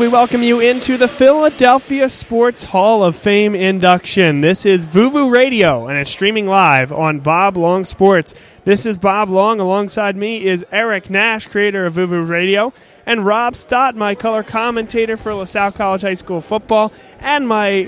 We welcome you into the Philadelphia Sports Hall of Fame induction. This is Vuvu Radio, and it's streaming live on Bob Long Sports. This is Bob Long. Alongside me is Eric Nash, creator of Vuvu Radio, and Rob Stott, my color commentator for LaSalle College High School football, and my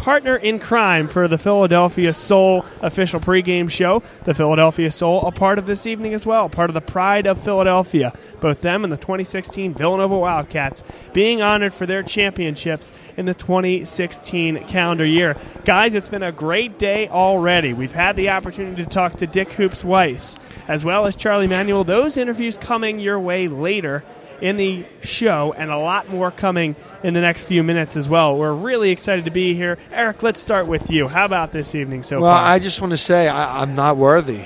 partner in crime for the Philadelphia Soul official pregame show. The Philadelphia Soul, a part of this evening as well, part of the Pride of Philadelphia. Both them and the 2016 Villanova Wildcats being honored for their championships in the 2016 calendar year. Guys, it's been a great day already. We've had the opportunity to talk to Dick Hoops Weiss as well as Charlie Manuel. Those interviews coming your way later in the show, and a lot more coming in the next few minutes as well. We're really excited to be here. Eric, let's start with you. How about this evening so well, far? I just want to say I, I'm not worthy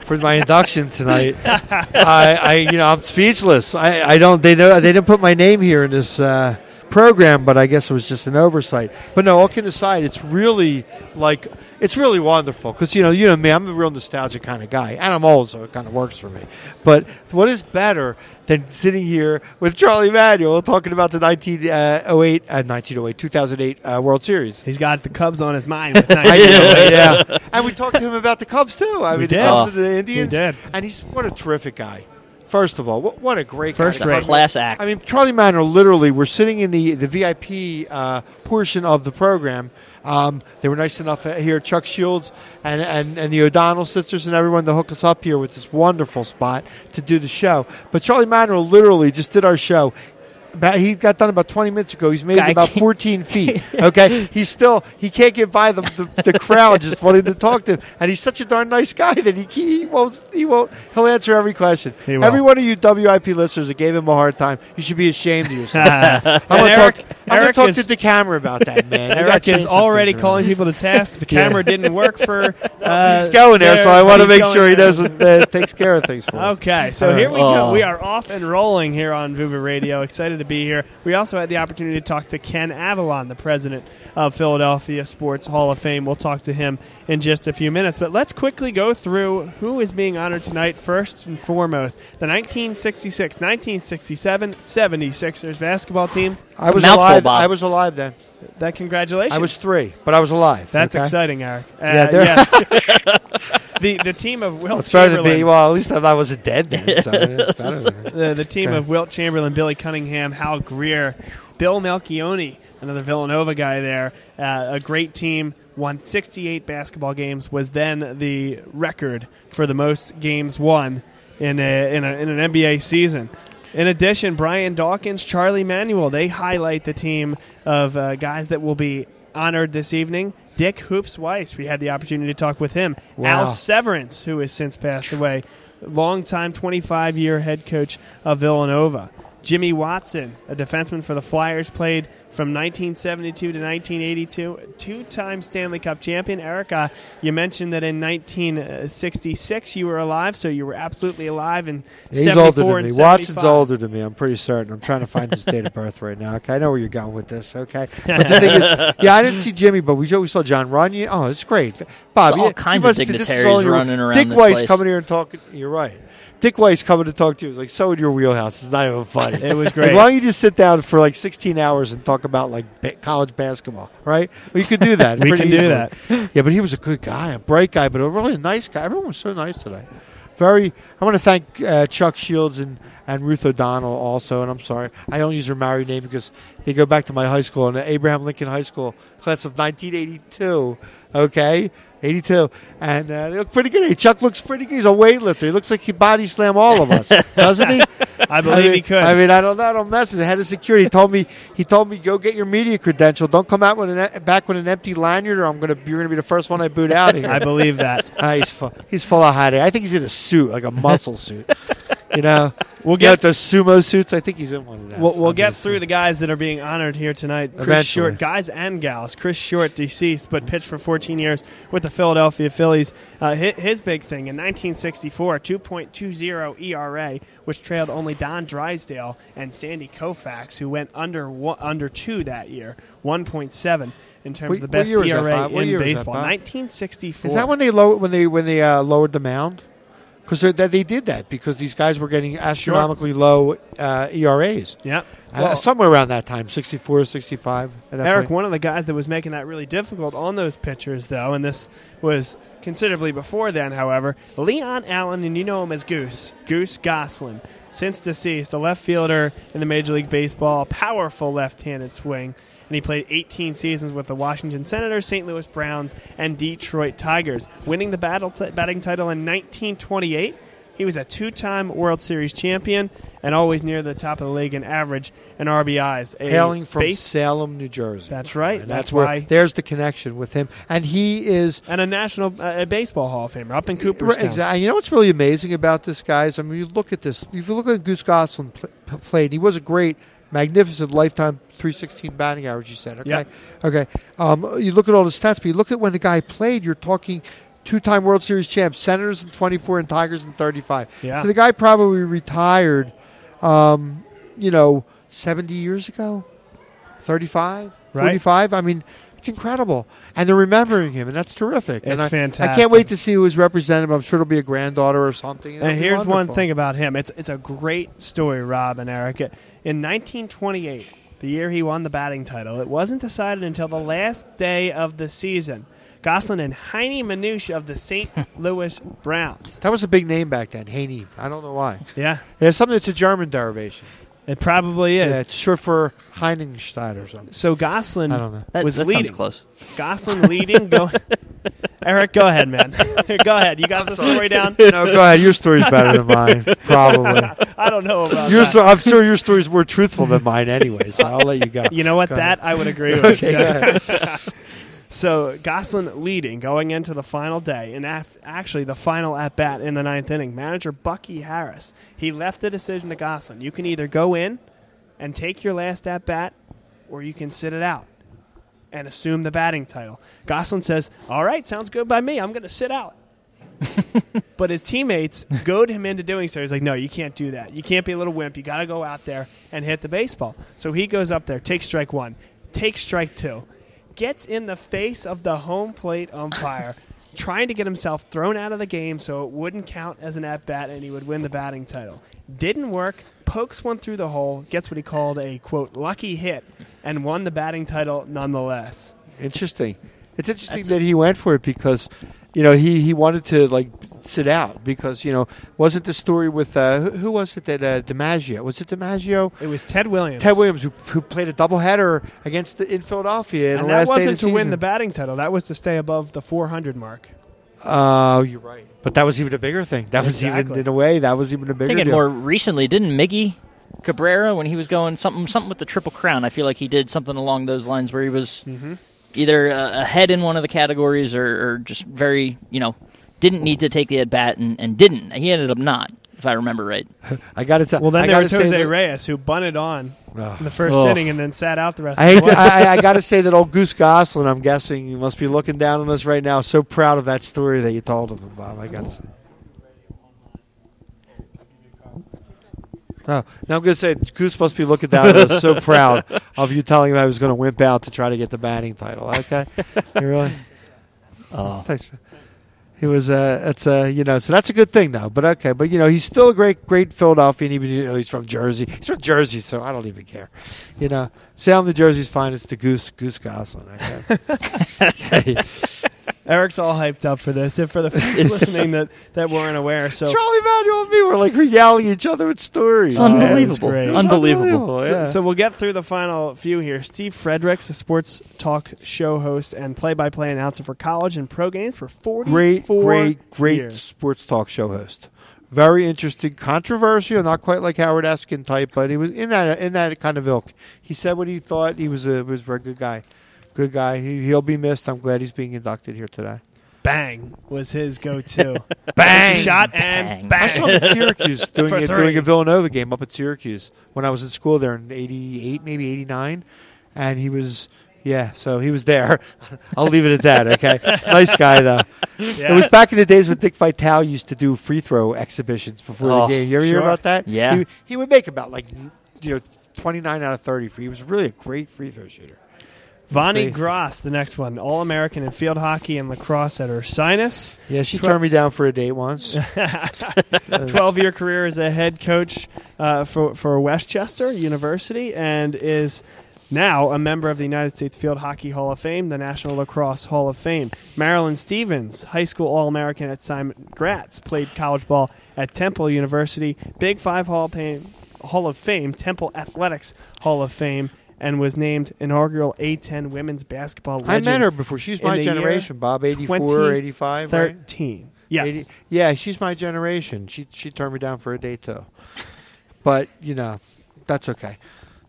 for my induction tonight. I, I, you know, I'm speechless. I, I don't. They know they didn't put my name here in this uh, program, but I guess it was just an oversight. But no, all kidding aside, it's really like it's really wonderful because you know, you know me, I'm a real nostalgic kind of guy, and I'm old, so it kind of works for me. But what is better than sitting here with Charlie Manuel talking about the 1908, uh, 1908, 2008 uh, World Series? He's got the Cubs on his mind. With 1908. did, yeah. And we talked to him about the Cubs too. I We mean, did. the Cubs Oh. and the Indians. And he's what a terrific guy. First of all, what, what a great First guy. rate. Class act. I mean, Charlie Manuel literally, we're sitting in the, the VIP uh, portion of the program. Um, they were nice enough uh, here, Chuck Shields and, and, and the O'Donnell sisters and everyone to hook us up here with this wonderful spot to do the show. But Charlie Manuel literally just did our show. About, he got done about 20 minutes ago. He's made it Guy about 14 feet. Okay, he's still he can't get by the, the, the crowd just wanting to talk to him, and he's such a darn nice guy that he he won't he won't he'll answer every question. He will. Every one of you WIP listeners that gave him a hard time, you should be ashamed of yourself. I'm gonna Eric- talk. I'm gonna talk is- to the camera about that, man. We gotta Eric is already calling people to task. The Yeah. camera didn't work for. Uh, He's going there, so I want to make going sure he doesn't uh, takes care of things for him. Okay, so All here right. we go. Oh. We are off and rolling here on Vuvu Radio. Excited to be here. We also had the opportunity to talk to Ken Avallon, the president of Philadelphia Sports Hall of Fame. We'll talk to him in just a few minutes. But let's quickly go through who is being honored tonight. First and foremost, the 1966 1967 76ers basketball team. I was Mouthful, alive. Bob. I was alive then. That congratulations. I was three, but I was alive. That's okay? exciting, Eric. Uh, Yeah, yes. the the team of Wilt It's better than Chamberlain. Well, at least I wasn't dead then. So it's better than the, the team Okay. of Wilt Chamberlain, Billy Cunningham, Hal Greer, Bill Melchionni, another Villanova guy there. Uh, a great team. Won 68 basketball games. Was then the record for the most games won in a, in, a, in an NBA season. In addition, Brian Dawkins, Charlie Manuel, they highlight the team of uh, guys that will be honored this evening. Dick Hoops Weiss, we had the opportunity to talk with him. Wow. Al Severance, who has since passed away, longtime 25 year head coach of Villanova. Jimmy Watson, a defenseman for the Flyers, played from 1972 to 1982. Two time Stanley Cup champion. Erica, you mentioned that in 1966 you were alive, so you were absolutely alive And He's older than me. Watson's older than me. I'm pretty certain. I'm trying to find his date of birth right now. Okay, I know where you're going with this. Okay, but the thing is, yeah, I didn't see Jimmy, but we, we saw Jon Runyan. Oh, it's great, Bob. There's all you- kinds you of must- this is dignitaries running around Dick Weiss place. coming here and talking. You're right. Dick Weiss coming to talk to you is like so in your wheelhouse. It's not even funny. It was Like, great. why don't you just sit down for like 16 hours and talk about like ba- college basketball, right? Well, you could do that. We can do that. Yeah, but he was a good guy, a bright guy, but a really nice guy. Everyone was so nice today. Very. I want to thank uh, Chuck Shields and, and Ruth O'Donnell also. And I'm sorry, I don't use her married name because they go back to my high school and Abraham Lincoln High School class of 1982. Okay. 82, and uh, they look pretty good. Hey, Chuck looks pretty good. He's a weightlifter. He looks like he body slam all of us, doesn't he? I believe mean, he could. I mean, I don't know. I don't mess with it. Head of security he told me. He told me go get your media credential. Don't come out with an back with an empty lanyard, or I'm gonna. You're gonna be the first one I boot out of here. I believe that. Ah, he's full, he's full of hiding. I think he's in a suit, like a muscle suit. You know, We'll You know, get those sumo suits. I think he's in one of them. We'll, we'll get through the guys that are being honored here tonight. Chris Eventually. Short, guys and gals. Chris Short, deceased, but pitched for 14 years with the Philadelphia Phillies. Uh, his, his big thing in 1964, 2.20 ERA, which trailed only Don Drysdale and Sandy Koufax, who went under one, under two that year, 1.7 in terms What- of the best that, ERA in baseball. Bob? 1964. Is that when they lower when they when they uh, lowered the mound? Because they, they did that because these guys were getting astronomically low uh, ERAs. Yeah. Uh, somewhere around that time, 64, 65. At that Eric, point. one of the guys that was making that really difficult on those pitchers, though, and this was considerably before then, however, Leon Allen, and you know him as Goose, Goose Goslin, since deceased, a left fielder in the Major League Baseball, powerful left handed swing. And he played 18 seasons with the Washington Senators, St. Louis Browns, and Detroit Tigers, winning the battle t- batting title in 1928. He was a two time World Series champion and always near the top of the league in average and RBIs. Hailing from base- Salem, New Jersey. That's right. And That's that's, where why- there's the connection with him, and he is and a national uh, a baseball Hall of Famer up in Cooperstown. Exactly. You know what's really amazing about this, guy is I mean, you look at this. If you look at Goose Goslin pl- played, he was a great, magnificent lifetime 316 batting average. You said, okay, Yep. okay. Um, you look at all the stats, but you look at when the guy played. You're talking two-time World Series champs, Senators in 24 and Tigers in 35. Yeah. So the guy probably retired, um, you know, 70 years ago, 35, Right. 45. I mean. It's incredible, and they're remembering him, and that's terrific. It's I, I fantastic. can't wait to see who is represented. I'm sure it'll be a granddaughter or something. And here's one thing about him. It's it's a great story, Rob and Eric. In 1928, the year he won the batting title, it wasn't decided until the last day of the season. Goslin and Heinie Manush of the St. Louis Browns. That was a big name back then, Haney. I don't know why. Yeah, Yeah, something that's a German derivation. It probably is. Yeah, it's short for Heiningstein or something. So Goslin I don't know. That, was that leading. sounds close. Goslin leading. Go, Eric, go ahead, man. go ahead. You got the story down. No, go ahead. Your story's better than mine, probably. I don't know about Your that. sto- I'm sure your story's more truthful than mine anyway, so I'll let you go. You know what? Go ahead. That I would agree with. Okay, go ahead. So Goslin leading going into the final day, and af- actually the final at bat in the ninth inning. Manager Bucky Harris he left the decision to Goslin. You can either go in and take your last at bat, or you can sit it out and assume the batting title. Goslin says, "All right, sounds good by me. I'm going to sit out." but his teammates goad him into doing so. He's like, "No, you can't do that. You can't be a little wimp. You got to go out there and hit the baseball." So he goes up there, takes strike one, takes strike two, gets in the face of the home plate umpire, trying to get himself thrown out of the game so it wouldn't count as an at bat and he would win the batting title. Didn't work. Pokes one through the hole, gets what he called a quote lucky hit, and won the batting title nonetheless. Interesting. It's interesting that he went for it because, you know, he, he wanted to like sit out because you know wasn't the story with uh, who, who was it that uh, DiMaggio was it DiMaggio It was Ted Williams. Ted Williams who, who played a doubleheader against the, in Philadelphia in and the that last day of wasn't the to win the batting title. That was to stay above the 400 mark. Oh, you're right. But that was even a bigger thing. That was even in a way that was even a bigger Thinking deal. more recently, didn't Miggy Cabrera when he was going something something with the Triple Crown? I feel like he did something along those lines where he was Mm-hmm. either uh, ahead in one of the categories or, or just very you know didn't need to take the at bat and, and didn't. He ended up not, if I remember right. I got to tell. Well, then I there was Jose that- Reyes who bunted on Ugh. in the first Ugh. inning and then sat out the rest I of hate the to. I, I got to say that old Goose Goslin. I'm guessing you must be looking down on us right now. So proud of that story that you told him, Bob. I got to say. Oh, now I'm going to say Goose must be looking down at us, so proud of you telling him I was going to wimp out to try to get the batting title. Okay, you really? Oh, Thanks. He was. Uh, that's uh, you know. So that's a good thing, though. But okay. But you know, he's still a great, great Philadelphian. Even you know, he's from Jersey. He's from Jersey, so I don't even care. You know, Salem, New Jersey's finest, the Goose, Goose Goslin. Okay. okay. Eric's all hyped up for this. If for the fans listening that, that weren't aware, so Charlie Manuel and me were like regaling each other with stories. it's man. unbelievable, great. It's unbelievable. So, yeah. so we'll get through the final few here. Steve Fredericks, a sports talk show host and play-by-play announcer for college and pro games for 44 great, great, great years. sports talk show host. Very interesting, controversial, not quite like Howard Eskin type, but he was in that in that kind of ilk. He said what he thought. He was a was a very good guy. Good guy. He, he'll be missed. I'm glad he's being inducted here today. Bang was his go-to. Bang! Shot and bang. Bang. I saw him at Syracuse doing For a, doing a Villanova game up at Syracuse when I was in school there in '88, maybe '89, and he was. Yeah, so he was there. I'll leave it at that. Okay, nice guy though. It was back in the days when Dick Vitale used to do free throw exhibitions before the Oh, game. You ever hear about that? Yeah. He, he would make about like you know 29 out of 30. For, he was really a great free throw shooter. Vonnie. Gros, the next one, All American in field hockey and lacrosse at Ursinus. Yeah, she Twelve- turned me down for a date once. 12 year career as a head coach uh, for, for West Chester University and is now a member of the United States Field Hockey Hall of Fame, the National Lacrosse Hall of Fame. Marilyn Stephens, high school All American at Simon Gratz, played college ball at Temple University, Big Five Hall of Fame, Hall of Fame Temple Athletics Hall of Fame. And was named inaugural A10 women's basketball League. I legend. met her before. She's in my the year generation, Bob. 84 or 85, right? 13. Yes. 80 yeah, she's my generation. She she turned me down for a date too. But you know, that's okay.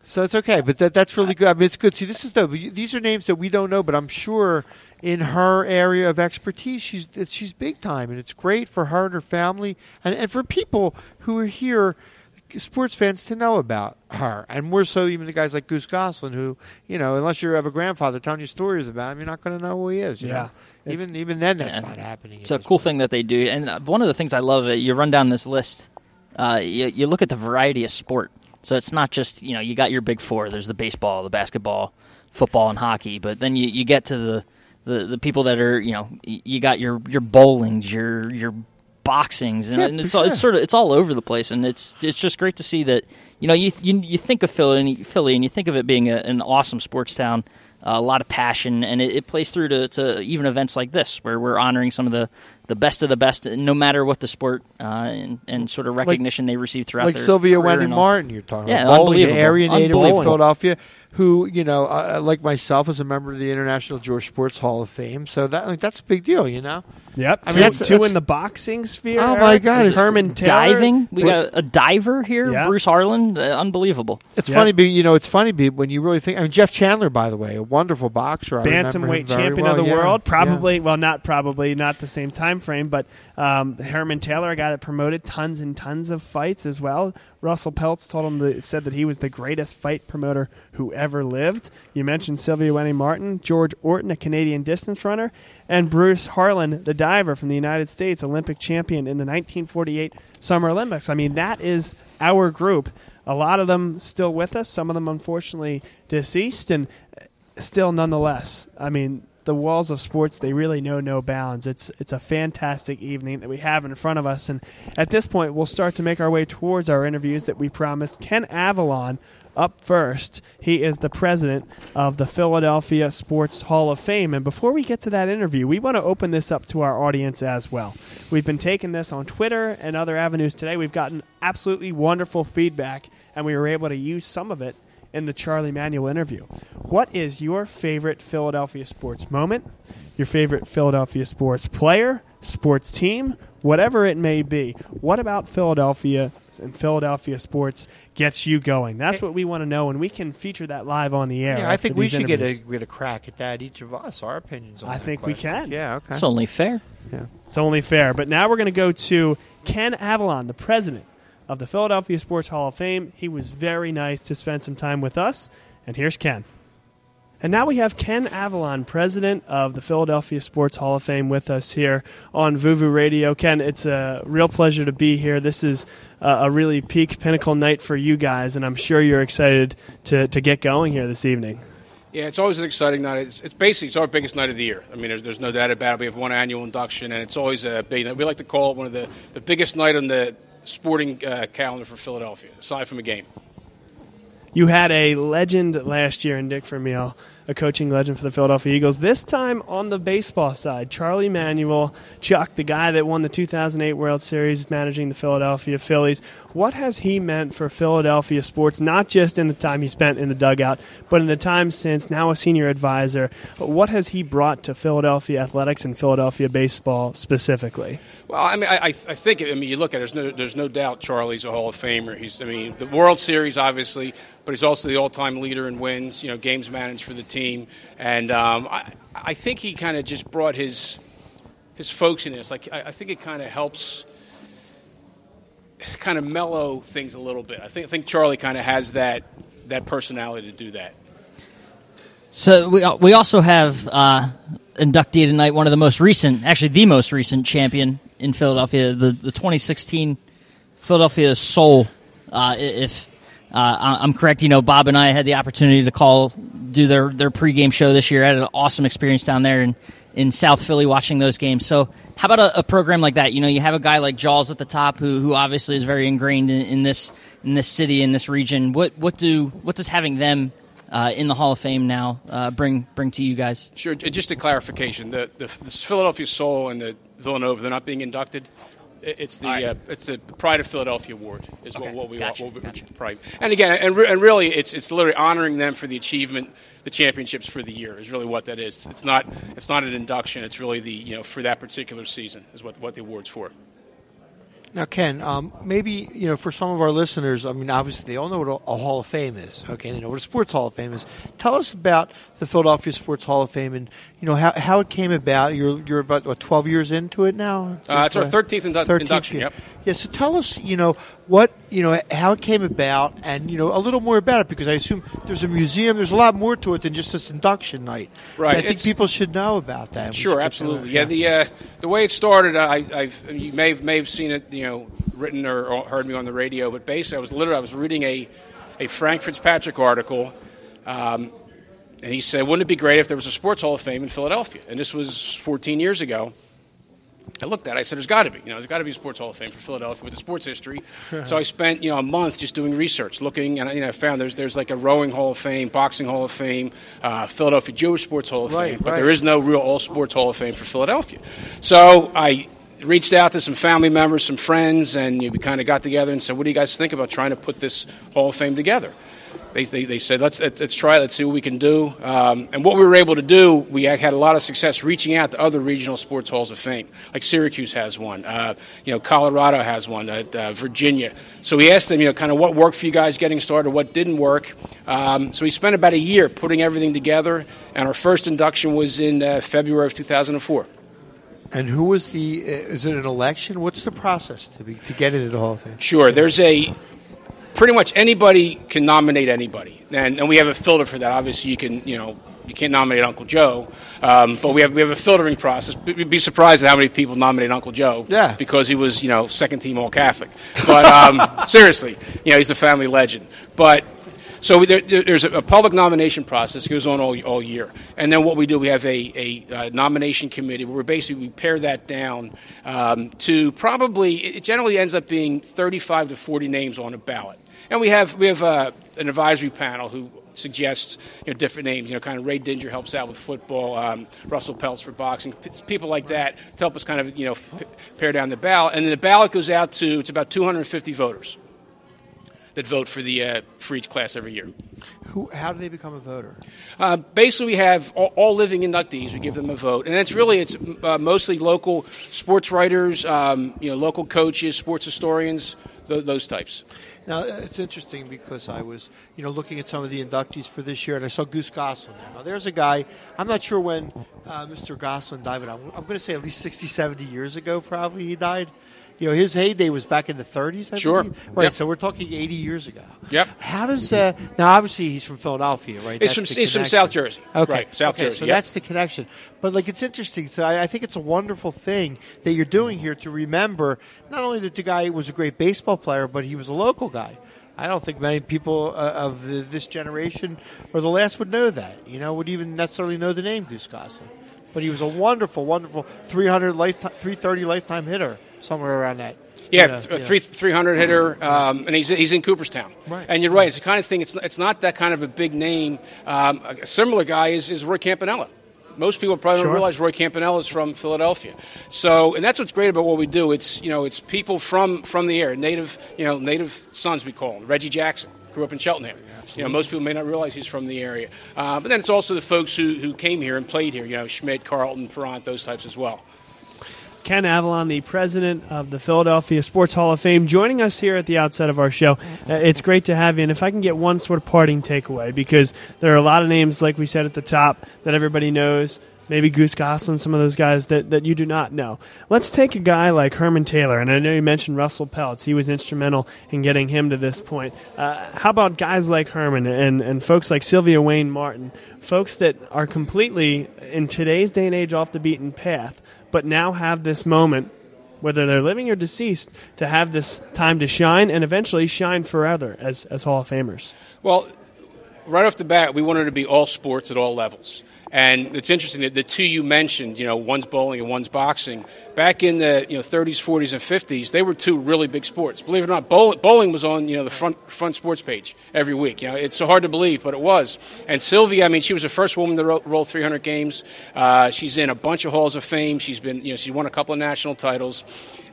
So it's okay. But that that's really good. I mean, it's good. See, this is the these are names that we don't know, but I'm sure in her area of expertise, she's she's big time, and it's great for her and her family, and and for people who are here. Sports fans to know about her, and more so even the guys like Goose Goslin, who you know, unless you have a grandfather telling you stories about him, you're not going to know who he is. You Yeah. know? It's- even even then, that's Yeah. not happening. It's a cool thing that they do, and uh, one of the things I love, uh, you run down this list, uh, you, you look at the variety of sport. So it's not just you know you got your big four. There's the baseball, the basketball, football, and hockey. But then you, you get to the, the the people that are you know you got your your bowlings, your your boxings, and, Yeah, and it's all, it's sort of it's all over the place, and it's it's just great to see that you know you you, you think of Philly and, Philly and you think of it being a, an awesome sports town, uh, a lot of passion, and it, it plays through to, to even events like this where we're honoring some of the, the best of the best, no matter what the sport uh, and, and sort of recognition they receive throughout like Sylvia Wene. Martin, you're talking Yeah, about. Bowling, the area native of Philadelphia, who you know, uh, like myself, is a member of the International Jewish Sports Hall of Fame. So that like, that's a big deal, you know. Yep. I two, mean, that's- two that's- in the boxing sphere. Oh, my Eric. God, it's- Herman Taylor. Diving, we got a diver here, Yeah. Bruce Harlan, uh, unbelievable. It's Yeah. funny, but you know, it's funny be- when you really think. I mean, Jeff Chandler, by the way, a wonderful boxer. I remember him bantamweight champion well, of the yeah, world. yeah. Probably, well, not probably, not the same time frame, but um, Herman Taylor, a guy that promoted tons and tons of fights as well. Russell Peltz told him that, said that he was the greatest fight promoter who ever lived. You mentioned Sylvia Wene Martin, George Orton, a Canadian distance runner, and Bruce Harlan, the diver from the United States, Olympic champion in the 1948 Summer Olympics. I mean, that is our group. A lot of them still with us. Some of them, unfortunately, deceased, and still nonetheless i mean the walls of sports they really know no bounds. It's it's a fantastic evening that we have in front of us. And at this point we'll start to make our way towards our interviews that we promised ken avallon up first. He is the president of the philadelphia sports hall of fame. And before we get to that interview we want to open this up to our audience as well. We've been taking this on twitter and other avenues today. We've gotten absolutely wonderful feedback and we were able to use some of it in the Charlie Manuel interview. What is your favorite Philadelphia sports moment? Your favorite Philadelphia sports player, sports team, whatever it may be? What about Philadelphia and Philadelphia sports gets you going? That's what we want to know, and we can feature that live on the air. Yeah, I think we these should get a, get a crack at that. Each of us, our opinions. on I that think we can. Yeah, okay. It's only fair. Yeah. It's only fair. But now we're going to go to Ken Avallon, the president of the Philadelphia Sports Hall of Fame. He was very nice to spend some time with us. And here's Ken. And now we have Ken Avallon, president of the Philadelphia Sports Hall of Fame, with us here on Vuvu Radio. Ken, it's a real pleasure to be here. This is a, really peak pinnacle night for you guys, and I'm sure you're excited to, to get going here this evening. Yeah, it's always an exciting night. It's, it's basically it's our biggest night of the year. I mean, there's, there's no doubt about it. We have one annual induction, and it's always a big. night. We like to call it one of the, the biggest night on the sporting uh, calendar for Philadelphia, aside from a game. You had a legend last year in Dick Vermeil, a coaching legend for the Philadelphia Eagles. This time on the baseball side, Charlie Manuel, Chuck, the guy that won the 2008 World Series managing the Philadelphia Phillies. What has he meant for Philadelphia sports, not just in the time he spent in the dugout, but in the time since, now a senior advisor? What has he brought to Philadelphia athletics and Philadelphia baseball specifically? Well, I mean, I, I think I mean you look at it, there's no there's no doubt Charlie's a Hall of Famer. He's I mean the World Series obviously, but he's also the all-time leader in wins. You know, games managed for the team, and um, I I think he kind of just brought his his folksiness. Like I, I think it kind of helps kind of mellow things a little bit. I think I think Charlie kind of has that that personality to do that. So we we also have uh, inductee tonight, one of the most recent, actually the most recent champion in Philadelphia, the the 2016 Philadelphia Soul. Uh, if uh, I'm correct, you know Bob and I had the opportunity to call, do do their their pregame show this year. I had an awesome experience down there in in South Philly watching those games. So how about a, a program like that? You know, you have a guy like Jaws at the top who who obviously is very ingrained in, in this in this city in this region. What what do what does having them uh, in the Hall of Fame now uh, bring bring to you guys? Sure. Just a clarification: the, the, the Philadelphia Soul and the Villanova they're not being inducted. It's the right. uh, it's the Pride of Philadelphia Award is Okay. what, what we Gotcha. what we Gotcha. Pride. And again, and, re- and really, it's it's literally honoring them for the achievement, the championships for the year is really what that is. It's not it's not an induction. It's really the you know for that particular season is what what the award's for. Now, Ken, um, maybe you know for some of our listeners, I mean, obviously they all know what a, a Hall of Fame is. Okay, they know what a Sports Hall of Fame is. Tell us about the Philadelphia Sports Hall of Fame and you know how, how it came about. You're you're about what twelve years into it now. Uh, it's our 13th indu- 13th induction, year. yep. Yeah. So tell us, you know, what you know, how it came about, and you know, a little more about it because I assume there's a museum. There's a lot more to it than just this induction night. Right, And I think it's- people should know about that. Sure, absolutely. it. Yeah, the uh, the way it started, I, I've you may have, may have seen it, you know, written or, or heard me on the radio. But basically, I was literally I was reading a a Frank Fitzpatrick article, um, and he said, "Wouldn't it be great if there was a Sports Hall of Fame in Philadelphia?" And this was 14 years ago. I looked at it. I said, "There's got to be. You know, there's got to be a Sports Hall of Fame for Philadelphia with the sports history." so I spent you know a month just doing research, looking, and you know, I found there's there's like a rowing Hall of Fame, boxing Hall of Fame, uh, Philadelphia Jewish Sports Hall of Right, Fame, but right. there is no real all sports Hall of Fame for Philadelphia. So I reached out to some family members, some friends, and you know, we kind of got together and said, "What do you guys think about trying to put this Hall of Fame together?" They, they, they said, let's, let's, let's try it. Let's see what we can do. Um, and what we were able to do, we had a lot of success reaching out to other regional sports halls of fame. Like Syracuse has one. Uh, you know, Colorado has one. Uh, uh, Virginia. So we asked them, you know, kind of what worked for you guys getting started, what didn't work. Um, so we spent about a year putting everything together. And our first induction was in uh, February of 2004. And who was the? Uh, is it an election? What's the process to be to get into the Hall of Fame? Sure. There's a pretty much anybody can nominate anybody, and, and we have a filter for that. Obviously, you can you know you can't nominate Uncle Joe, um, but we have we have a filtering process. You'd be surprised at how many people nominate Uncle Joe. Yeah. because he was you know second team All Catholic. But um, seriously, you know he's a family legend. But so there, there- there's a, a public nomination process goes on all, all year, and then what we do, we have a, a, uh nomination committee where we basically we pare that down um, to probably it generally ends up being 35 to 40 names on a ballot, and we have we have uh, an advisory panel who suggests you know different names. You know, kind of Ray Didinger helps out with football, um, Russell Peltz for boxing, p- people like that to help us kind of you know p- pare down the ballot, and then the ballot goes out to it's about 250 voters that vote for the uh, for each class every year. Who? How do they become a voter? Uh, basically, we have all, all living inductees. We give them a vote, and it's really it's uh, mostly local sports writers, um, you know, local coaches, sports historians, th- those types. Now it's interesting because I was, you know, looking at some of the inductees for this year, and I saw Goose Goslin there. Now there's a guy. I'm not sure when uh, Mr. Goslin died, but I'm, I'm going to say at least 60, 70 years ago, probably he died. You know, his heyday was back in the 30s. I Sure. believe. Right. Yep. So we're talking 80 years ago. Yep. How does uh, now? Obviously, he's from Philadelphia, right? He's from- he's from. South Jersey. Okay, Right, South okay, Jersey, So yep. that's the connection. But like, it's interesting. So I, I think it's a wonderful thing that you're doing here to remember not only that the guy was a great baseball player, but he was a local guy. I don't think many people uh, of the, this generation or the last would know that. You know, would even necessarily know the name Goose Goslin. But he was a wonderful, wonderful 300 lifetime, 330 lifetime hitter somewhere around that. Yeah, th- yeah. three three hundred hitter, um, and he's he's in Cooperstown. Right. And you're right; it's the kind of thing. It's it's not that kind of a big name. Um, a similar guy is, is Roy Campanella. Most people probably Sure. don't realize Roy Campanella is from Philadelphia. So, and that's what's great about what we do. It's you know it's people from from the area, native you know native sons we call them. Reggie Jackson grew up in Cheltenham. You know, most people may not realize he's from the area. Uh, but then it's also the folks who, who came here and played here. You know, Schmidt, Carlton, Parent, those types as well. Ken Avallon, the president of the Philadelphia Sports Hall of Fame, joining us here at the outset of our show. Uh, it's great to have you. And if I can get one sort of parting takeaway, because there are a lot of names, like we said at the top, that everybody knows. Maybe Goose Goslin, some of those guys that, that you do not know. Let's take a guy like Herman Taylor, and I know you mentioned Russell Peltz. He was instrumental in getting him to this point. Uh, how about guys like Herman and, and folks like Sylvia Wene Martin, folks that are completely, in today's day and age, off the beaten path, but now have this moment, whether they're living or deceased, to have this time to shine and eventually shine forever as, as Hall of Famers. Well, right off the bat, we wanted to be all sports at all levels. And it's interesting that the two you mentioned, you know, one's bowling and one's boxing. Back in the you know 30s, 40s, and 50s, they were two really big sports. Believe it or not, bowling, bowling was on you know the front front sports page every week. You know, it's so hard to believe, but it was. And Sylvia, I mean, she was the first woman to roll, roll 300 games. Uh, she's in a bunch of halls of fame. She's been you know she won a couple of national titles.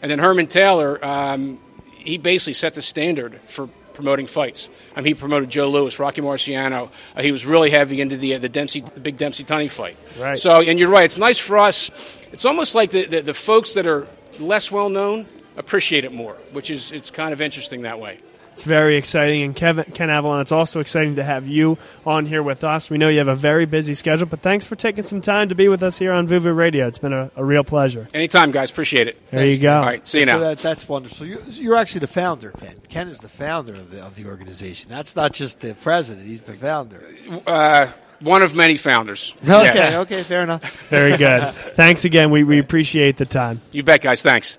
And then Herman Taylor, um, he basically set the standard for promoting fights. I mean, he promoted Joe Louis, Rocky Marciano. Uh, he was really heavy into the uh, the Dempsey, the big Dempsey Tunney fight. Right. So, and you're right. It's nice for us. It's almost like the, the, the folks that are less well known appreciate it more, which is it's kind of interesting that way. It's very exciting. And Kevin, Ken Avallon, it's also exciting to have you on here with us. We know you have a very busy schedule, but thanks for taking some time to be with us here on Vuvu Radio. It's been a, a real pleasure. Anytime, guys. Appreciate it. There you go. All right. See you So now. that, that's wonderful. You're, you're actually the founder, Ken. Ken is the founder of the, of the organization. That's not just the president; he's the founder. Uh, one of many founders. Okay, Yes. okay, fair enough. Very good. thanks again. We, we appreciate the time. You bet, guys. Thanks.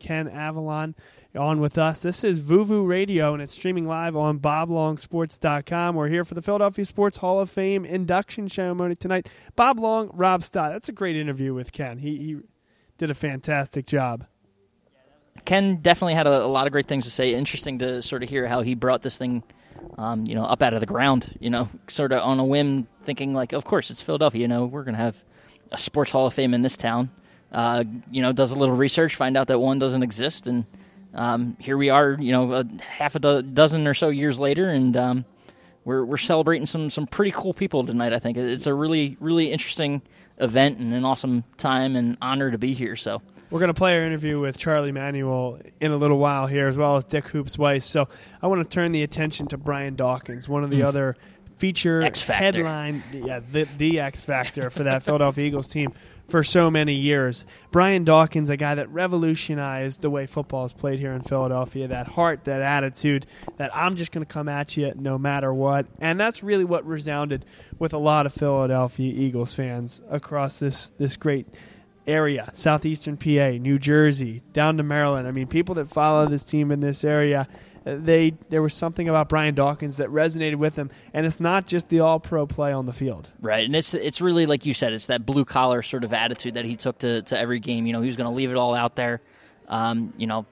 Ken Avallon on with us. This is Vuvu Radio, and it's streaming live on BobLongSports.com. We're here for the Philadelphia Sports Hall of Fame induction ceremony tonight. Bob Long, Rob Stott. That's a great interview with Ken. He, he did a fantastic job. Ken definitely had a, a lot of great things to say. Interesting to sort of hear how he brought this thing, um, you know, up out of the ground. You know, sort of on a whim, thinking like, of course it's Philadelphia. You know, we're going to have a sports hall of fame in this town. Uh, you know, does a little research, find out that one doesn't exist, and um, here we are. You know, a half a do- dozen or so years later, and um, we're we're celebrating some some pretty cool people tonight. I think it's a really really interesting event and an awesome time and honor to be here. So. We're going to play our interview with Charlie Manuel in a little while here, as well as Dick Hoops Weiss. So I want to turn the attention to Brian Dawkins, one of the other feature headline, yeah, the, the X Factor for that Philadelphia Eagles team for so many years. Brian Dawkins, a guy that revolutionized the way football is played here in Philadelphia, that heart, that attitude, that I'm just going to come at you no matter what. And that's really what resounded with a lot of Philadelphia Eagles fans across this, this great area, southeastern PA, New Jersey, down to Maryland. I mean, people that follow this team in this area, they there was something about Brian Dawkins that resonated with them, and it's not just the All-Pro play on the field. Right, and it's it's really like you said, it's that blue collar sort of attitude that he took to, to every game. You know, he was going to leave it all out there. Um, you know,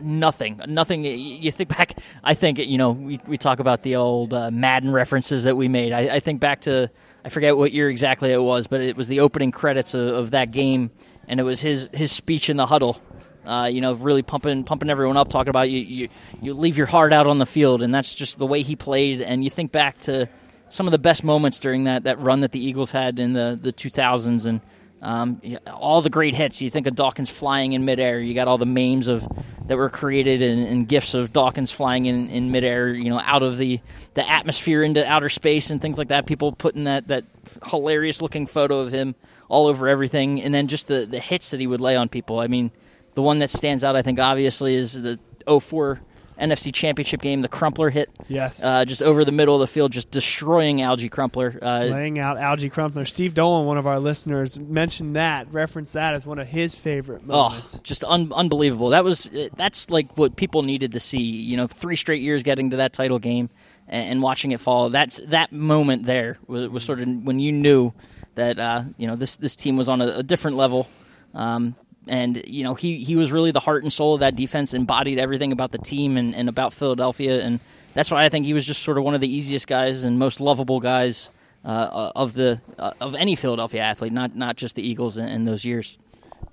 nothing, nothing. You think back, I think you know we we talk about the old uh, Madden references that we made. I, I think back to I forget what year exactly it was, but it was the opening credits of, of that game, and it was his his speech in the huddle. Uh, you know, really pumping pumping everyone up, talking about you, you you leave your heart out on the field, and that's just the way he played. And you think back to some of the best moments during that, that run that the Eagles had in the, the 2000s and um, all the great hits. You think of Dawkins flying in midair. You got all the memes of that were created and, and gifs of Dawkins flying in, in midair. You know, out of the, the atmosphere into outer space and things like that. People putting that that hilarious looking photo of him all over everything, and then just the the hits that he would lay on people. I mean, the one that stands out, I think, obviously, is the 04 NFC Championship game, the Crumpler hit. Yes. Uh, just over the middle of the field, just destroying Alge Crumpler. Uh, Laying out Alge Crumpler. Steve Dolan, one of our listeners, mentioned that, referenced that as one of his favorite moments. oh, moments. just un- unbelievable. That was that's like what people needed to see. You know, three straight years getting to that title game and, and watching it fall. That's that moment there was, was sort of when you knew that uh, you know this this team was on a, a different level. Um, and you know he he was really the heart and soul of that defense, embodied everything about the team and, and about Philadelphia, and that's why I think he was just sort of one of the easiest guys and most lovable guys uh, of the uh, of any Philadelphia athlete, not not just the Eagles in, in those years.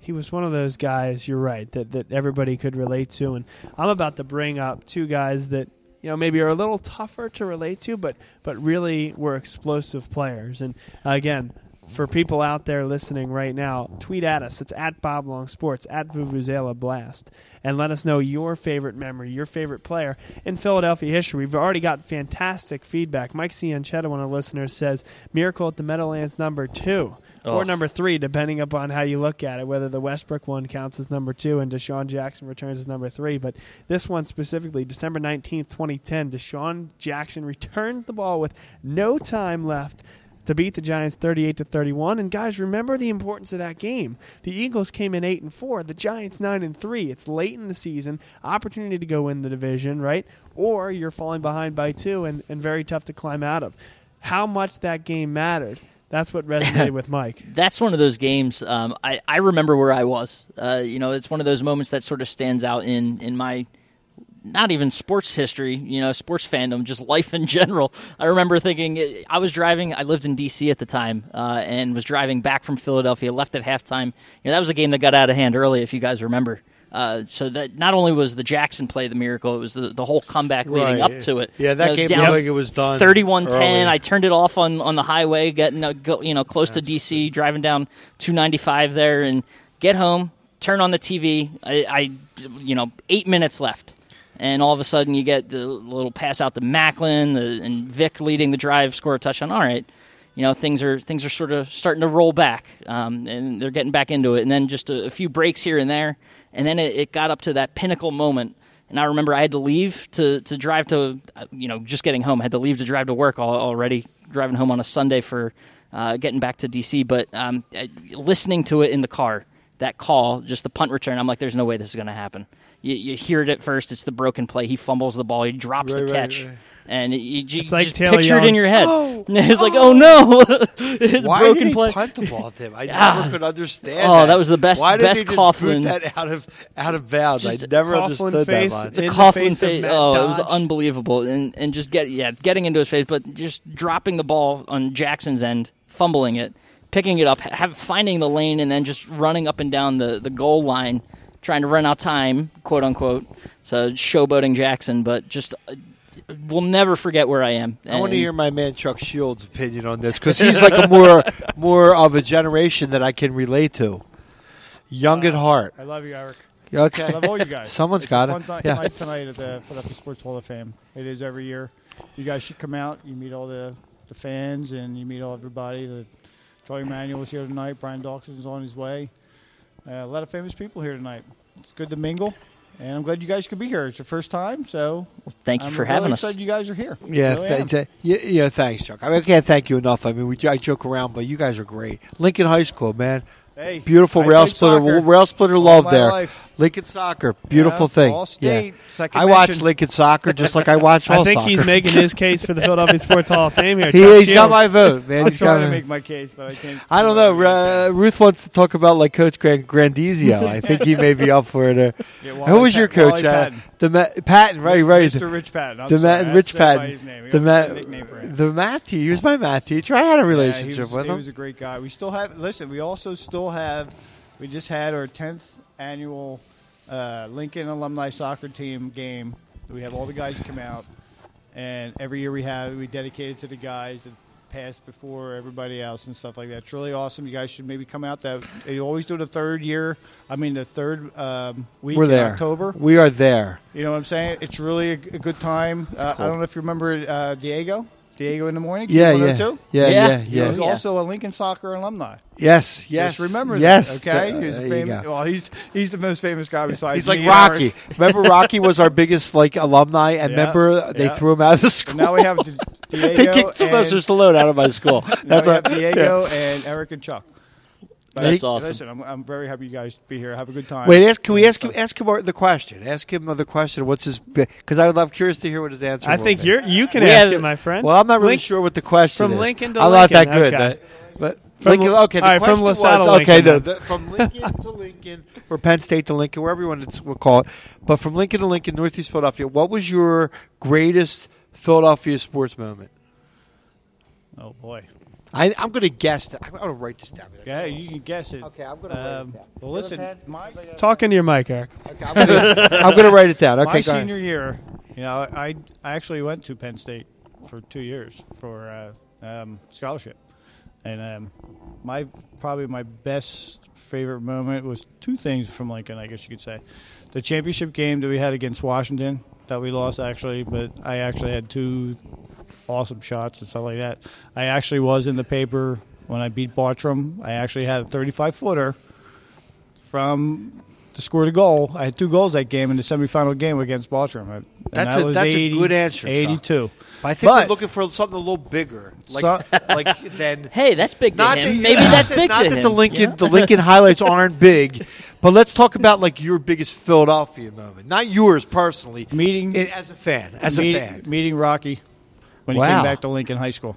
he was one of those guys. You're right that that everybody could relate to, and I'm about to bring up two guys that you know maybe are a little tougher to relate to, but but really were explosive players. And again, for people out there listening right now, tweet at us. It's at Bob Long Sports at Vuvuzela Blast, and let us know your favorite memory, your favorite player in Philadelphia history. We've already got fantastic feedback. Mike Cianchetta, one of the listeners, says Miracle at the Meadowlands number two. Oh. Or number three, depending upon how you look at it, whether the Westbrook one counts as number two and DeSean Jackson returns as number three. But this one specifically, December 19th, 2010, DeSean Jackson returns the ball with no time left. To beat the Giants 38 to 31. And guys, remember the importance of that game. The Eagles came in 8 and 4, the Giants 9 and 3. It's late in the season, opportunity to go win the division, right? Or you're falling behind by 2 and, and very tough to climb out of. How much that game mattered. That's what resonated with Mike. That's one of those games. Um, I I remember where I was. Uh, you know, it's one of those moments that sort of stands out in in my not even sports history, you know, sports fandom, just life in general. I remember thinking I was driving. I lived in D.C. at the time, uh, and was driving back from Philadelphia. Left at halftime. You know, that was a game that got out of hand early, if you guys remember. Uh, so that not only was the Jackson play the miracle, it was the, the whole comeback leading Right. up to it. Yeah, that game down looked like it was done 31-10. I turned it off on, on the highway, getting uh, go, you know close to DC, driving down 295 there, and get home, turn on the TV. I, I you know eight minutes left, and all of a sudden you get the little pass out to Maclin, the, and Vic leading the drive, score a touchdown. All right, you know things are things are sort of starting to roll back, um, and they're getting back into it. And then just a, a few breaks here and there, and then it, it got up to that pinnacle moment. And I remember I had to leave to, to drive to, uh, you know, just getting home. I had to leave to drive to work already, driving home on a Sunday for uh, getting back to DC. But um, listening to it in the car, that call, just the punt return, I'm like, there's no way this is going to happen. You, you hear it at first, it's the broken play. He fumbles the ball, he drops Right, the right, catch. right. And you, you It's like just Taylor picture it in your head. "Oh, it's like, oh no, it's Why broken did he play. punt the ball to him? I Ah. never could understand. Oh, that. that was the best- Why did best he just Coughlin- boot that out of out of bounds? I never Coughlin understood face that. Line. in the Coughlin face of face. Matt Oh, it was unbelievable, and and just get yeah, getting into his face, but just dropping the ball on Jackson's end, fumbling it, picking it up, have finding the lane, and then just running up and down the the goal line, trying to run out time, quote unquote. So showboating Jackson, but just. Uh, We'll never forget where I am. I want to hear my man Chuck Shields' opinion on this because he's like a more more of a generation that I can relate to. Young at heart. I love you, Eric. Okay. I love all you guys. Someone's it's got a it. fun Yeah. night tonight at the Philadelphia Sports Hall of Fame. It is every year. You guys should come out. You meet all the, the fans and you meet all everybody. The Charlie Manuel is here tonight. Brian Dawson's on his way. Uh, a lot of famous people here tonight. It's good to mingle, and I'm glad you guys could be here. It's your first time, so Thank you I'm for really having us. excited you guys are here. Yeah, Really th- th- yeah, yeah, thanks, Chuck. I, mean, I can't thank you enough. I mean, we I joke around, but you guys are great. Lincoln High School, man, Hey, beautiful I rail splitter, soccer rail splitter all love my there. life. Lincoln soccer, beautiful Yeah, thing. All state. Yeah. Second I watch mention. Lincoln soccer just like I watch all I think soccer. he's making his case for the Philadelphia Sports Hall of Fame here. He, Chuck has got my vote, man. I'm He's trying to my- make my case, but I can't. I don't know. Uh, Ruth wants to talk about like Coach Grand- Grandizio. I think he may be up for it. Uh, Yeah, who Wally was your Pat- Wally coach? Uh, the Ma- Patton, right, right. Mr. Rich Patton. I'm the sorry, Ma- I Rich had to say by Patton. his name. The, almost ma- nickname for him. the Matthew. He was my math teacher. I had a relationship he was, with he was a great guy. We still have. Listen, we also still have. We just had our tenth annual uh, Lincoln alumni soccer team game. We have all the guys come out, and every year we have we dedicate it to the guys that passed before everybody else and stuff like that. It's really awesome. You guys should maybe come out. That they always do the third year. I mean the third um, week We're in there. October. We are there. You know what I'm saying? It's really a, a good time. Uh, I don't know if you remember uh, Diego. Diego in the morning. Yeah, yeah, yeah, Yeah. yeah, He yeah. was Yeah. also a Lincoln Soccer alumni. Yes, yes. Just remember yes, that. Okay, th- uh, he's there you famous. go. Well, he's he's the most famous guy besides. He's like me Rocky. Eric. remember, Rocky was our biggest like alumni, and Yeah, remember they yeah. through him out of the school. now we have Di- Diego. they kicked Sylvester and, Stallone out of my school. now That's we a, have Diego and Eric and Chuck. But That's awesome. Listen, I'm, I'm very happy you guys be here. Have a good time. Wait, ask, can we ask him? Ask him the question. Ask him the question. What's his? Because I would love curious to hear what his answer. Is. I think you're you can We ask have- it, my friend. Well, I'm not really Link- sure what the question is. from is. Lincoln to I'm not that good. okay. that- but From Lincoln, okay. The all right, from question was LaSalle to okay. Lincoln, The, the, from Lincoln to Lincoln, or Penn State to Lincoln, wherever you want to we'll call it. But from Lincoln to Lincoln, Northeast Philadelphia. What was your greatest Philadelphia sports moment? Oh boy. I, I'm going to guess that. I'm going to write this down. Yeah, you can guess it. Okay, I'm gonna write it Um, down. well, listen, my Talk into your mic, Eric. Okay, I'm gonna, I'm gonna write it down. Okay, my go ahead. senior year, you know, I I actually went to Penn State for two years for uh, um, scholarship, and um, my probably my best favorite moment was two things from Lincoln. I guess you could say, the championship game that we had against Washington that we lost actually, but I actually had two awesome shots and stuff like that. I actually was in the paper when I beat Bartram. I actually had a 35 footer from to score the goal. I had two goals that game in the semifinal game against Bartram. And That's that a- was that's a good answer, 82. But I think But- we're looking for something a little bigger, like So- like than Hey, that's big to not him. that- Maybe that's that- big not to that him. the Lincoln you know? the Lincoln highlights aren't big, but let's talk about like your biggest Philadelphia moment, not yours personally. Meeting- as a fan, as meeting, a fan. meeting Rocky when he Wow. came back to Lincoln High School.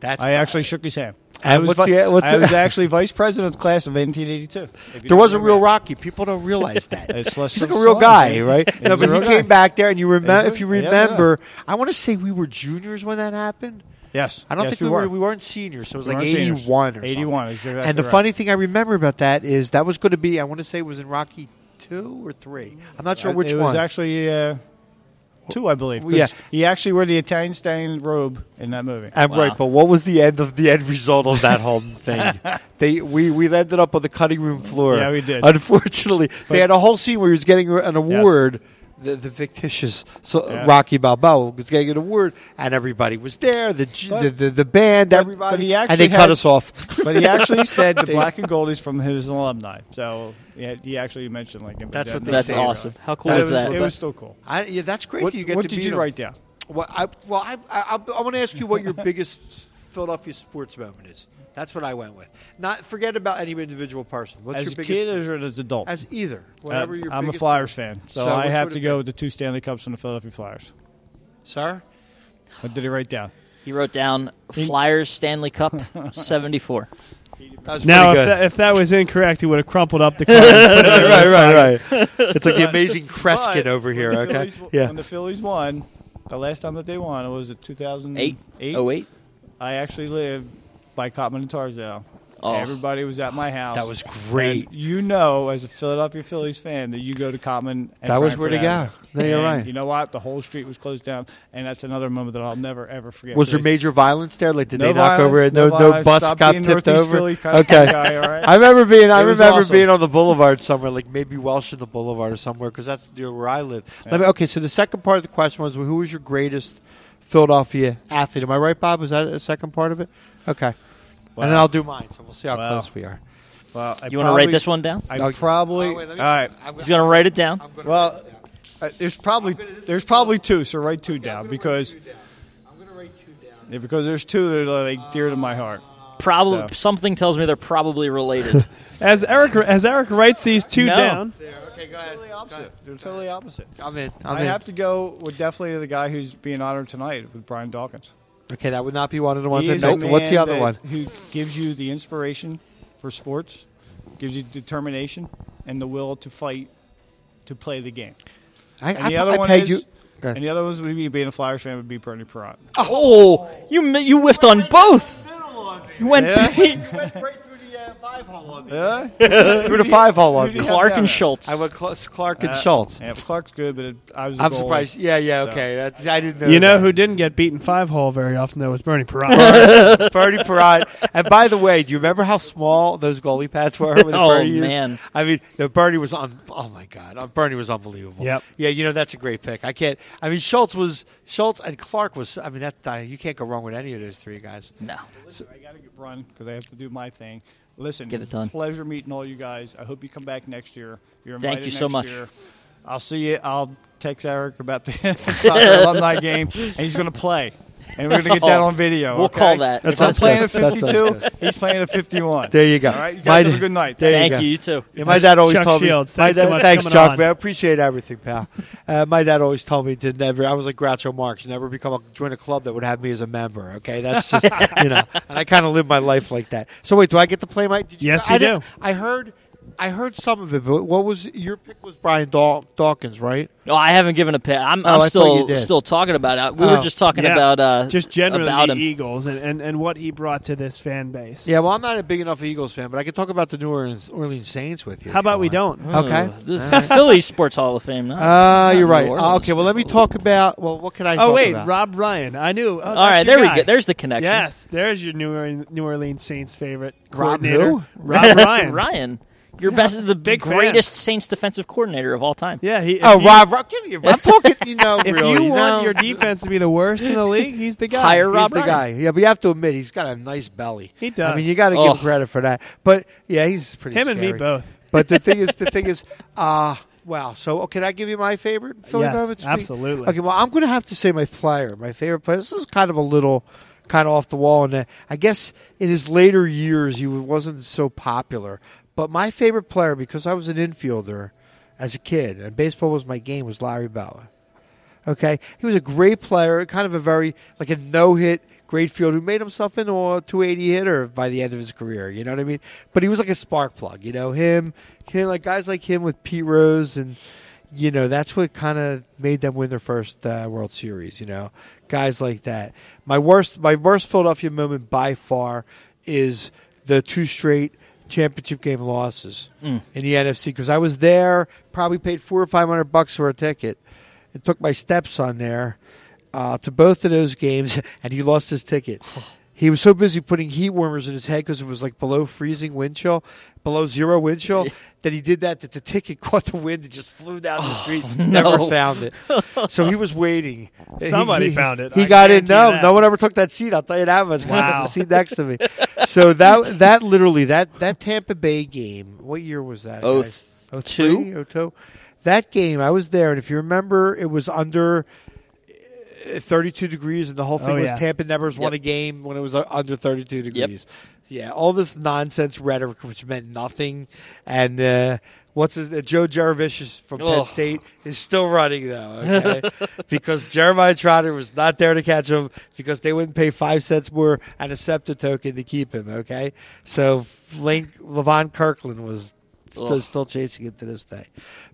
That's I actually shook his hand. And I was, what's the- what's I was actually vice president of the class of 1982. There was a real that. Rocky. People don't realize that. It's less He's like a real song, guy, man. right? No, but he real came guy. back there, and you remember. If you he is a- remember, I want to say we were juniors when that happened. Yes, I don't yes, think we, we, were. were. We weren't seniors, so it was We like weren't seniors. eighty-one or something. 81. Exactly And the right. funny thing I remember about that is that was going to be. I want to say it was in Rocky two or three. I'm not sure Uh, which it one. was actually uh, two, I believe. 'cause Yeah. he actually wore the Italian stained robe in that movie. I'm Wow. right, but what was the end of the end result of that whole thing? They we we ended up on the cutting room floor. Yeah, we did. Unfortunately, But- they had a whole scene where he was getting an award. The, the fictitious so, uh, Yeah. Rocky Balboa was getting an award, and everybody was there. The G- But- the, the, the band, but- everybody, but he and actually they cut had- us off. But he actually said the black and gold is from his alumni. So yeah, he actually mentioned like him. That's what they That's say. awesome. How cool It is was, that? it was still cool. I, yeah, that's great. What, that you get what to did beat you him. write down? Well, I, well, I, I, I want to ask you what your biggest Philadelphia sports moment is. That's what I went with. Not forget about any individual person. What's As your a biggest? kid or as an adult? as either, whatever Uh, your. I'm a biggest- Flyers fan, so, So I which have would to it go be? with the two Stanley Cups from the Philadelphia Flyers. Sir, What did he write down? He wrote down Flyers Stanley Cup 74. That Now, if that, if that was incorrect, he would have crumpled up the card. and put it in his right, right, right. It's like the amazing Kreskin But over here. Okay, Phillies- yeah. When the Phillies won, the last time that they won, it was it 2008. Eight? Oh, wait. I actually lived by Cottman and Tarzell. Oh. Everybody was at my house. That was great. And you know, as a Philadelphia Phillies fan, that you go to Cottman. And That was where Frankford to go. No, you're right. You know what? The whole street was closed down, and that's another moment that I'll never ever forget. Was there major violence there? Like, did no they knock violence, over it? No, No, no bus Stop got being tipped Northeast over. Philly kind of okay, guy, all right? I remember being. I remember awesome. being on the boulevard somewhere, like maybe Welsh in the Boulevard or somewhere, because that's you where I live. Let me, okay, so the second part of the question was, who was your greatest Philadelphia athlete? Am I right, Bob? Was that a second part of it? Okay, and then I'll do mine. So we'll see how Wow. close we are. Well, I You want to probably- write this one down? I Okay. probably. Oh, wait, let me- all right. I'm He's going to write it down. I'm gonna Well, write it down. uh, there's probably there's probably two, so write two down because I'm gonna write two down. yeah, because there's two that are like dear to my heart. Probably So. something tells me they're probably related. As Eric as Eric writes these two No. down, There. Okay, go ahead. Totally opposite. They're totally opposite. I'm in. I'm I in. have to go with definitely the guy who's being honored tonight with Brian Dawkins. Okay, that would not be one of the ones. He I is a nope. What's the man other that- one? Who gives you the inspiration for sports, gives you determination and the will to fight to play the game. I, And I, the other I one pegged is, you. Go and the other ones would be being a Flyers fan would be Bernie Parent. oh, you mi- you whiffed on both. You went Yeah. Five hole on me. Yeah, through the five hole on Who me. Clark down and there? Schultz. I went Cl- Clark and Uh, Schultz. Yeah, Clark's good, but it, I was. the I'm goalie. surprised. Yeah, yeah, So- okay. That's, I didn't know. you know that. who didn't get beaten five hole very often though was Bernie Parent. Bernie Parent. And by the way, do you remember how small those goalie pads were? When Oh, Bernie used? man. I mean, the Bernie was on. Oh my God, uh, Bernie was unbelievable. Yep. Yeah, you know that's a great pick. I can't. I mean, Schultz was Schultz and Clark was. I mean, that uh, you can't go wrong with any of those three guys. no. So I got to get run because I have to do my thing. Listen, Get it done. Pleasure meeting all you guys. I hope you come back next year. You're Thank invited you so next much. Year. I'll see you. I'll text Eric about the soccer alumni game, and he's going to play. And we're going to get that Oh, on video. we'll okay? call that. If I'm playing good. a 52, he's playing a 51. There you go. All right, you guys My- have a good night. There Thank go. you, you too. Yeah, my dad always Chuck told Shields, me. my thanks so dad- much thanks, Chuck. on. Man, I appreciate everything, pal. Uh, my dad always told me to never. I was like Groucho Marx, never become a join a club that would have me as a member. Okay, that's just you know. And I kind of live my life like that. So wait, do I get to play my? Did Yes, I you didn't- do. I heard. I heard some of it, but what was your pick? Was Brian Daw- Dawkins, right? No, I haven't given a pick. I'm, Oh, I'm I thought you still still talking about it. We Oh. were just talking Yeah. about uh, Just generally about the him. Eagles and, and, and what he brought to this fan base. Yeah. Well, I'm not a big enough Eagles fan, but I can talk about the New Orleans, Orleans Saints with you. How if you about we don't? Okay. Ooh, This is Philly Sports Hall of Fame. No? Uh, you're right. Uh, okay, well, let me talk about. Well, what can I? Oh talk wait, about? Rob Ryan. I knew. Oh, All right, there your we go. There's the connection. Yes, there's your New Orleans, New Orleans Saints favorite Rob coordinator, who? Rob Ryan. Ryan, your best, the Big fan. greatest Saints defensive coordinator of all time. Yeah, he. if Oh, you- Rob, Rob, give me. a- I'm talking. You know, If really, you want your defense to be the worst in the league, he's the guy. Hire He's Rob the Ryan. guy. Yeah, but you have to admit he's got a nice belly. He does. I mean, you got to give him credit for that. But yeah, he's pretty. Him and me both. But the thing is, the thing is, uh wow. So, oh, can I give you my favorite Philly Yes, moment? Speak- absolutely. Okay, well, I'm going to have to say my player, my favorite player. This is kind of a little, kind of off the wall, and I guess in his later years, he wasn't so popular. But my favorite player, because I was an infielder as a kid, and baseball was my game, was Larry Bowa. Okay, he was a great player, kind of a very like a no hit great fielder who made himself into a 280 hitter by the end of his career. You know what I mean? But he was like a spark plug. You know him, him like guys like him with Pete Rose and. You know that's what kind of made them win their first uh, World Series. You know, guys like that. My worst, my worst Philadelphia moment by far is the two straight championship game losses in the NFC because I was there, probably paid four or five hundred bucks for a ticket, and took my steps on there uh, to both of those games, and he lost his ticket. He was so busy putting heat warmers in his head because it was like below freezing wind chill, below zero wind chill, that he did that. That the ticket caught the wind and just flew down the oh, street. Never no. found it. So he was waiting. Somebody He- he- found it. He I got in. No, that. no one ever took that seat. I'll tell you that much. 'cause I Wow. was the seat next to me. So that that literally that that Tampa Bay game. What year was that? Oh, guys? th- 03? 02? That game, I was there, and if you remember, it was under 32 degrees, and the whole thing Oh, was yeah. Tampa never won a game when it was uh, under 32 degrees. Yeah, all this nonsense rhetoric, which meant nothing, and uh, what's his uh, Joe Jurevicius from Penn Ugh. State is still running though, okay? because Jeremiah Trotter was not there to catch him because they wouldn't pay five cents more and a scepter token to keep him. Okay, so Link Levon Kirkland was still, still chasing it to this day,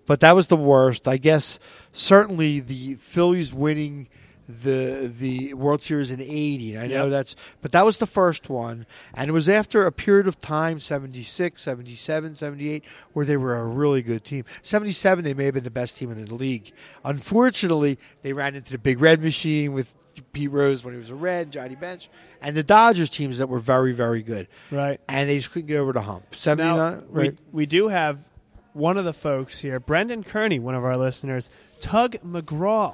but that was the worst. I guess certainly the Phillies winning the the World Series in 80. I know Yep. that's but that was the first one and it was after a period of time 76, 77, 78 where they were a really good team. 77 they may have been the best team in the league. Unfortunately, they ran into the big red machine with Pete Rose when he was a red, Johnny Bench, and the Dodgers teams that were very very good. Right. And they just couldn't get over the hump. 79 Now, right. we, we do have one of the folks here, Brendan Kearney, one of our listeners, Tug McGraw,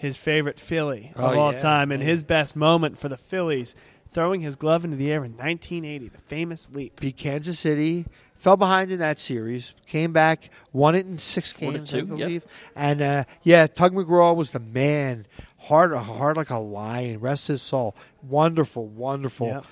his favorite Philly of Oh, all yeah, time, and man. his best moment for the Phillies, throwing his glove into the air in 1980, the famous leap. beat Kansas City, fell behind in that series, came back, won it in six Four to games, I two, yep. believe. And uh, yeah, Tug McGraw was the man, hard, hard like a lion. Rest his soul. Wonderful, wonderful, Yep.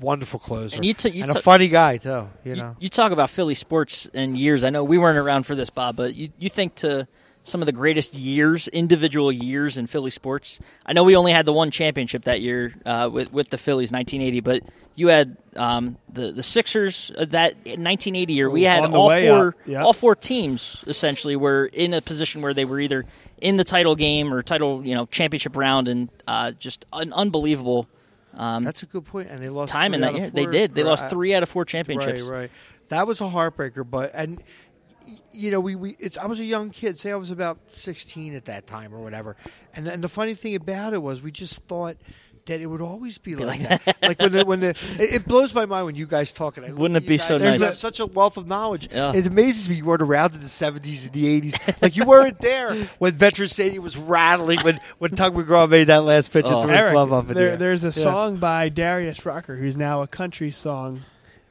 wonderful closer, And you t- you and a t- funny guy too. You You, know, you talk about Philly sports and years. I know we weren't around for this, Bob, but you, you think to some of the greatest years, individual years in Philly sports. I know we only had the one championship that year uh, with with the Phillies, 1980, but you had um, the the Sixers uh, that 1980 year. We had On all way four up, yep. all four teams essentially were in a position where they were either in the title game or title you know championship round, and uh, just an unbelievable that's a good point. And they lost time in that out of year. They did. They lost three out of four championships. Right, right. That was a heartbreaker, but and y- you know, we, we it's I was a young kid. Say I was about sixteen at that time or whatever. And and the funny thing about it was we just thought that it would always be, like, that. like when the, when the it, it blows my mind when you guys talk and I Wouldn't it be guys, so There's nice? a- such a wealth of knowledge. Yeah. It amazes me you weren't around in the seventies and the eighties. like you weren't there when Veterans Stadium was rattling when when Tug McGraw made that last pitch Oh. and threw his glove up in there, the there's a Yeah. song by Darius Rucker, who's now a country song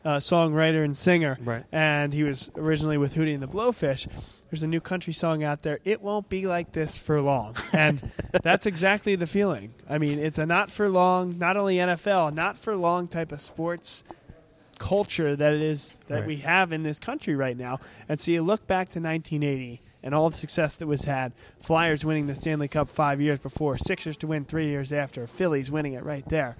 uh, songwriter and singer, Right. and he was originally with Hootie and the Blowfish. There's a new country song out there. It won't be like this for long, and that's exactly the feeling. I mean, it's a not for long, not only NFL, not for long type of sports culture that it is that Right. we have in this country right now. And so you look back to 1980 and all the success that was had. Flyers winning the Stanley Cup five years before, Sixers to win three years after, Phillies winning it right there.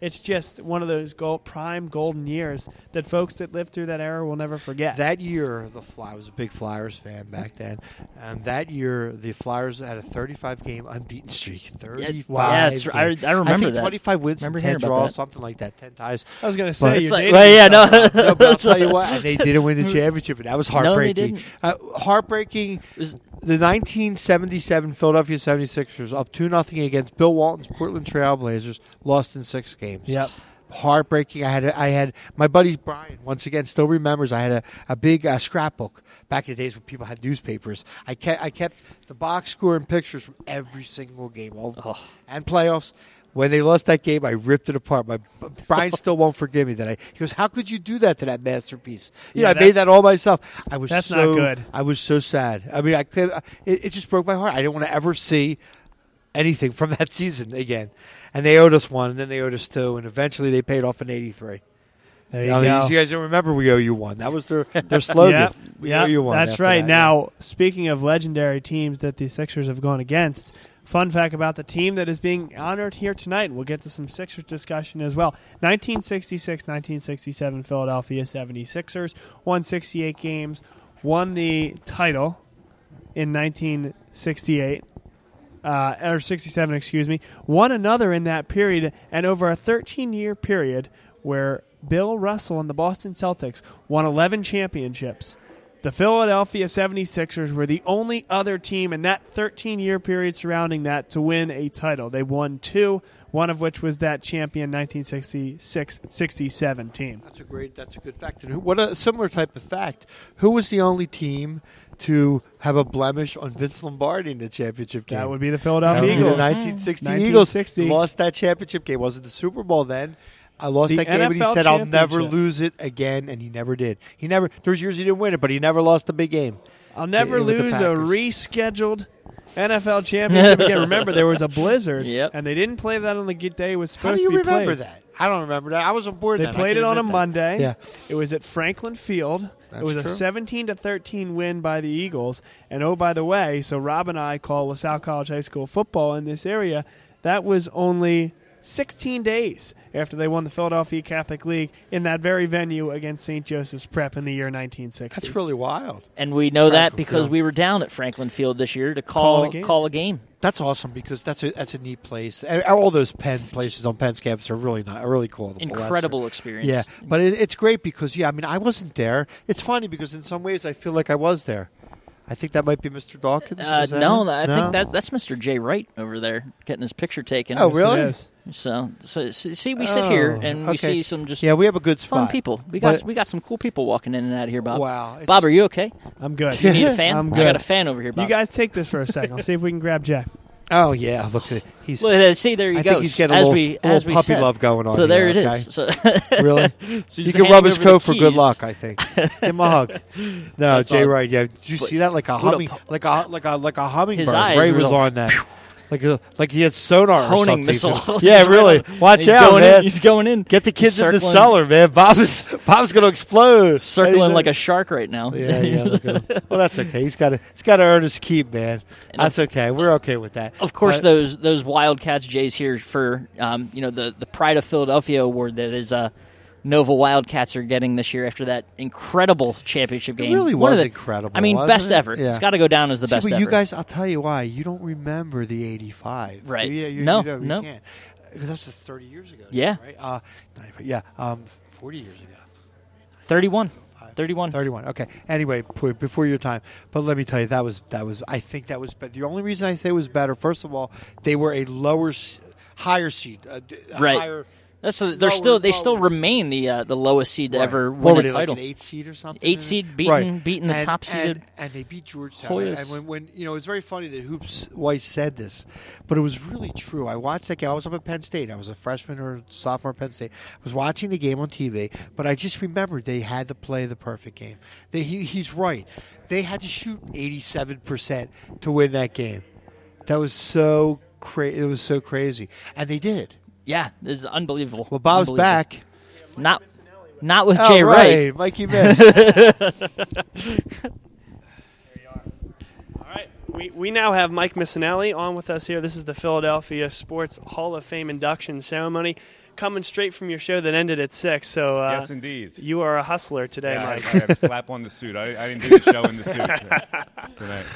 It's just one of those gold, prime golden years that folks that lived through that era will never forget. That year, the Fly I was a big Flyers fan back then. Um, that year, the Flyers had a 35 game unbeaten streak. 35. Yeah, it's- I- games. I remember think that. 25 wins, Remember 10 draws, something like that, 10 ties. I was going to say, it's you're like- well, yeah, no. No, but I'll tell you what, and they didn't win the championship, and that was No, they heartbreaking. didn't. Uh, heartbreaking. Was- The 1977 Philadelphia 76ers up 2 nothing against Bill Walton's Portland Trailblazers lost in 6 games Yep. heartbreaking. I had a, I had my buddy Brian once again still remembers. I had a, a big uh, scrapbook back in the days when people had newspapers. I kept I kept the box score and pictures from every single game, all Oh. and playoffs. When they lost that game, I ripped it apart. My Brian still won't forgive me that I. He goes, "How could you do that to that masterpiece?" You Yeah, know, I made that all myself. I was that's not so good. I was so sad. I mean, I could. It, it just broke my heart. I didn't want to ever see anything from that season again. And they owed us one, and then they owed us two, and eventually they paid off in '83. There you Now. You guys don't remember we owe you one. That was their their slogan. Yep, we yep, owe you one. That's right. that, now, speaking of legendary teams that the Sixers have gone against, fun fact about the team that is being honored here tonight, we'll get to some Sixers discussion as well. 1966 1967 Philadelphia 76ers won 68 games, won the title in 1968. Uh, or 67, excuse me, won another in that period, and over a 13 year period where Bill Russell and the Boston Celtics won 11 championships. The Philadelphia 76ers were the only other team in that 13 year period surrounding that to win a title. They won two, one of which was that champion 1966 67 team. That's a great. That's a good fact. And what a similar type of fact. Who was the only team to have a blemish on Vince Lombardi in the championship game? That would be the Philadelphia be the Eagles. 1960 1960. Hmm. Eagles lost that championship game. Wasn't the Super Bowl then? I lost The that game, and he said, "I'll never lose it again," and he never did. He never. There's years he didn't win it, but he never lost a big game. I'll never the lose a rescheduled NFL championship again. Remember, there was a blizzard, Yep. and they didn't play that on the day it was How supposed do you to be remember played. that? I don't remember that. I was on board. They then. Played it on a that. Monday. Yeah. It was at Franklin Field. That's it was true. a 17 to 13 win by the Eagles. And oh, by the way, so Rob and I call LaSalle College High School football in this area. That was only 16 days after they won the Philadelphia Catholic League in that very venue against St. Joseph's Prep in the year 1960. That's really wild. And we know that because Field. we were down at Franklin Field this year to Call call a game. call a game. That's awesome because that's a that's a neat place. All those Penn places on Penn's campus are really not really cool. Incredible experience. Yeah, but it, it's great because yeah, I mean, I wasn't there. It's funny because in some ways I feel like I was there. I think that might be Mr. Dawkins. Uh, Is that no, him? I No? think that's that's Mr. Jay Wright over there getting his picture taken. Oh, Yes, really? is. So, so see, see, we sit here Oh, and we okay. see some just yeah, we have a good spot. fun people. We got But- we got some cool people walking in and out of here, Bob. Wow, Bob, are you okay? I'm good. You need a fan? I'm good. I got a fan over here, Bob. You guys take this for a second. I'll see if we can grab Jack. Oh yeah, look at it. He's Look at that. See, there he I goes. think he's getting a as little- we, a little we puppy said. love going on So here, there it is. okay? So really. so he can rub his coat for good luck. I think. Give him a hug. No, That's Jay all- Wright. Yeah, did you But see that? Like a what a humming, like a like a like a hummingbird. Ray was on that. Like a, like he had sonar or Honing missile. Yeah, really. Watch out, going man. In, he's going in. Get the kids in the cellar, man. Bob's Bob's going to explode. circling like a a shark right now. yeah, yeah. him. Well, that's okay. He's got to he's got to earn his keep, man. That's okay. We're okay with that. Of course, But- those those Wildcats Jays here for um, you know the the Pride of Philadelphia award that is uh, Nova Wildcats are getting this year after that incredible championship game. really One of was the- incredible, I mean, best it? ever. Yeah. It's got to go down as the See, best but ever. you guys, I'll tell you why. You don't remember the '85, Right. Yeah, you? No, you you no. Because that's just 30 years ago. Yeah. Right. Uh, yeah. Um, 40 years ago. 31. 31. 31. Okay. Anyway, before your time, but let me tell you, that was that was. I think that was. But the only reason I say it was better, first of all, they were a lower, higher seed, a Right. higher. That's a, they're Lower- still they still remain the uh, the lowest seed to Right. ever What were win they, a like title. an eight seed or something? Eight seed, beaten Right. beating the and, top seeded and, and they beat Georgetown. Hoyas. And when, when you know, it's very funny that Hoops Weiss said this, but it was really true. I watched that game. I was up at Penn State. I was a freshman or sophomore at Penn State. I was watching the game on TV, but I just remembered they had to play the perfect game. They, he, he's right. They had to shoot eighty-seven percent to win that game. That was so crazy. It was so crazy, and they did. Yeah, this is unbelievable. Well, Bob's Unbelievable. back. Not not with Oh, Jay Wright. right, Mikey Miss. All right. We, we now have Mike Missanelli on with us here. This is the Philadelphia Sports Hall of Fame induction ceremony coming straight from your show that ended at 6. So uh, yes, indeed. you are a hustler today, Yeah, I, Mike. I have a slap on the suit. I, I didn't do the show in the suit tonight.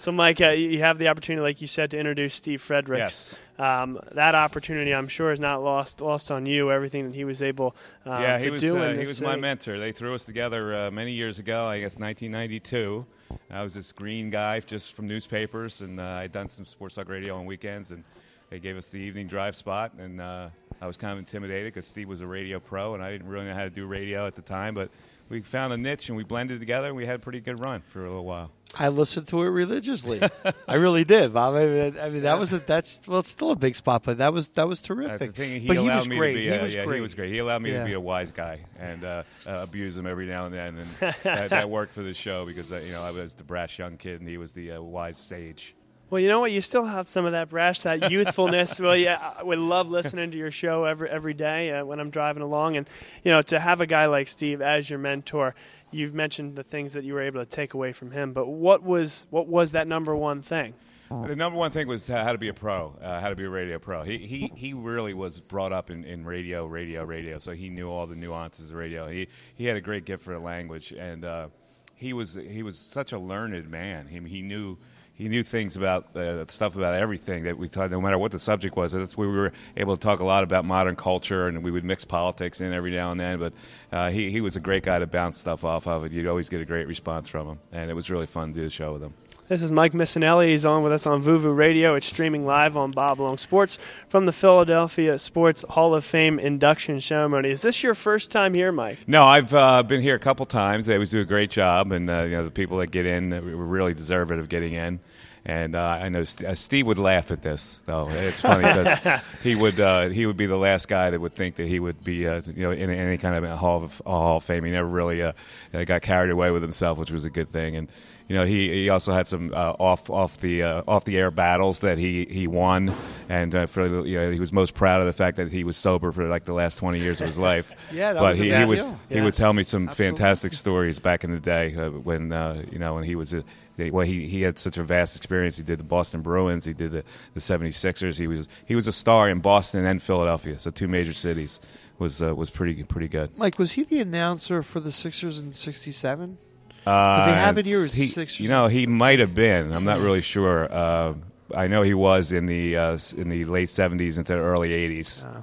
So, Mike, uh, you have the opportunity, like you said, to introduce Steve Fredericks. Yes. Um, that opportunity, I'm sure, is not lost lost on you. Everything that he was able uh, yeah, to he was do. uh, he was my mentor. They threw us together uh, many years ago. I guess 1992. I was this green guy just from newspapers, and uh, I'd done some sports talk radio on weekends, and they gave us the evening drive spot, and uh, I was kind of intimidated because Steve was a radio pro, and I didn't really know how to do radio at the time, but. We found a niche and we blended together, and we had a pretty good run for a little while. I listened to it religiously. I really did, Bob. I mean, I mean that was a that's well, it's still a big spot, but that was that was Uh, terrific. thing, he but he was me great. to be, he uh, was yeah, great. he was great. He allowed me Yeah. to be a wise guy and uh, uh, abuse him every now and then, and that, that worked for the show because uh, you know I was the brash young kid and he was the uh, wise sage. Well, you know what? You still have some of that brash, that youthfulness. well, yeah, I would love listening to your show every every day uh, when I'm driving along, and you know, to have a guy like Steve as your mentor. You've mentioned the things that you were able to take away from him, but what was what was that number one thing? The number one thing was how to be a pro, uh, how to be a radio pro. He, he, he really was brought up in, in radio, radio, radio, so he knew all the nuances of radio. He, he had a great gift for the language, and uh, he, was, he was such a learned man. He, he knew he knew things about uh, stuff about everything that we thought, no matter what the subject was. That's where we were able to talk a lot about modern culture, and we would mix politics in every now and then. But uh, he, he was a great guy to bounce stuff off of, and you'd always get a great response from him. And it was really fun to do the show with him. This is Mike Missanelli. He's on with us on Vuvu Radio. It's streaming live on Bob Long Sports from the Philadelphia Sports Hall of Fame induction ceremony. Is this your first time here, Mike? No, I've uh, been here a couple times. They always do a great job, and uh, you know the people that get in uh, really deserve it of getting in. And uh, I know St- uh, Steve would laugh at this, though. It's funny because he would uh, he would be the last guy that would think that he would be uh, you know in any kind of a hall of hall of fame. He never really uh, got carried away with himself, which was a good thing. And you know he, he also had some uh, off off the uh, off the air battles that he, he won, and uh, for you know he was most proud of the fact that he was sober for like the last twenty years of his life. Yeah, that but was a he, he would he would tell me some Absolutely. fantastic stories back in the day uh, when uh, you know when he was a, they- well he, he had such a vast experience. He did the Boston Bruins. He did the, the 76ers he was he was a star in Boston and Philadelphia. So two major cities was uh, was pretty pretty good. Mike, was he the announcer for the Sixers in '67? uh, they have it here as he, Sixers you know he might have been. I'm not really sure. Uh, I know he was in the uh, in the late 70s into the early 80s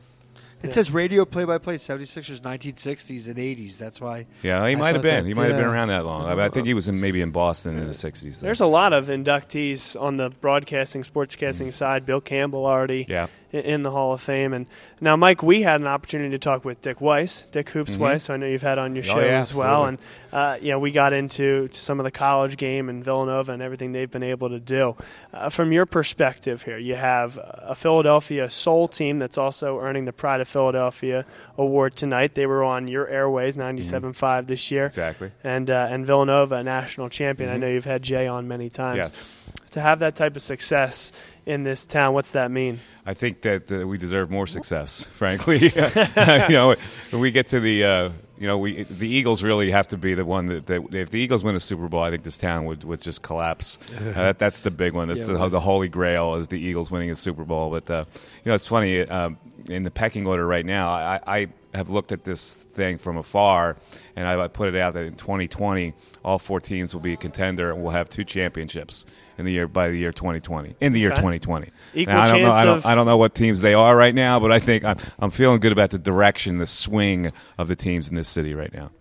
It says radio play-by-play 76ers, 1960s and 80s. That's why. yeah he I might have been that, he might have been uh, around that long I, I think he was in, maybe in Boston in the 60s though. There's a lot of inductees on the broadcasting, sportscasting side. Bill Campbell already Mm. Yeah. In the Hall of Fame. And now, Mike, we had an opportunity to talk with Dick Weiss, Dick Hoops Weiss, who I know you've had on your Oh, show yeah, as well. And, absolutely. uh, you know, we got into some of the college game and Villanova and everything they've been able to do. Uh, from your perspective here, you have a Philadelphia Soul team that's also earning the Pride of Philadelphia award tonight. They were on your airways, 97.5 this year. exactly And, uh, and Villanova, a national champion. I know you've had Jay on many times yes to have that type of success in this town, what's that mean? I think that uh, we deserve more success, frankly. you know, when we get to the, uh, you know, we the Eagles really have to be the one that, that if the Eagles win a Super Bowl, I think this town would, would just collapse. Uh, that, that's the big one. That's Yeah, the, the holy grail is the Eagles winning a Super Bowl. But uh, you know, it's funny um, in the pecking order right now. I, I have looked at this thing from afar, and I, I put it out that in 2020, all four teams will be a contender and we'll have two championships in the year by the year 2020. In the year Okay. 2020. Equal Now, I don't know. I don't, I don't know what teams they are right now, but I think I'm, I'm feeling good about the direction, the swing of the teams in this city right now.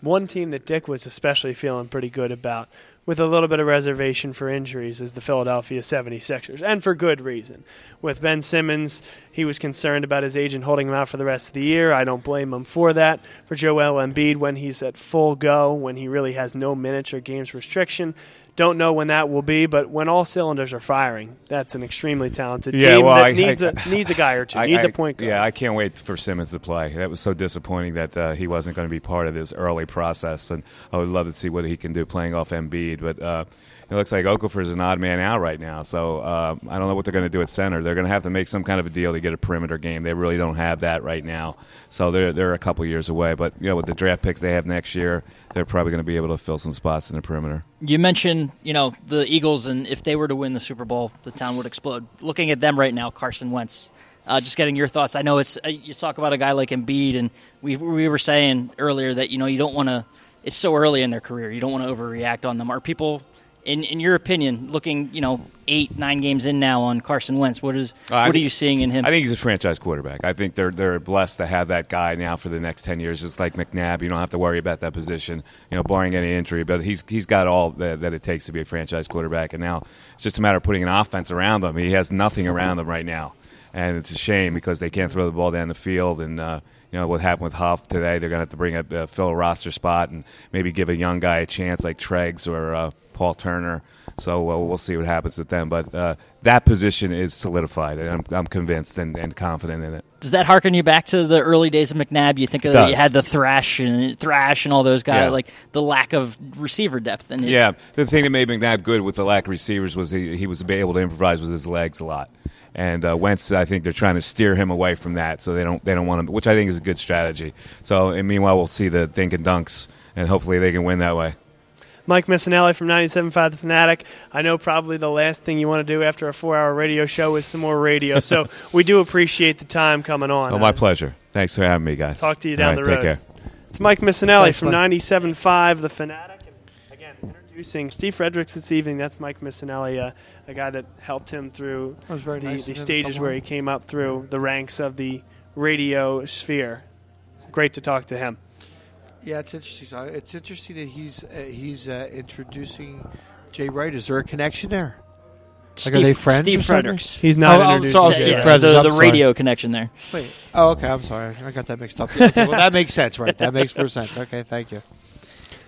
One team that Dick was especially feeling pretty good about, with a little bit of reservation for injuries, is the Philadelphia 76ers, and for good reason. With Ben Simmons, he was concerned about his agent holding him out for the rest of the year. I don't blame him for that. For Joel Embiid, when he's at full go, when he really has no minutes or games restriction, don't know when that will be, but when all cylinders are firing, that's an extremely talented Yeah, team well, that I- needs I- a needs a guy or two, I- needs a point guard. Yeah, I can't wait for Simmons to play. That was so disappointing that uh, he wasn't going to be part of this early process, and I would love to see what he can do playing off Embiid. But uh, it looks like Okafor's an odd man out right now, so uh, I don't know what they're going to do at center. They're going to have to make some kind of a deal to get a perimeter game. They really don't have that right now, so they're they're a couple years away. But you know, with the draft picks they have next year, they're probably going to be able to fill some spots in the perimeter. You mentioned, you know, the Eagles, and if they were to win the Super Bowl, the town would explode. Looking at them right now, Carson Wentz. Uh, just getting your thoughts. I know it's uh, you talk about a guy like Embiid, and we we were saying earlier that you know you don't want to. It's so early in their career. You don't want to overreact on them. Are people, in in your opinion, looking you know eight nine games in now on Carson Wentz? What is Uh, what are you seeing in him? I think he's a franchise quarterback. I think they're they're blessed to have that guy now for the next ten years. Just like McNabb, you don't have to worry about that position, you know, barring any injury. But he's he's got all that, that it takes to be a franchise quarterback. And now it's just a matter of putting an offense around him. He has nothing around him right now, and it's a shame because they can't throw the ball down the field. And uh, you know what happened with Huff today, they're going to have to bring up uh, fill a roster spot and maybe give a young guy a chance like Treggs or. Uh, Paul Turner. So uh, we'll see what happens with them. But uh, that position is solidified, and I'm, I'm convinced and, and confident in it. Does that harken you back to the early days of McNabb? You think you had the thrash and thrash and all those guys, Yeah. like the lack of receiver depth. And Yeah, the thing that made McNabb good with the lack of receivers was he, he was able to improvise with his legs a lot. And uh, Wentz, I think they're trying to steer him away from that, so they don't they don't want him, which I think is a good strategy. So, and meanwhile, we'll see the dink and dunks, and hopefully they can win that way. Mike Missanelli from 97.5 The Fanatic. I know probably the last thing you want to do after a four hour radio show is some more radio. So we do appreciate the time coming on. Oh, my Uh, pleasure. Thanks for having me, guys. Talk to you All down right, the road. Take care. It's Mike Missanelli Thanks, from Mike. 97.5 The Fanatic. And again, introducing Steve Fredericks this evening. That's Mike Missanelli, uh, a guy that helped him through was very the, nice the stages where on. he came up through the ranks of the radio sphere. Great to talk to him. Yeah, it's interesting. So it's interesting that he's uh, he's uh, introducing Jay Wright. Is there a connection there? Steve, are they friends Steve or? Fredericks. He's not Oh, oh, introducing so- Yeah, Steve yeah, Jay. Fredericks. the, I'm the sorry. radio connection there. Wait. Oh, okay. I'm sorry. I got that mixed up. Okay, well, that makes sense, right? That makes more sense. Okay, thank you.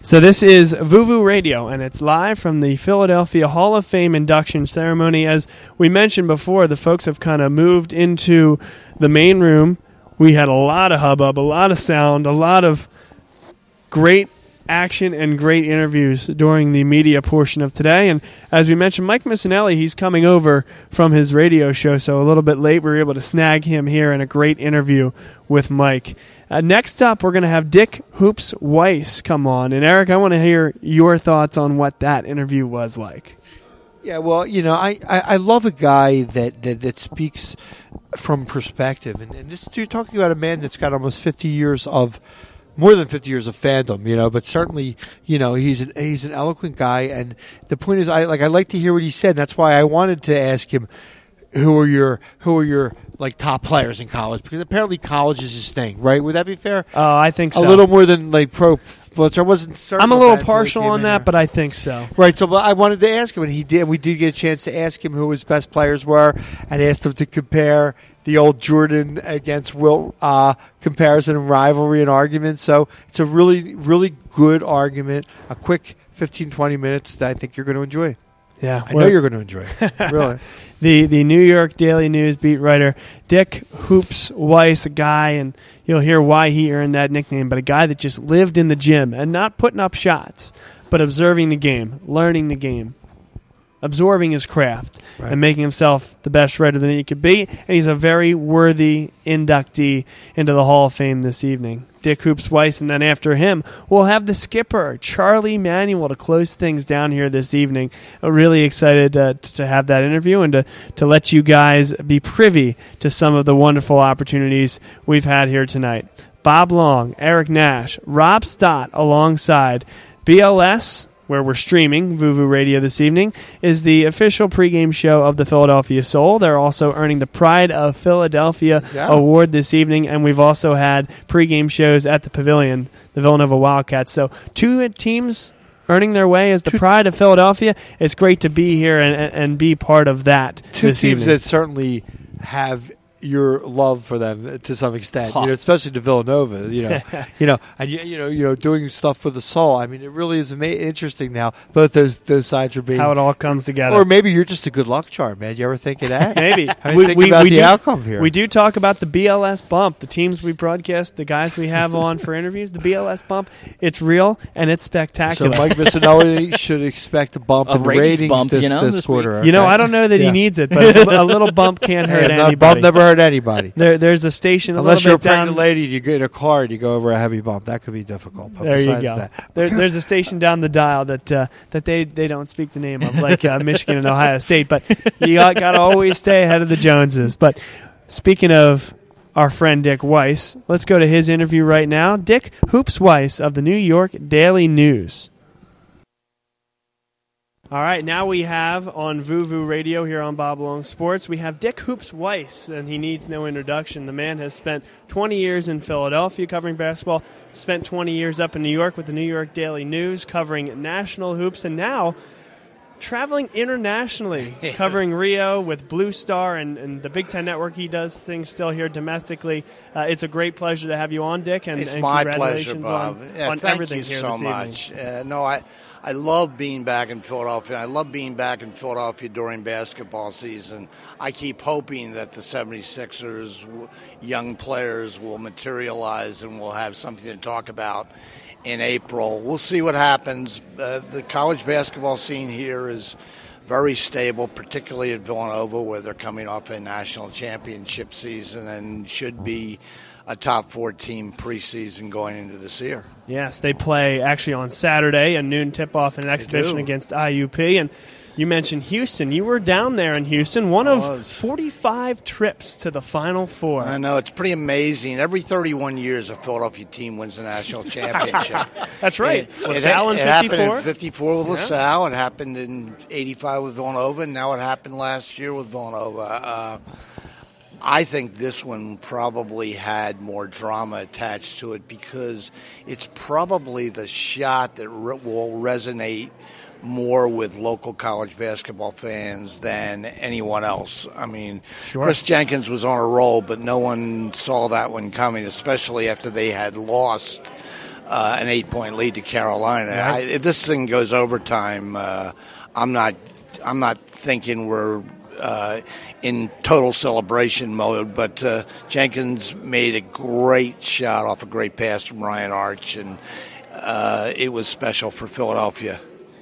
So this is Vuvu Radio, and it's live from the Philadelphia Hall of Fame induction ceremony. As we mentioned before, the folks have kind of moved into the main room. We had a lot of hubbub, a lot of sound, a lot of great action and great interviews during the media portion of today. And as we mentioned, Mike Missanelli, he's coming over from his radio show, so a little bit late. We were able to snag him here in a great interview with Mike. Uh, next up, we're going to have Dick Hoops Weiss come on. And Eric, I want to hear your thoughts on what that interview was like. Yeah, well, you know, I, I, I love a guy that, that, that speaks from perspective, and, and this you're talking about a man that's got almost 50 years of more than 50 years of fandom, you know, but certainly, you know, he's an he's an eloquent guy, and the point is, I like I like to hear what he said. And that's why I wanted to ask him who are your who are your like top players in college because apparently college is his thing, right? Would that be fair? Oh, I think so. A little more than like pro. Well, I wasn't certain. I'm a little that until he partial on that, but I think so. Right, so but I wanted to ask him, and he did. We did get a chance to ask him who his best players were, and asked him to compare the old Jordan against Wilt uh, comparison and rivalry and argument. So it's a really, really good argument. A quick 15, 20 minutes that I think you're going to enjoy. Yeah, I know you're going to enjoy. it. really. the the New York Daily News beat writer Dick Hoops Weiss, a guy, and you'll hear why he earned that nickname, but a guy that just lived in the gym and not putting up shots, but observing the game, learning the game, absorbing his craft, Right. and making himself the best writer that he could be. And he's a very worthy inductee into the Hall of Fame this evening. Dick Hoops Weiss, and then after him, we'll have the skipper, Charlie Manuel, to close things down here this evening. I'm really excited uh, to have that interview and to, to let you guys be privy to some of the wonderful opportunities we've had here tonight. Bob Long, Eric Nash, Rob Stott alongside BLS, where we're streaming Vuvu Radio this evening, is the official pregame show of the Philadelphia Soul. They're also earning the Pride of Philadelphia Yeah. award this evening, and we've also had pregame shows at the Pavilion, the Villanova Wildcats. So two teams earning their way as the Pride of Philadelphia. It's great to be here and, and, and be part of that. Two teams evening. that certainly have your love for them to some extent, Huh. you know, especially to Villanova. You know, you know, and you, you know, you know, doing stuff for the soul. I mean, it really is ama- interesting now. Both those those sides are being, how it all comes together. or maybe you're just a good luck charm, man. You ever think of that? Maybe I mean, think about the do, outcome here. We do talk about the BLS bump, the teams we broadcast, the guys we have on for interviews. The BLS bump, it's real and it's spectacular. So. Mike Missanelli should expect a bump A in the ratings ratings bump, this, you know, this, this quarter. you know. I don't know that Yeah. he needs it, but a, a little bump can't hurt Yeah, anybody. bump never hurt anybody. there, there's a station a Unless you're a down. pregnant lady, you get in a car and you go over a heavy bump. That could be difficult. But There you go. That, There, there's a station down the dial that uh, that they, they don't speak the name of, like uh, Michigan and Ohio State. But you got, got to always stay ahead of the Joneses. But speaking of our friend Dick Weiss, let's go to his interview right now. Dick Hoops Weiss of the New York Daily News. All right, now we have on Vuvu Radio here on Bob Long Sports, we have Dick Hoops Weiss, and he needs no introduction. The man has spent 20 years in Philadelphia covering basketball, spent 20 years up in New York with the New York Daily News covering national hoops, and now traveling internationally, covering Rio with Blue Star and, and the Big Ten Network. He does things still here domestically. Uh, it's a great pleasure to have you on, Dick, and, It's and my pleasure, Bob. on, Yeah, on thank everything you here so much. Uh, no, I, I love being back in Philadelphia. I love being back in Philadelphia during basketball season. I keep hoping that the 76ers, young players, will materialize and we'll have something to talk about in April. We'll see what happens. Uh, the college basketball scene here is very stable, particularly at Villanova, where they're coming off a national championship season and should be a top four team preseason going into this year. Yes, they play actually on Saturday, a noon tip off and an exhibition against IUP. And you mentioned Houston. You were down there in Houston, one of 45 trips to the Final Four. I know it's pretty amazing. Every 31 years, a Philadelphia team wins the national championship. That's right. It, LaSalle it, in it happened in 54 with LaSalle. It happened in 85 with Villanova, and now it happened last year with Villanova. Uh, I think this one probably had more drama attached to it because it's probably the shot that re- will resonate more with local college basketball fans than anyone else. I mean, Sure. Chris Jenkins was on a roll, but no one saw that one coming, especially after they had lost uh, an eight-point lead to Carolina. Yeah. I, if this thing goes overtime, uh, I'm not. I'm not thinking we're uh, in total celebration mode. But uh, Jenkins made a great shot off a great pass from Ryan Arch, and uh, it was special for Philadelphia.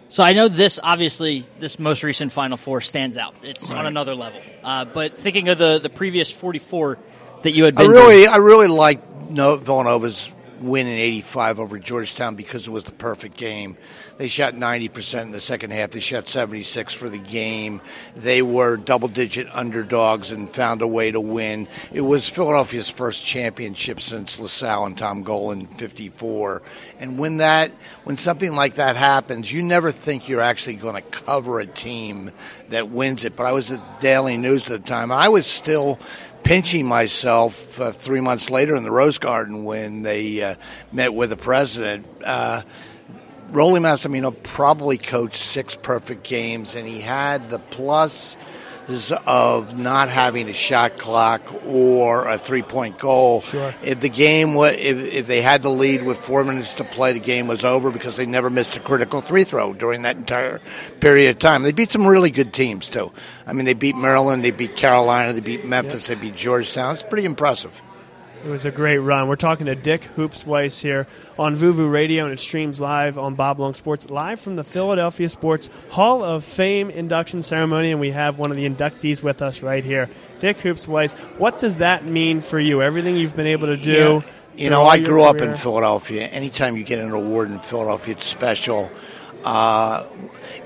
So I know this obviously this most recent Final Four stands out. It's on another level. Uh, but thinking of the the previous 44 that you had I really, I really like Villanova's win in '85 over Georgetown because it was the perfect game. They shot 90% in the second half. They shot 76 for the game. They were double-digit underdogs and found a way to win. It was Philadelphia's first championship since LaSalle and Tom Golan '54. And when that, when something like that happens, you never think you're actually going to cover a team that wins it. But I was at Daily News at the time, I was still pinching myself uh, three months later in the Rose Garden when they uh, met with the president. Uh, Rollie Massimino probably coached six perfect games, and he had the plus of not having a shot clock or a three-point goal. Sure. If the game was, if, if they had the lead with four minutes to play, the game was over because they never missed a critical three throw during that entire period of time. They beat some really good teams too. I mean, they beat Maryland, they beat Carolina, they beat Memphis, they beat Georgetown. It's pretty impressive. It was a great run. We're talking to Dick Hoops Weiss here on Vuvu Radio, and it streams live on Bob Long Sports, live from the Philadelphia Sports Hall of Fame induction ceremony, and we have one of the inductees with us right here. Dick Hoops Weiss, what does that mean for you? Everything you've been able to do. Yeah. You know, I grew up in Philadelphia. Anytime you get an award in Philadelphia, it's special. Uh,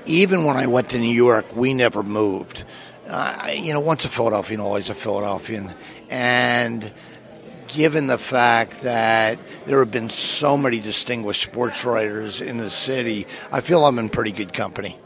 even when I went to New York, we never moved. Uh, you know, once a Philadelphian, always a Philadelphian. And given the fact that there have been so many distinguished sports writers in the city, I feel I'm in pretty good company.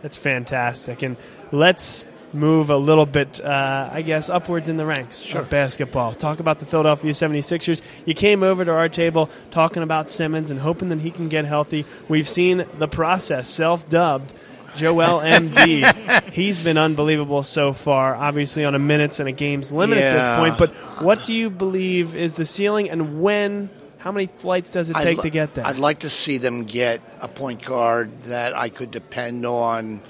That's fantastic. And let's move a little bit, uh, I guess, upwards in the ranks of basketball. Talk about the Philadelphia 76ers. You came over to our table talking about Simmons and hoping that he can get healthy. We've seen the process, self dubbed. Joel Embiid, he's been unbelievable so far. Obviously, on a minutes and a games limit at this point. But what do you believe is the ceiling, and when? How many flights does it take li- to get there? I'd like to see them get a point guard that I could depend on,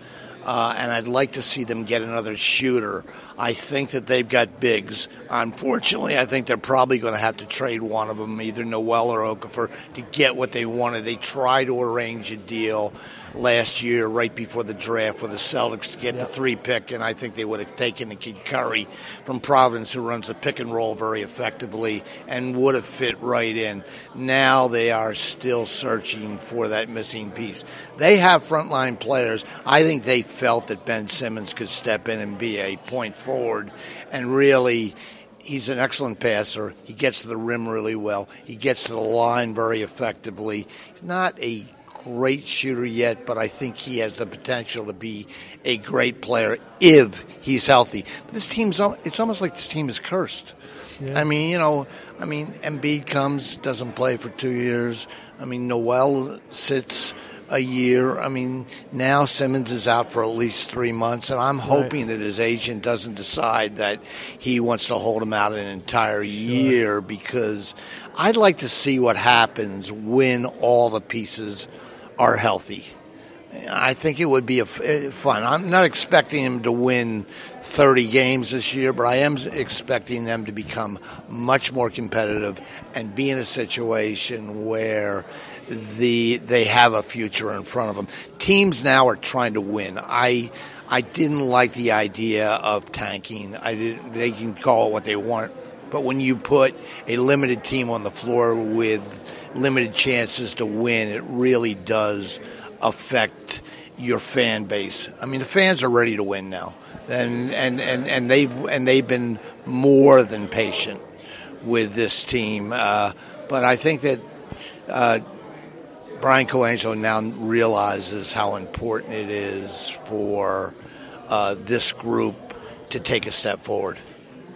uh, and I'd like to see them get another shooter. I think that they've got bigs. Unfortunately, I think they're probably going to have to trade one of them, either Noel or Okafor, to get what they wanted. They tried to arrange a deal last year, right before the draft, for the Celtics to get the three pick, and I think they would have taken the kid Curry from Providence, who runs the pick and roll very effectively, and would have fit right in. Now they are still searching for that missing piece. They have frontline players. I think they felt that Ben Simmons could step in and be a point forward, and really. He's an excellent passer. He gets to the rim really well. He gets to the line very effectively. He's not a great shooter yet, but I think he has the potential to be a great player if he's healthy. But this team's it's almost like this team is cursed. I mean, you know, I mean, Embiid comes, doesn't play for two years. I mean, Noel sits a year. I mean, now Simmons is out for at least three months, and I'm hoping that his agent doesn't decide that he wants to hold him out an entire year because I'd like to see what happens when all the pieces are healthy. I think it would be a eh, fun. I'm not expecting him to win 30 games this year, but I am expecting them to become much more competitive and be in a situation where the they have a future in front of them. Teams now are trying to win. I I didn't like the idea of tanking. I didn't, they can call it what they want, but when you put a limited team on the floor with limited chances to win, it really does affect your fan base. I mean, the fans are ready to win now, and and, and, and they've and they've been more than patient with this team. Uh, but I think that uh, Bryan Colangelo now realizes how important it is for uh, this group to take a step forward.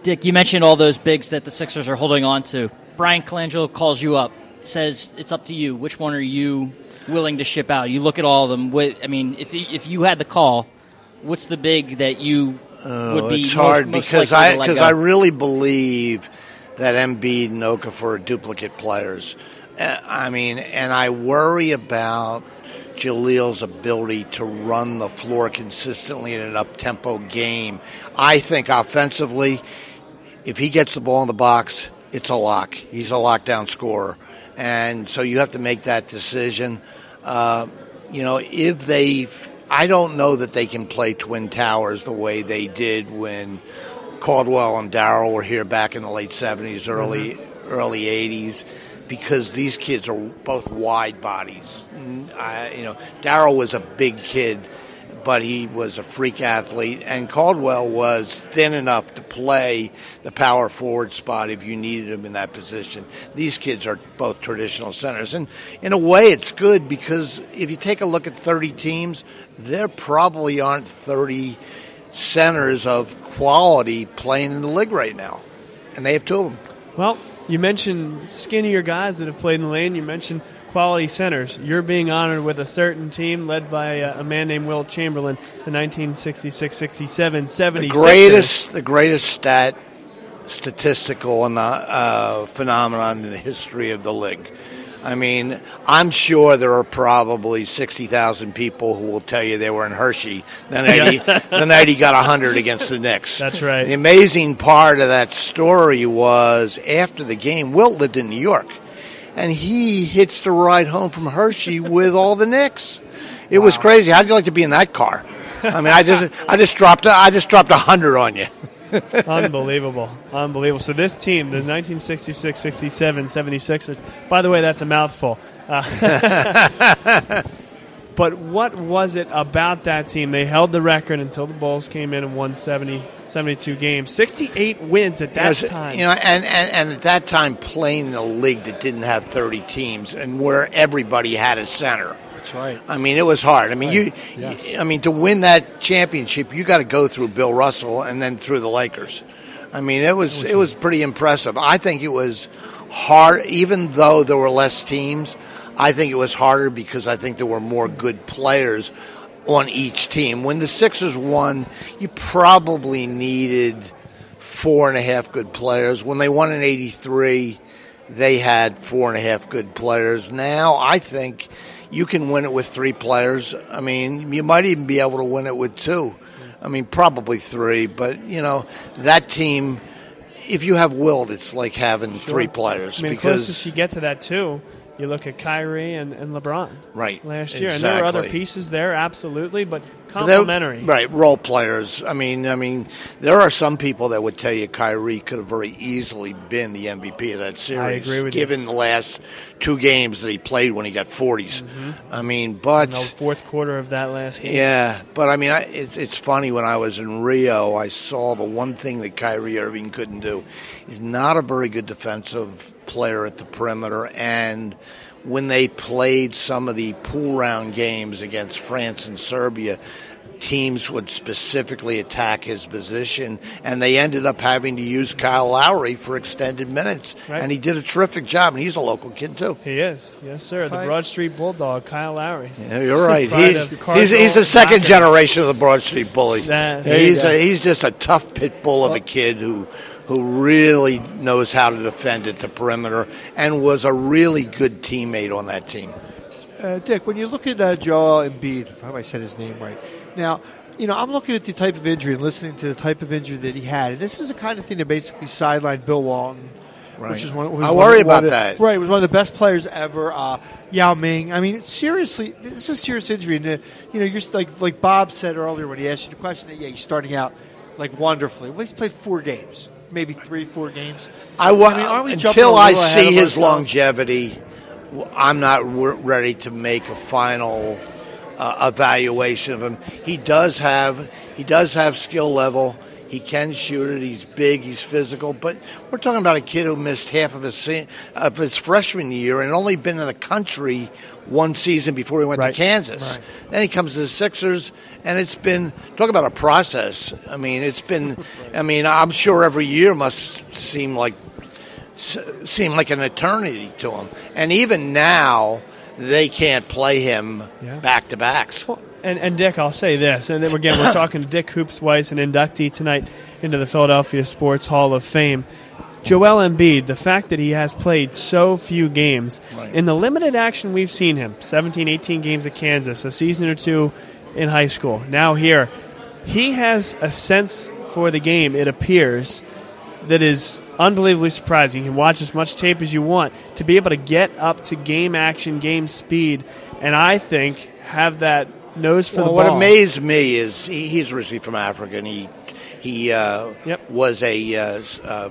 Dick, you mentioned all those bigs that the Sixers are holding on to. Bryan Colangelo calls you up, says it's up to you. Which one are you willing to ship out? You look at all of them. I mean, if if you had the call, what's the big that you uh, would be? It's hard most, because I because I really believe that Embiid and Okafor are duplicate players. Uh, I mean, and I worry about Jahlil's ability to run the floor consistently in an up tempo game. I think offensively, if he gets the ball in the box, it's a lock. He's a lockdown scorer. And so you have to make that decision. Uh, you know, if they, I don't know that they can play Twin Towers the way they did when Caldwell and Darryl were here back in the late 70s, early, mm-hmm. early 80s because these kids are both wide bodies. I, you know, Darryl was a big kid, but he was a freak athlete, and Caldwell was thin enough to play the power forward spot if you needed him in that position. These kids are both traditional centers, and in a way, it's good because if you take a look at 30 teams, there probably aren't 30 centers of quality playing in the league right now, and they have two of them. Well, you mentioned skinnier guys that have played in the lane. You mentioned quality centers. You're being honored with a certain team led by a, a man named Wilt Chamberlain, the 1966, 67, 70. The greatest, the greatest stat, statistical and uh, phenomenon in the history of the league. I mean, I'm sure there are probably 60,000 people who will tell you they were in Hershey the night, he, the night he got 100 against the Knicks. That's right. The amazing part of that story was after the game, Wilt lived in New York, and he hitched a ride home from Hershey with all the Knicks. It wow. was crazy. How'd you like to be in that car? I mean, I just, I just dropped, I just dropped a hundred on you. Unbelievable. Unbelievable. So this team, the 1966, 67, 76ers, by the way, that's a mouthful. Uh, but what was it about that team? They held the record until the Bulls came in and won 70, 72 games. 68 wins at that time. You know, and, and, and at that time, playing in a league that didn't have 30 teams and where everybody had a center – that's right. I mean, it was hard. I mean, right. you, yes. I mean, to win that championship, you got to go through Bill Russell and then through the Lakers. I mean, it was it was pretty impressive. I think it was hard, even though there were less teams. I think it was harder because I think there were more good players on each team. When the Sixers won, you probably needed four and a half good players. When they won in '83, they had four and a half good players. Now, I think you can win it with three players. I mean, you might even be able to win it with two. I mean, probably three, but you know that team. If you have Wilt, it's like having sure. three players. I mean, because closest you get to that too you look at Kyrie and, and LeBron, right? Last year, exactly. and there were other pieces there, absolutely, but complementary, right? Role players. I mean, I mean, there are some people that would tell you Kyrie could have very easily been the MVP of that series. I agree with given you. the last two games that he played when he got 40s. Mm-hmm. I mean, but the fourth quarter of that last game. Yeah, but I mean, I, it's it's funny when I was in Rio, I saw the one thing that Kyrie Irving couldn't do. He's not a very good defensive player at the perimeter, and when they played some of the pool round games against France and Serbia, teams would specifically attack his position, and they ended up having to use Kyle Lowry for extended minutes. Right. And he did a terrific job, and he's a local kid, too. He is. Yes, sir. The Broad Street Bulldog, Kyle Lowry. Yeah, you're right. he's, he's, he's, the second generation of the Broad Street Bully. That, he's, a, he's just a tough pit bull of a kid who – who really knows how to defend at the perimeter and was a really good teammate on that team. Uh, Dick, when you look at uh, Joel Embiid, if I said his name right, now, you know, I'm looking at the type of injury and listening to the type of injury that he had, and this is the kind of thing that basically sidelined Bill Walton. Right. Which is one, I worry about the- that. Right, was one of the best players ever. Uh, Yao Ming. I mean, seriously, this is a serious injury. And uh, you know, you're like like Bob said earlier when he asked you the question. Yeah, he's starting out like wonderfully. Well, he's played four games, maybe three, four games. I, wa- I mean, aren't we until I see his ourselves? longevity, I'm not re- ready to make a final uh, evaluation of him. He does have he does have skill level. He can shoot it. He's big. He's physical. But we're talking about a kid who missed half of his se- of his freshman year and only been in the country one season before he went Right. to Kansas. Then he comes to the Sixers, and it's been talk about a process. I mean, it's been. I mean, I'm sure every year must seem like seem like an eternity to him. And even now, they can't play him back to backs. Well, and, and Dick, I'll say this, and then again, we're talking to Dick Hoops Weiss, an inductee tonight into the Philadelphia Sports Hall of Fame. Joel Embiid, the fact that he has played so few games, Right. in the limited action we've seen him 17, 18 games at Kansas, a season or two in high school, now here, he has a sense for the game, it appears, that is unbelievably surprising. You can watch as much tape as you want to be able to get up to game action, game speed, and I think have that nose for Well, the what ball. What amazed me is he, he's originally from Africa, and he he uh, Yep. was a, uh, uh,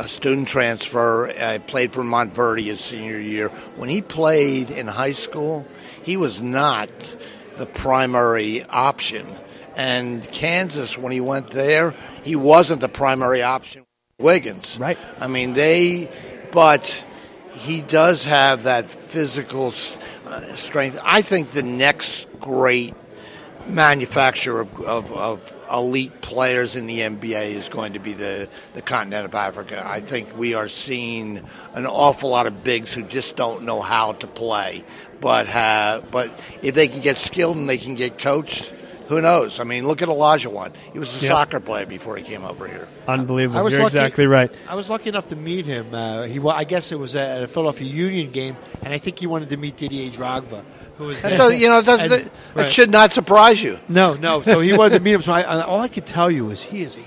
a student transfer. I played for Montverde his senior year. When he played in high school, he was not the primary option. And Kansas, when he went there, he wasn't the primary option. Wiggins, Right. I mean, they, but he does have that physical uh, strength. I think the next great manufacturer of, of, of elite players in the NBA is going to be the, the continent of Africa. I think we are seeing an awful lot of bigs who just don't know how to play, but have, but if they can get skilled and they can get coached, who knows? I mean, look at Olajuwon. He was a Yeah. soccer player before he came over here. Unbelievable. I was You're lucky- exactly right. I was lucky enough to meet him. Uh, he, wa- I guess it was at a Philadelphia Union game, and I think he wanted to meet Didier Drogba, who was That there. does, you know, it doesn't, And- that right. should not surprise you. No, no. So he wanted to meet him. So I, I, all I could tell you is he is a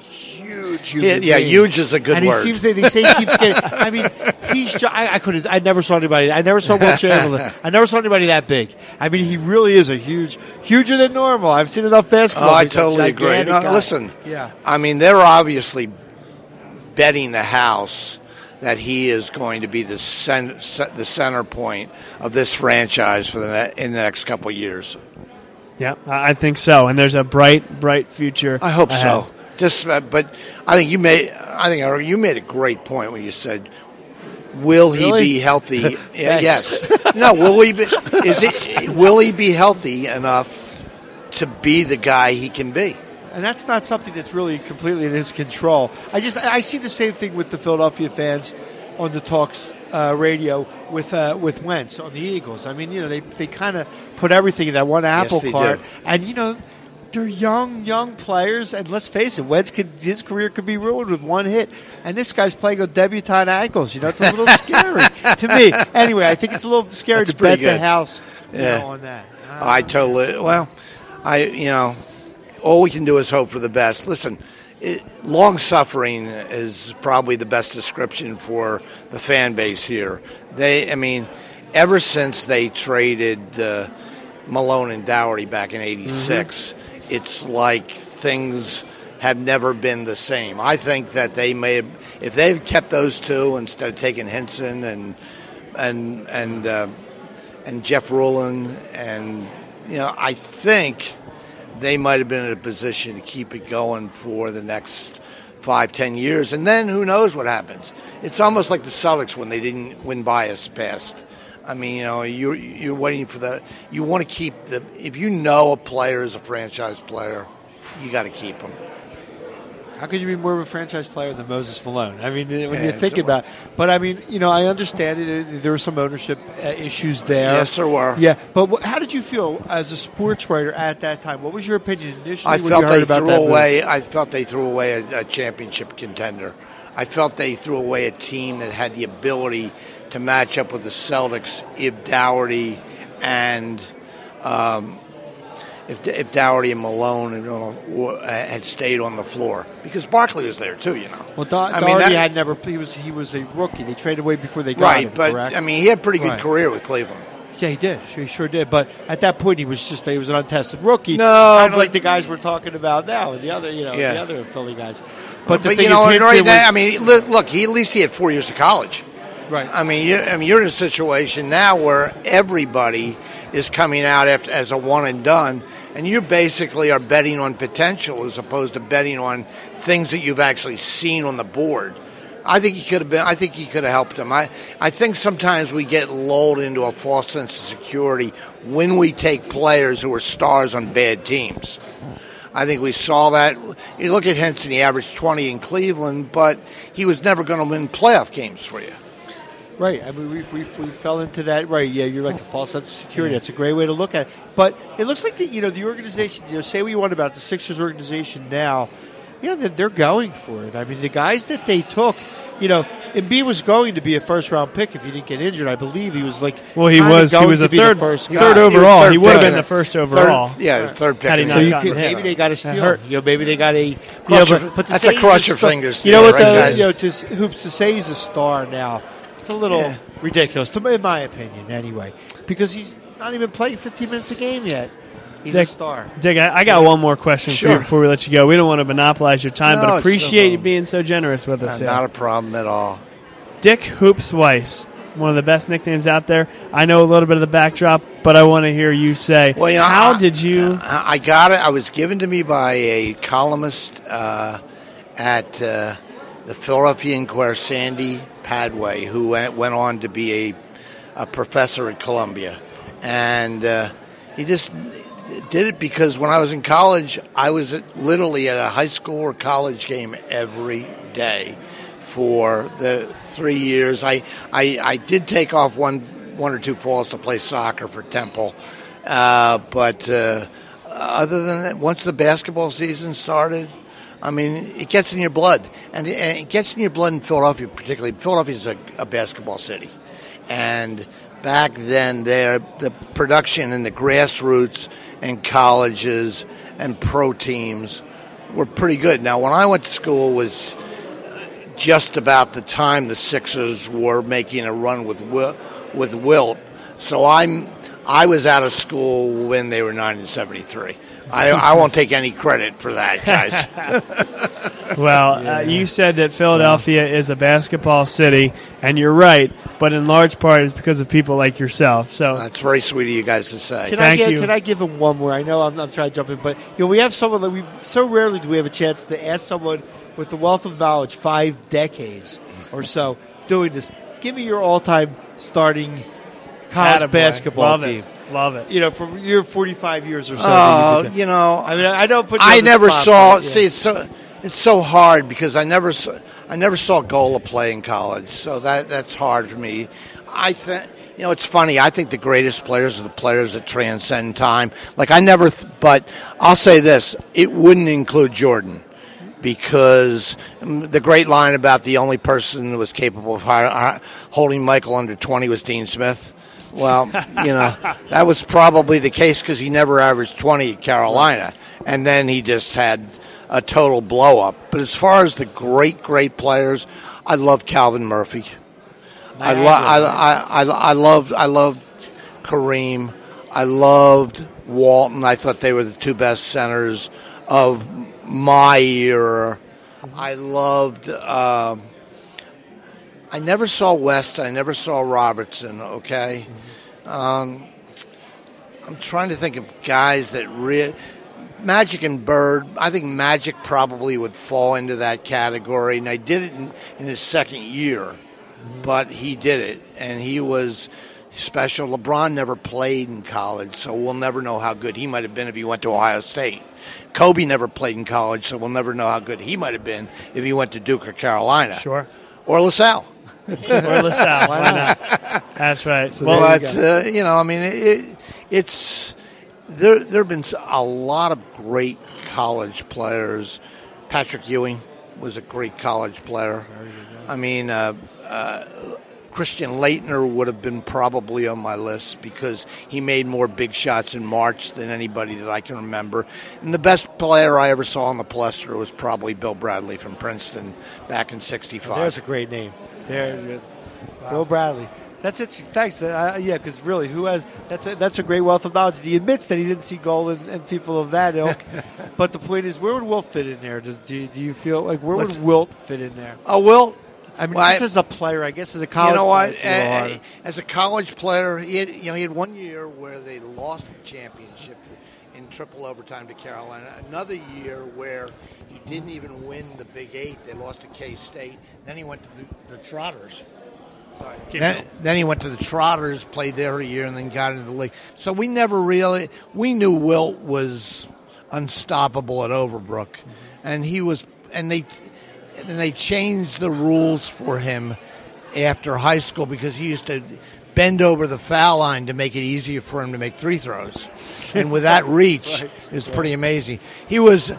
huge, human Yeah, yeah, being. huge is a good and word. he seems they, they say he keeps getting. I mean, he's. ju- I, I could. I never saw anybody. I never saw Wilt Chamberlain. I never saw anybody that big. I mean, he really is a huge, huger than normal. I've seen enough basketball. Oh, I He's a totally agree. gigantic No, guy. listen, Yeah. I mean, they're obviously betting the house that he is going to be the cen- ce- the center point of this franchise for the ne- in the next couple of years. Yeah, I I think so. And there's a bright, bright future. I hope ahead. so. Just, uh, but I think you made. I think you made a great point when you said, "Will he Really? be healthy?" Yes. No. Will he be? Is it? Will he be healthy enough to be the guy he can be? and that's not something that's really completely in his control. I just I see the same thing with the Philadelphia fans on the talks uh, radio with uh, with Wentz on the Eagles. I mean, you know, they they kind of put everything in that one apple they cart, do. and you know. They're young, young players, and let's face it, Wentz could his career could be ruined with one hit. And this guy's playing with debutante ankles. You know, it's a little scary to me. Anyway, I think it's a little scary That's to bet pretty the good. house Yeah. know, on that. I totally. Well, I you know, all we can do is hope for the best. Listen, it, long suffering is probably the best description for the fan base here. They, I mean, ever since they traded uh, Malone and Daugherty back in '86, it's like things have never been the same. I think that they may, have, if they've kept those two instead of taking Hinson and and and uh, and Jeff Ruland, and you know, I think they might have been in a position to keep it going for the next five, ten years, and then who knows what happens? It's almost like the Celtics when they didn't win bias past. I mean, you know, you're you're waiting for the. You want to keep the. If you know a player is a franchise player, you got to keep him. How could you be more of a franchise player than Moses Malone? I mean, when Yeah, you think about, but I mean, you know, I understand it. There were some ownership uh, issues there. Yes, there were. Yeah, but how did you feel as a sports writer at that time? What was your opinion initially? I when felt they threw that move? away. I felt they threw away a, a championship contender. I felt they threw away a team that had the ability to match up with the Celtics if Daugherty and um, if if Daugherty and Malone you know, had stayed on the floor because Barkley was there too. You know, Well, da- I mean, that- had never. He was he was a rookie. They traded away before they got right, him. but correct? I mean, he had a pretty good Right. career with Cleveland. yeah, he did. Sure, he sure did. But at that point, he was just he was an untested rookie. No, kind of but- like the guys we're talking about now, the other you know Yeah. the other Philly guys. But the But thing you know, right now, I mean, look, look, he at least he had four years of college. Right. I mean, you, I mean, you're in a situation now where everybody is coming out after, as a one and done, and you basically are betting on potential as opposed to betting on things that you've actually seen on the board. I think he could have been. I think he could have helped him. I, I think sometimes we get lulled into a false sense of security when we take players who are stars on bad teams. I think we saw that. You look at Hinson; he averaged 20 in Cleveland, but he was never going to win playoff games for you. Right. I mean, we, we, we fell into that. Right. Yeah, you're like The false sense of security. That's a great way to look at it. But it looks like the you know the organization. You know, say what you want about the Sixers organization now. You know that they're going for it. I mean, the guys that they took. You know, Embiid was going to be a first round pick if he didn't get injured. I believe he was like. Well, he kinda was- he was a third- first guy. third He overall. third He would have been the first overall. Third, yeah, third pick. Had he not the So gotten could, maybe they got a steal. hurt. You know, maybe they got a. You know, but, but to that's say a he's cross your fingers You know deal, what's right, a, guys? you know to s- hoops to say he's a star now. It's a little Yeah. ridiculous, to, in my opinion, anyway, because he's not even playing 15 minutes a game yet. He's Dick, a star. Dick, I, I got one more question for you before we let you go. We don't want to monopolize your time, No, but it's no appreciate you being so generous with us. Uh, not a problem at all. Dick Hoops Weiss, one of the best nicknames out there. I know a little bit of the backdrop, but I want to hear you say, Well, you know, how I- did you? I I got it. I was given to me by a columnist uh, at uh, the Philadelphia Inquirer, Sandy Padwe, who went, on to be a, a professor at Columbia, and uh, he just did it because when I was in college, I was at, literally at a high school or college game every day for the three years. I, I, I did take off one one or two falls to play soccer for Temple, uh, but uh, other than that, once the basketball season started, I mean, it gets in your blood, and it, gets in your blood in Philadelphia, particularly. Philadelphia is a, a basketball city, and back then, there the production and the grassroots and colleges and pro teams were pretty good. Now, when I went to school, was uh, just about the time the Sixers were making a run with with Wilt. So I'm I was out of school when they were 1973. I, I won't take any credit for that, guys. Well, uh, you said that Philadelphia is a basketball city, and you're right, but in large part it's because of people like yourself. So That's very sweet of you guys to say. Can I Thank get, you. Can I give him one more? I know I'm, I'm trying to jump in, but you know we have someone that we so rarely do we have a chance to ask someone with the wealth of knowledge, five decades or so doing this. Give me your all-time starting college Attaboy. basketball Love team. It. Love it. You know, for your 45 years or so. Oh, that you've you know, I mean, I don't put. You I never spot, saw. but, yeah. See, it's so it's so hard because I never saw, I never saw Gola play in college, so that that's hard for me. I think you know it's funny. I think the greatest players are the players that transcend time. Like I never, th- but I'll say this: it wouldn't include Jordan. Because the great line about the only person who was capable of hi- hi- holding Michael under 20 was Dean Smith. Well, you know, that was probably the case because he never averaged 20 at Carolina. And then he just had a total blow up. But as far as the great, great players, I love Calvin Murphy. I, lo- I, I, I, I loved I loved Kareem. I loved Walton. I thought they were the two best centers of my era. I loved. Um, I never saw West. I never saw Robertson. Okay, um, I'm trying to think of guys that re- Magic and Bird. I think Magic probably would fall into that category, and I did it in, in his second year, but he did it, and he was special. LeBron never played in college, so we'll never know how good he might have been if he went to Ohio State. Kobe never played in college, so we'll never know how good he might have been if he went to Duke or Carolina Sure. or LaSalle. Or LaSalle. Why not? That's right. well, but uh, you know, I mean, it, it's there. There have been a lot of great college players. Patrick Ewing was a great college player. I mean, uh, uh, Christian Laettner would have been probably on my list because he made more big shots in March than anybody that I can remember. And the best player I ever saw on the Palestra was probably Bill Bradley from Princeton back in '65. There's a great name. There, Bill Bradley. That's it. Thanks. Uh, yeah, because really, who has that's a, that's a great wealth of knowledge. He admits that he didn't see Gola and, and people of that ilk. but the point is, where would Wilt fit in there? Does do you, do you feel like where What's- would Wilt fit in there? Oh, Wilt. I mean, Well, just I- as a player, I guess as a college. you know what? it's a Uh. As a college player, he had, you know he had one year where they lost the championship in triple overtime to Carolina. Another year where he didn't even win the Big Eight. They lost to K State. Then he went to the, the Trotters. Then, then he went to the Trotters, played there a year, and then got into the league. So we never really we knew Wilt was unstoppable at Overbrook, and he was, and they and they changed the rules for him after high school because he used to bend over the foul line to make it easier for him to make three throws, and with that reach, it was pretty amazing. He was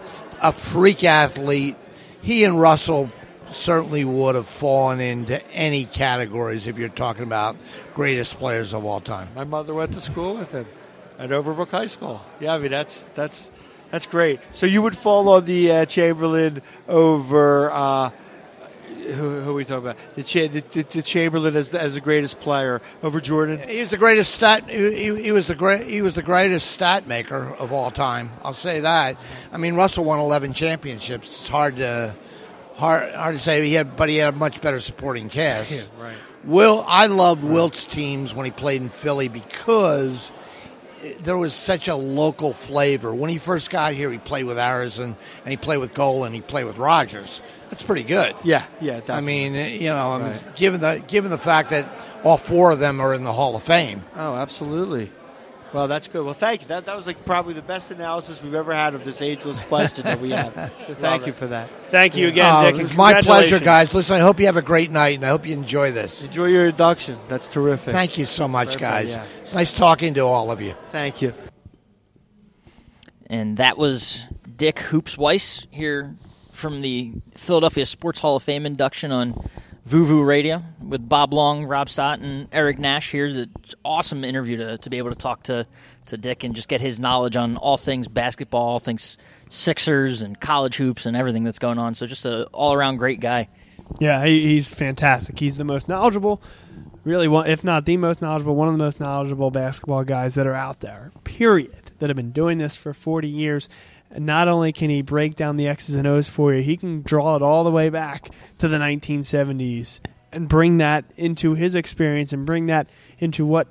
a freak athlete. He and Russell certainly would have fallen into any categories if you're talking about greatest players of all time. My mother went to school with him at Overbrook High School. Yeah, I mean that's that's that's great. So you would fall on the uh, Chamberlain over uh, who, who are we talking about? The, cha- the, the, the Chamberlain as the, as the greatest player over Jordan. He was the greatest stat. He, he- was the great. He was the greatest stat maker of all time. I'll say that. I mean, Russell won 11 championships. It's hard to hard hard to say he had, but he had a much better supporting cast. right. Will I loved Wilt's teams when he played in Philly because there was such a local flavor. When he first got here, he played with Arizin and he played with Gola. He played with Rodgers. That's pretty good. Yeah, yeah. I mean, you know, Right. given the given the fact that all four of them are in the Hall of Fame. oh, absolutely. Well, that's good. Well, thank you. That that was like probably the best analysis we've ever had of this ageless question that we have. So thank you for that. Thank you again, Oh, Dick. it and was my pleasure, guys. Listen, I hope you have a great night, and I hope you enjoy this. Enjoy your induction. That's terrific. Thank you so much, Perfect, guys. yeah. It's nice talking to all of you. Thank you. And that was Dick Hoops Weiss here from the Philadelphia Sports Hall of Fame induction on Vuvu Radio with Bob Long, Rob Stott, and Eric Nash here. The awesome interview to, to be able to talk to, to Dick and just get his knowledge on all things basketball, all things Sixers and college hoops and everything that's going on. So just a all around great guy. Yeah, he, he's fantastic. He's the most knowledgeable, really, one, if not the most knowledgeable, one of the most knowledgeable basketball guys that are out there, period, that have been doing this for 40 years. Not only can he break down the X's and O's for you, he can draw it all the way back to the 1970s and bring that into his experience and bring that into what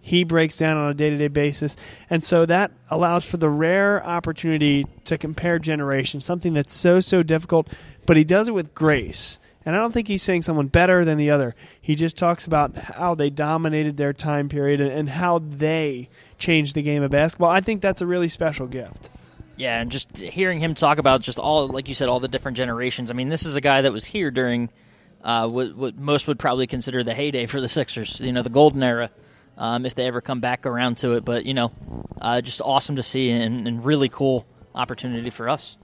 he breaks down on a day to day basis. And so that allows for the rare opportunity to compare generations, something that's so, so difficult, but he does it with grace. And I don't think he's saying someone better than the other. He just talks about how they dominated their time period and how they changed the game of basketball. I think that's a really special gift. Yeah, and just hearing him talk about just all, like you said, all the different generations. I mean, this is a guy that was here during uh, what, what most would probably consider the heyday for the Sixers. You know, the golden era, um, if they ever come back around to it. But you know, uh, just awesome to see and, and really cool opportunity for us.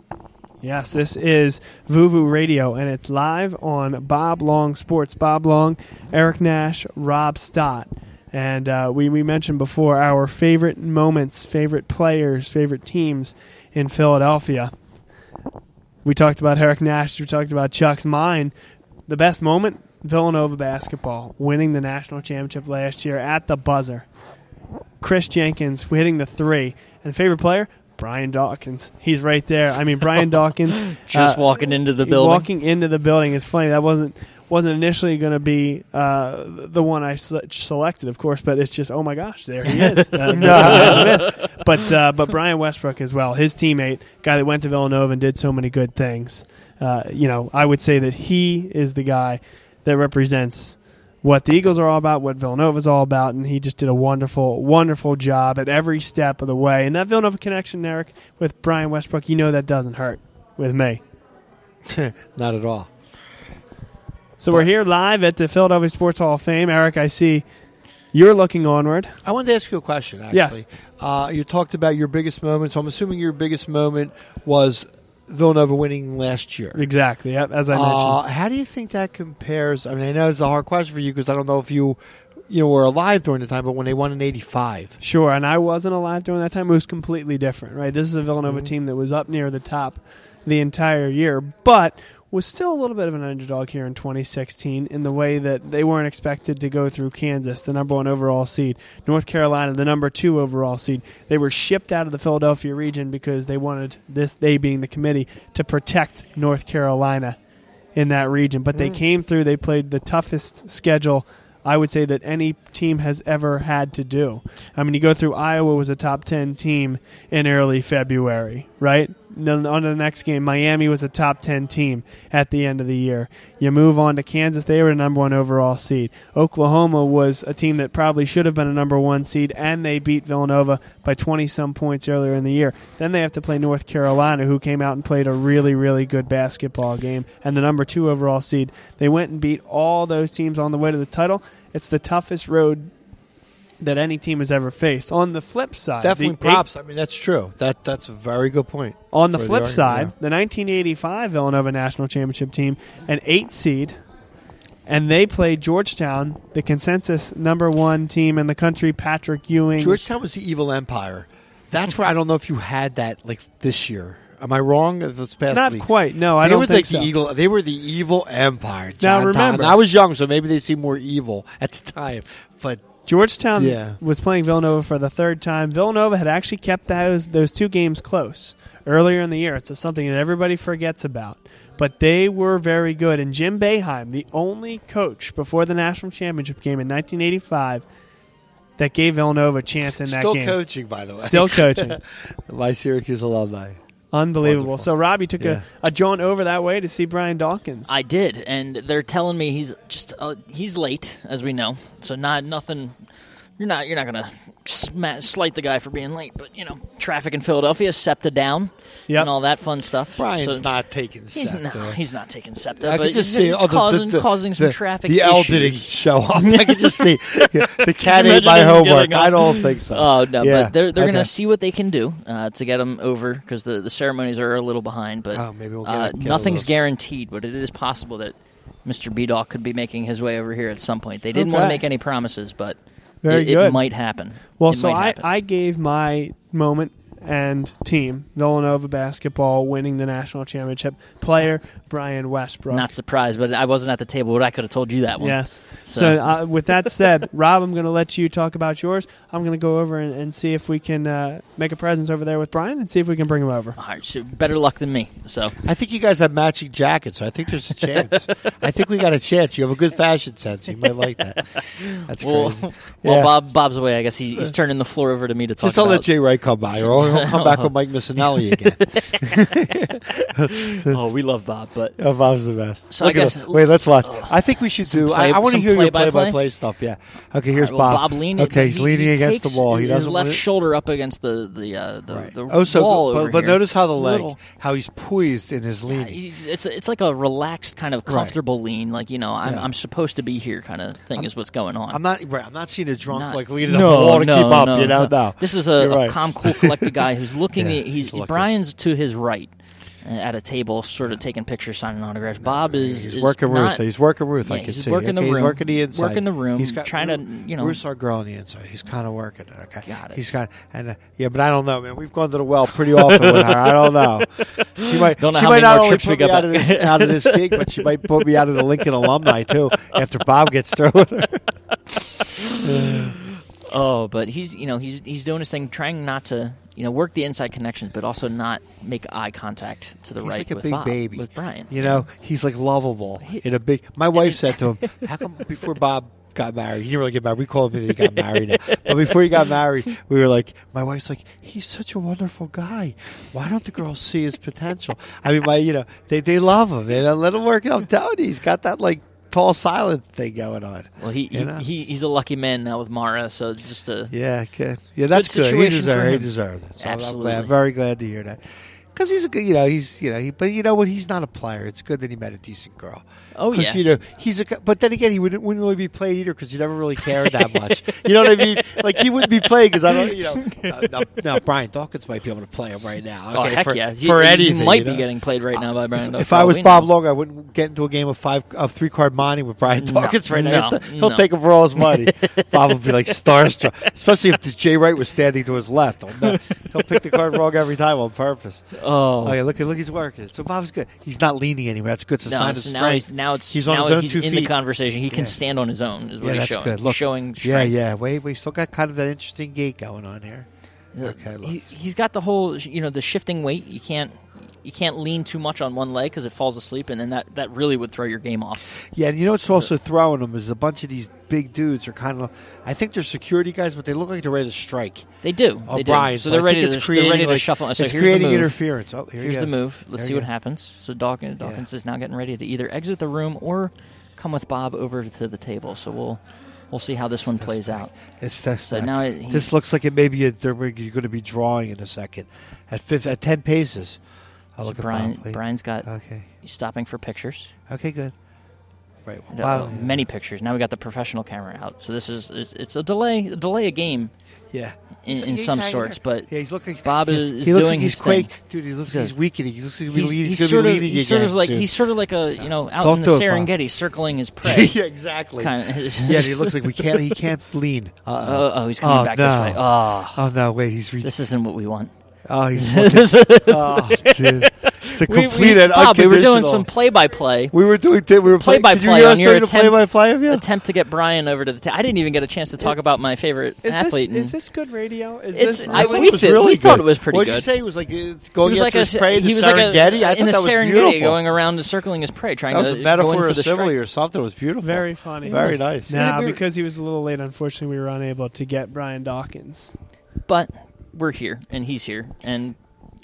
Yes, this is Vuvu Radio, and it's live on Bob Long Sports. Bob Long, Eric Nash, Rob Stott. And uh, we, we mentioned before our favorite moments, favorite players, favorite teams in Philadelphia. We talked about Eric Nash, we talked about Chuck's mine. The best moment, Villanova basketball, winning the national championship last year at the buzzer. Kris Jenkins hitting the three. And favorite player, Brian Dawkins. He's right there. I mean, Brian Dawkins. Just uh, walking into the building. Walking into the building. It's funny that wasn't wasn't initially going to be uh, the one I se- selected, of course, but it's just oh my gosh, there he is. Uh, but uh, but Brian Westbrook as well, his teammate, guy that went to Villanova and did so many good things. Uh, you know, I would say that he is the guy that represents what the Eagles are all about, what Villanova is all about, and he just did a wonderful, wonderful job at every step of the way. And that Villanova connection, Eric, with Brian Westbrook, you know that doesn't hurt with me. Not at all. So we're here live at the Philadelphia Sports Hall of Fame. Eric, I see you're looking onward. I wanted to ask you a question. Actually, Yes. uh, you talked about your biggest moment. So I'm assuming your biggest moment was Villanova winning last year. Exactly. Yep, as I mentioned. Uh, how do you think that compares? I mean, I know it's a hard question for you because I don't know if you, you know, were alive during the time, but when they won in '85, Sure, and I wasn't alive during that time. It was completely different, right? This is a Villanova Mhm. team that was up near the top the entire year, but was still a little bit of an underdog here in 2016 in the way that they weren't expected to go through Kansas, the number one overall seed, North Carolina, the number two overall seed. They were shipped out of the Philadelphia region because they wanted this, they being the committee, to protect North Carolina in that region. But they Mm. came through. They played the toughest schedule I would say that any team has ever had to do. I mean, you go through Iowa was a top ten team in early February, right? Then on to the next game, Miami was a top ten team at the end of the year. You move on to Kansas; they were the number one overall seed. Oklahoma was a team that probably should have been a number one seed, and they beat Villanova by twenty some points earlier in the year. Then they have to play North Carolina, who came out and played a really, really good basketball game, and the number two overall seed. They went and beat all those teams on the way to the title. It's the toughest road that any team has ever faced. On the flip side, definitely the eight- props. I mean, that's true. That that's a very good point. on the for the flip side, yeah. the 1985 Villanova National Championship team, an eight seed, and they played Georgetown, the consensus number one team in the country. Patrick Ewing. Georgetown was the evil empire. That's where I don't know if you had that like this year. Am I wrong? This past Not week? quite. No, I they don't were think like so. the eagle. They were the evil empire. Now, John remember- Don. I was young, so maybe they seemed more evil at the time. But Georgetown Yeah. was playing Villanova for the third time. Villanova had actually kept those those two games close earlier in the year. It's something that everybody forgets about. But they were very good. And Jim Boeheim, the only coach before the national championship game in 1985 that gave Villanova a chance in still that game. Still coaching, by the way. Still coaching. My Syracuse alumni. Unbelievable. Wonderful. So Rob, you took Yeah. a, a jaunt over that way to see Brian Dawkins. I did, and they're telling me he's just uh, he's late, as we know. So not nothing. You're not you're not gonna sma- slight the guy for being late, but you know traffic in Philadelphia, SEPTA down, Yep. and all that fun stuff. Brian's So not taking He's SEPTA. not. He's not taking SEPTA, I but could just he's, see he's oh, the- the- causing the- causing some the- traffic. The L didn't show up. I could just see the cat ate my homework. I don't think so. Oh no, Yeah, but they're they're okay. gonna see what they can do uh, to get him over because the the ceremonies are a little behind. But Oh, maybe we'll get uh, get nothing's little- guaranteed. But it is possible that Mr. Bedock could be making his way over here at some point. They didn't want to make any promises, but Very it, it might happen. Well, It so I, happen. I gave my moment and team, Villanova basketball winning the national championship, player Brian Westbrook. not surprised, but I wasn't at the table. But I could have told you that one. Yes. So, So- uh, with that said, Rob, I'm going to let you talk about yours. I'm going to go over and, and see if we can uh, make a presence over there with Brian and see if we can bring him over. All right, so better luck than me. So I think you guys have matching jackets, so I think there's a chance. I think we got a chance. You have a good fashion sense. You might like that. That's well, crazy. while Yeah. Bob Bob's away, I guess he, he's turning the floor over to me to talk Just don't about. let Jay Wright come by, or he'll come back with Mike Missanelli again. oh, we love Bob, but Oh, Bob's the best. So I Look at guess- him. wait, let's watch. I think we should do. play- I, I want to hear your play-by-play? play-by-play stuff. Yeah. Okay, here's right, well, Bob. Bob leaning. okay, he's he- leaning he against the wall. He his doesn't left shoulder up against the the uh, the, Right. the oh, so wall but, over but here. notice how the leg, Little- how he's poised in his leaning. He's, it's it's like a relaxed kind of comfortable lean, like you know I'm Yeah. I'm supposed to be here kind of thing is what's going on. I'm not. Right, I'm not seeing a drunk Not- like leaning up the wall to no, keep up. no, you know, no. no. This is a, right. calm, cool, collected guy who's looking. He's. Brian's to his right uh, at a table, sort of taking pictures, signing autographs. Bob is He's is working not, Ruth. He's working Ruth. I can he's see. working the Okay, He's working the inside. Working the room, He's got, trying to, you know- Ruth's our girl on the inside. He's kind of working it. Okay. Got it. He's got and uh, yeah, but I don't know, man. We've gone to the well pretty often with her. I don't know. She might. Don't know she might not only put me out of, this, out of this gig, but she might put me out of the Lincoln alumni too after Bob gets through with her. Oh, but he's you know he's he's doing his thing, trying not to you know work the inside connections, but also not make eye contact to the He's right like a with big Bob, baby. with Brian. You know, he's like lovable in a big. My wife said to him, "How come before Bob got married? He didn't really get married. We call him he got married, now. but before he got married, we were like, my wife's like, he's such a wonderful guy. Why don't the girls see his potential? I mean, my you know, they they love him and let him work. I'm telling you, he's got that like tall, silent thing going on. Well, he, he, he he's a lucky man now with Mara, so just a Yeah, okay. yeah, that's good. He situation deserved. He deserved it. So I'm- I'm glad, very glad to hear that. because he's a good, you know, he's you know, he, but you know what? He's not a player. It's good that he met a decent girl. Oh, 'Cause, yeah. you know, he's a. g- But then again, he wouldn't, wouldn't really be played either because he never really cared that much. you know what I mean? Like he wouldn't be played because I don't, you know. Uh, no, no, Brian Dawkins might be able to play him right now. oh heck for, yeah, He- for he, anything, might you be getting played right now by Brian. Dawkins. If I was Bob know. Long, I wouldn't get into a game of five of three card monty with Brian No, Dawkins right now. he'll he'll no. take him for all his money. Bob would be like starstruck, especially if Jay Wright was standing to his left. Oh, no. He'll pick the card wrong every time on purpose. oh, Oh yeah, look, look, he's working. So Bob's good. He's not leaning anywhere. That's good. It's a No, sign of so now strength. he's now it's He's on now his own he's two in the conversation. He can Yeah. stand on his own. Is what yeah, he's that's showing. good. Look, showing yeah, strength. yeah. Wait, we still got kind of that interesting gait going on here. Okay, look. He, he's got the whole you know the shifting weight. You can't you can't lean too much on one leg because it falls asleep, and then that, that really would throw your game off. Yeah, and you know what's also throwing them is a bunch of these big dudes are kind of. I think they're security guys, but they look like they're ready to strike. They do. Oh, they do. So they're ready to they're ready to like- shuffle. So it's here's the creating move. interference. Oh, here Here's the move. Let's There see what happens. So Dawkins, Dawkins is now getting ready to either exit the room or come with Bob over to the table. So we'll we'll see how this one plays out. It's the, So now it, he, this looks like it may be a, they're going to be drawing in a second at fifth, at ten paces. I'll so look Brian at Bob, wait. Brian's got Okay. he's stopping for pictures. Okay. Good. Right. Uh, Wow. many pictures. Now we got the professional camera out. So this is it's, it's a delay a delay a game Yeah. in, He's- in some sorts, but Yeah, he's looking. Bob yeah, is he looks doing like he's his quake. thing. Dude, he looks He he's does. weakening. He looks like he's, he's, he's he's sort of he's sort of like soon. he's sort of like a you know out Don't in do the it, Bob. Serengeti circling his prey. yeah, exactly. kind of. yeah, he looks like we can't. He can't lean. Uh Oh, oh, he's coming Oh, back no. this way. Oh, Oh no! Wait, he's. Re- this isn't what we want. Oh, he's. Looking, oh, dude, it's a We- complete we, and Bob, we were doing some play-by-play We were doing. We were play, Play-by-play Did you hear on us your doing attempt- play-by-play of you? attempt to get Brian over to the. ta- I didn't even get a chance to talk about my favorite Is this, athlete. is this good radio? Is It's- this I thought we it was th- really we thought good. it was pretty What did good. you say? It was like uh, he going was like after a his prey he to was like Serengeti. a I in thought the that was Serengeti beautiful. going around and circling his prey, trying that was to a go in metaphor for of the simile strike. or something. It was beautiful. very funny? Very nice. Now, because he was a little late, unfortunately, we were unable to get Brian Dawkins. But we're here, and he's here, and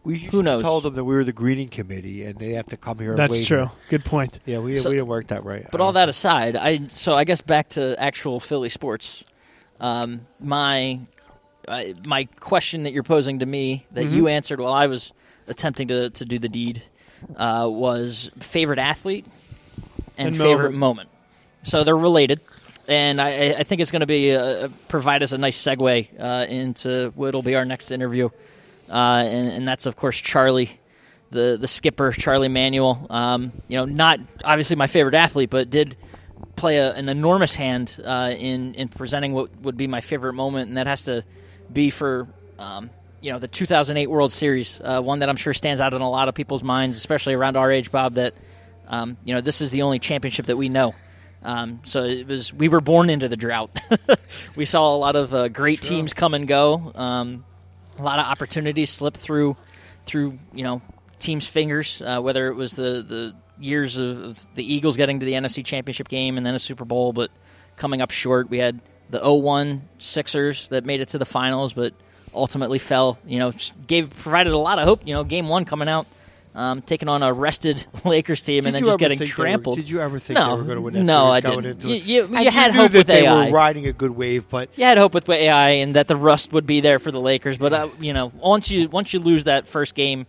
We Who knows? Told them that we were the greeting committee and they have to come here. and That's wait true. here. Good point. Yeah, we So- we didn't work that right. But all that aside, I so I guess back to actual Philly sports. Um, my I my question that you're posing to me that you answered while I was attempting to, to do the deed uh, was favorite athlete and, And favorite moment. moment. So they're related, and I, I think it's going to be uh provide us a nice segue uh, into what'll be our next interview, uh, and, and that's of course Charlie the the skipper Charlie Manuel. Um, you know, not obviously my favorite athlete, but did play a, an enormous hand uh, in in presenting what would be my favorite moment, and that has to be for um, you know the 2008 World Series, uh, one that I'm sure stands out in a lot of people's minds, especially around our age, Bob. That um, you know this is the only championship that we know. Um, so it was we were born into the drought. we saw a lot of uh, great teams come and go. Um, a lot of opportunities slip through through you know teams' fingers. Uh, whether it was the the years of, of the Eagles getting to the NFC Championship game and then a Super Bowl, but coming up short. We had the 0-1 Sixers that made it to the finals, but ultimately fell. You know, gave provided a lot of hope. You know, game one coming out. Um, taking on a rested Lakers team Did and then just getting think they were- trampled. did you ever think no, they were going to win that no, series I going didn't. into You, it? you, And you had knew hope that with they AI. were riding a good wave, but You had hope with AI and that the rust would be there for the Lakers, but uh, you know, once you once you lose that first game,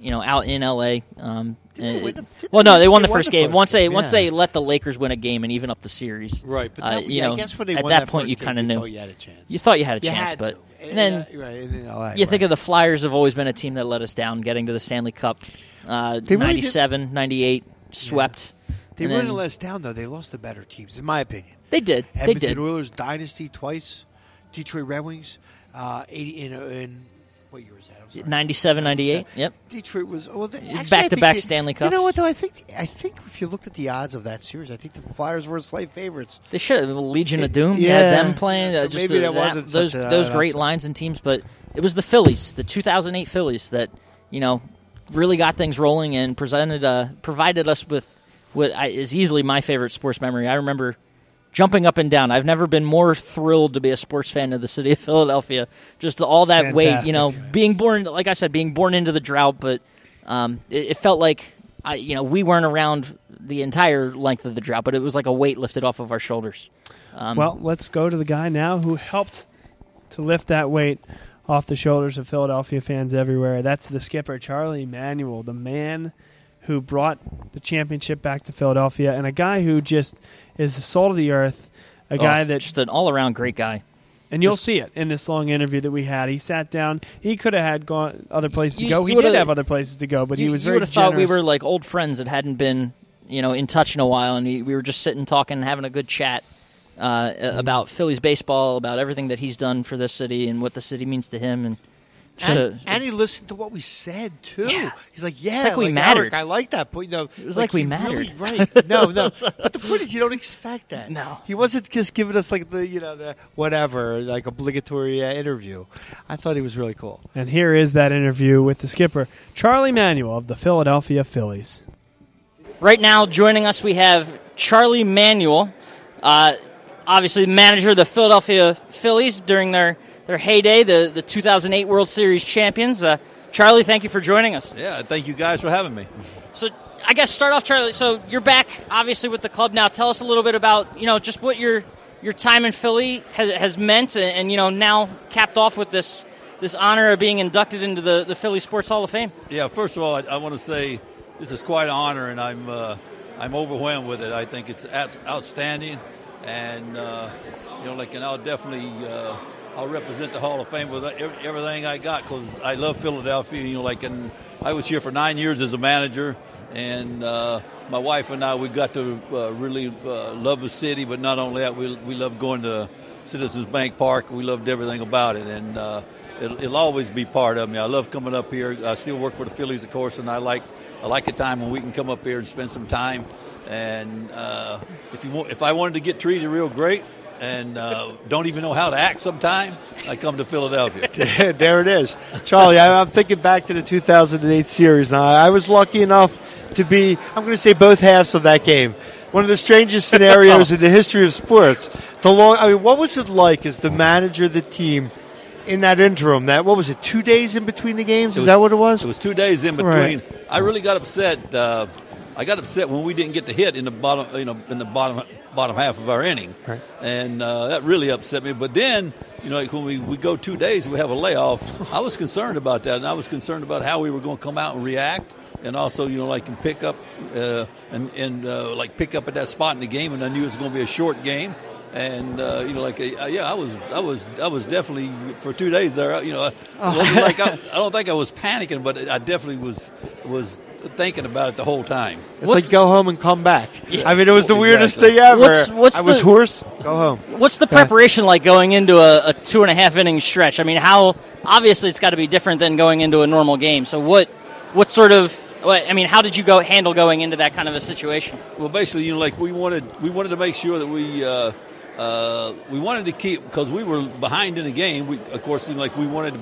you know, out in LA. Um, Didn't they uh, win the- well, no, they won they the won first the game. first Once they game, once yeah. they let the Lakers win a game and even up the series, right. But Uh, that, you yeah, know, I guess when they at won that that point first you kinda knew. you had a chance. you thought you had a You chance, had but to. And then Yeah, right, and LA, you think of the Flyers have always been a team that let us down, getting to the Stanley Cup. Uh, They really did- 97, 98, swept. They and weren't then- let us down though. They lost the better teams, in my opinion. They did. They Edmonton did. Oilers dynasty twice. Detroit Red Wings, uh, eighty in, in what year was that? I'm sorry. 97, 98. Yep. Detroit was well, they, actually, Back-to-back think they- Stanley You know what though? I think I think if you looked at the odds of that series, I think the Flyers were slight favorites. They should have Legion of Doom. Yeah. had them playing. Yeah, uh, just maybe uh, that wasn't those such a- those great upset. lines and teams, but it was the Phillies, the 2008 Phillies, that you know really got things rolling and presented uh, provided us with what I, is easily my favorite sports memory. I remember jumping up and down. I've never been more thrilled to be a sports fan of the city of Philadelphia. Just all It's that weight, you know, being born, like I said, being born into the drought, but um, it, it felt like. I, you know, we weren't around the entire length of the drought, but it was like a weight lifted off of our shoulders. Um, Well, let's go to the guy now who helped to lift that weight off the shoulders of Philadelphia fans everywhere. That's the skipper, Charlie Manuel, the man who brought the championship back to Philadelphia, and a guy who just is the salt of the earth. A guy Oh, that just an all around great guy. and you'll Just- see it in this long interview that we had. He sat down. He could have had gone other places to go. He did have other places to go, but he you, was you very would have thought we were like old friends that hadn't been, you know, in touch in a while, and we we were just sitting talking, having a good chat uh, Mm-hmm. about Phillies baseball, about everything that he's done for this city and what the city means to him, and just And, and he listened to what we said too. Yeah. He's like, "Yeah, like we Eric, mattered. I like that point. No, It was like we he really- mattered. right? No, no. but the point is, you don't expect that. No. he wasn't just giving us like the you know the whatever like obligatory uh, interview. I thought he was really cool. And here is that interview with the skipper, Charlie Manuel of the Philadelphia Phillies. Right now, joining us, we have Charlie Manuel, uh, obviously the manager of the Philadelphia Phillies during their, their heyday, the, the 2008 World Series champions. Uh, Charlie, thank you for joining us. Yeah, thank you guys for having me. So, I guess start off, Charlie. So you're back, obviously, with the club now. Tell us a little bit about you know just what your your time in Philly has, has meant, and, and you know now capped off with this this honor of being inducted into the, the Philly Sports Hall of Fame. Yeah, first of all, I, I want to say this is quite an honor, and I'm uh, I'm overwhelmed with it. I think it's outstanding, and uh, you know, like, and I'll definitely uh, I'll represent the Hall of Fame with everything I got because I love Philadelphia. You know, like, and I was here for nine years as a manager, and uh, my wife and I we got to uh, really uh, love the city. But not only that, we we love going to Citizens Bank Park. We loved everything about it, and uh, it'll, it'll always be part of me. I love coming up here. I still work for the Phillies, of course, and I like I like a time when we can come up here and spend some time. And uh, if you want, if I wanted to get treated real great and uh, don't even know how to act sometime, I come to Philadelphia. there it is, Charlie. I'm thinking back to the 2008 series. Now, I was lucky enough to be. I'm going to say both halves of that game. One of the strangest scenarios in the history of sports. The long. I mean, what was it like as the manager of the team in that interim? That what was it? Two days in between the games? Is was- that what it was? It was two days in between. Right. I really got upset. Uh, I got upset when we didn't get the hit in the bottom, you know, in the bottom bottom half of our inning, Right. and uh, that really upset me. But then, you know, like when we, we go two days, we have a layoff. I was concerned about that, and I was concerned about how we were going to come out and react, and also, you know, like and pick up uh, and and uh, like pick up at that spot in the game. And I knew it was going to be a short game. And uh, you know, like yeah, I was, I was, I was definitely for two days there. You know, wasn't like I, I don't think I was panicking, but I definitely was was thinking about it the whole time. It's What's- like go home and come back. I mean, it was the Exactly. weirdest thing ever. What's- what's I was the- hoarse. Go home. What's the preparation like going into a, a two and a half inning stretch? I mean, how obviously it's got to be different than going into a normal game. So what what sort of what, I mean, how did you go handle going into that kind of a situation? Well, basically, you know, like we wanted, we wanted to make sure that we, uh, uh, we wanted to keep because we were behind in the game. We, of course, you know, like we wanted, to,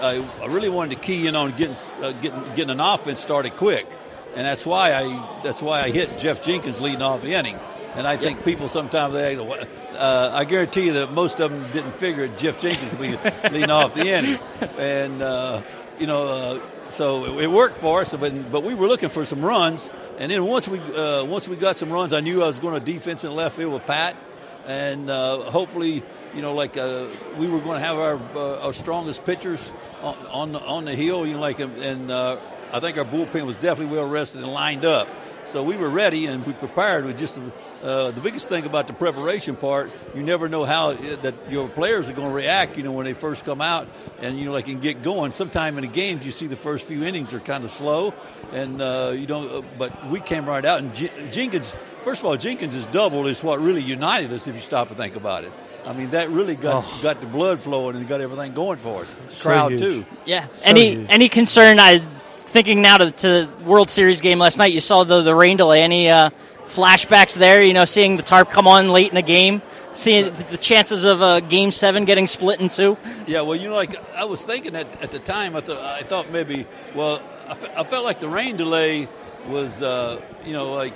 I, I really wanted to key in on getting, uh, getting, getting an offense started quick, and that's why I, that's why I hit Geoff Jenkins leading off the inning. And I think people sometimes they, uh, I guarantee you that most of them didn't figure Geoff Jenkins would be leading off the inning, and uh, you know. Uh, so it, it worked for us, but but we were looking for some runs, and then once we uh, once we got some runs, I knew I was going to defense in left field with Pat, and uh, hopefully, you know, like uh, we were going to have our uh, our strongest pitchers on on the, on the hill, you know, like and uh, I think our bullpen was definitely well rested and lined up. So we were ready and we prepared with just uh, the biggest thing about the preparation part. You never know how it, that your players are going to react. You know when they first come out and you know they can get going. Sometime in the games you see the first few innings are kind of slow, and uh, you know. Uh, but we came right out and J- Jenkins. First of all, Jenkins' is double is what really united us. If you stop and think about it. I mean that really got got the blood flowing and got everything going for us. So Crowd huge. too. Yeah. So any huge. any concern? I thinking now to, to the World Series game last night. You saw the the rain delay. Any uh, flashbacks there? You know, seeing the tarp come on late in the game, seeing the chances of uh, Game Seven getting split in two. Yeah, well, you know, like I was thinking at, at the time, I thought I thought maybe, well, I, fe- I felt like the rain delay was, uh, you know, like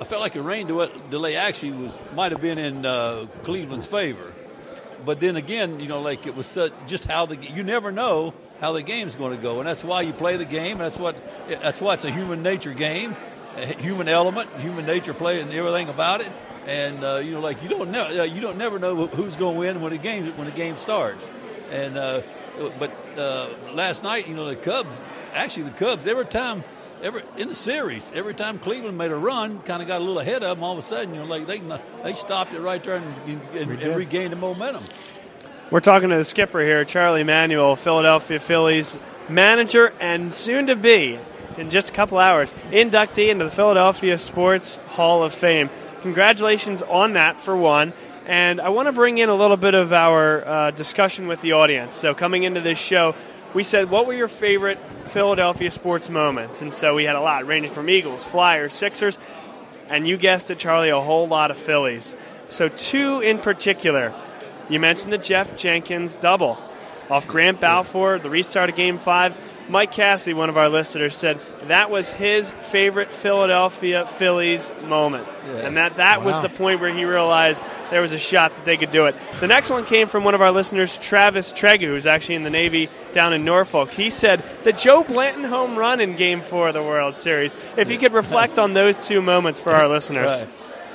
I felt like the rain de- delay actually was might have been in uh, Cleveland's favor, but then again, you know, like it was such, just how the you never know how the game's going to go, and that's why you play the game. That's what that's why it's a human nature game, a human element, human nature play, and everything about it. And uh, you know, like you don't know, uh, you don't never know who's going to win when the game when the game starts. And uh, but uh, last night, you know, the Cubs. Actually, the Cubs every time. Every, in the series, every time Cleveland made a run, kind of got a little ahead of them. All of a sudden, you know, like they they stopped it right there and, and, and regained the momentum. We're talking to the skipper here, Charlie Manuel, Philadelphia Phillies manager and soon to be, in just a couple hours, inductee into the Philadelphia Sports Hall of Fame. Congratulations on that, for one. And I want to bring in a little bit of our uh, discussion with the audience. So, coming into this show, we said, What were your favorite Philadelphia sports moments? And so we had a lot, ranging from Eagles, Flyers, Sixers, and you guessed it, Charlie, a whole lot of Phillies. So, two in particular. You mentioned the Geoff Jenkins double off Grant Balfour, the restart of Game 5. Mike Cassidy, one of our listeners, said that was his favorite Philadelphia Phillies moment. Yeah. And that, that wow. was the point where he realized there was a shot that they could do it. The next one came from one of our listeners, Travis Tregu, who's actually in the Navy down in Norfolk. He said the Joe Blanton home run in Game 4 of the World Series. If you could reflect on those two moments for our listeners. Right.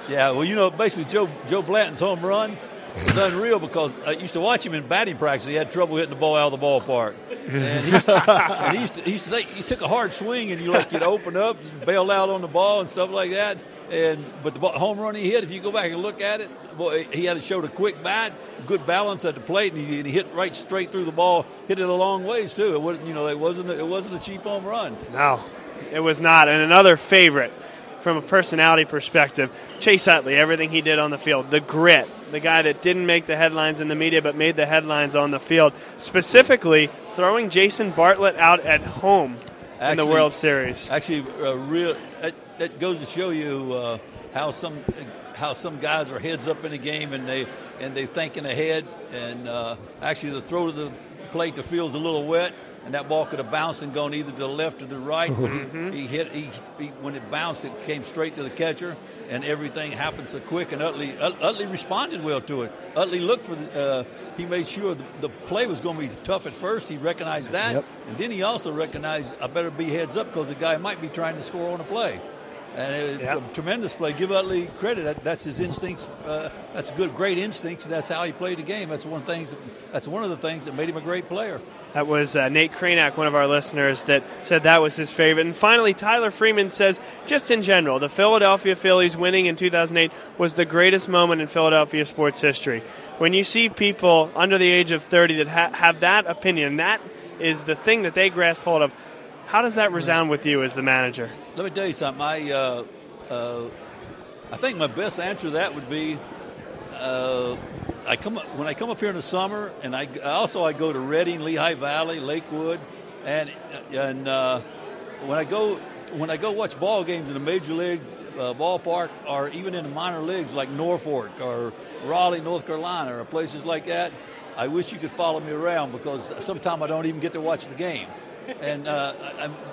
Yeah, well, you know, basically Joe Joe Blanton's home run was unreal because I used to watch him in batting practice. He had trouble hitting the ball out of the ballpark. And he, used to, and he, used to, he, used to took a hard swing and you like you'd open up, bail out on the ball and stuff like that. And but the home run he hit, if you go back and look at it, boy, he had to show a quick bat, good balance at the plate, and he, and he, hit right straight through the ball, hit it a long ways too. It wasn't you know it wasn't it wasn't a cheap home run. No, it was not. And another favorite from a personality perspective, Chase Utley, everything he did on the field, the grit, the guy that didn't make the headlines in the media but made the headlines on the field, specifically throwing Jason Bartlett out at home actually, in the World Series. Actually, uh, real that, that, goes to show you uh, how some how some guys are heads up in the game and they and they thinking ahead. And uh, actually, the throw to the plate, the field's a little wet and that ball could have bounced and gone either to the left or the right. Mm-hmm. He, he, hit. He, he, when it bounced, it came straight to the catcher, and everything happened so quick. And Utley, Utley responded well to it. Utley looked for the. Uh, he made sure the, the, play was going to be tough at first. He recognized that, yep. and then he also recognized I better be heads up because the guy might be trying to score on a play. And it, yep. a tremendous play. Give Utley credit. That, that's his instincts. Uh, that's good, great instincts, and that's how he played the game. That's one things. That's one of the things that made him a great player. That was uh, Nate Kranak, one of our listeners, that said that was his favorite. And finally, Tyler Freeman says, just in general, the Philadelphia Phillies winning in 2008 was the greatest moment in Philadelphia sports history. When you see people under the age of 30 that ha- have that opinion, that is the thing that they grasp hold of. How does that resound with you as the manager? Let me tell you something. I, uh, uh, I think my best answer to that would be uh, I come when I come up here in the summer, and I also I go to Reading, Lehigh Valley, Lakewood, and and uh, when I go when I go watch ball games in the major league uh, ballpark, or even in the minor leagues like Norfolk or Raleigh, North Carolina, or places like that, I wish you could follow me around because sometimes I don't even get to watch the game. And uh,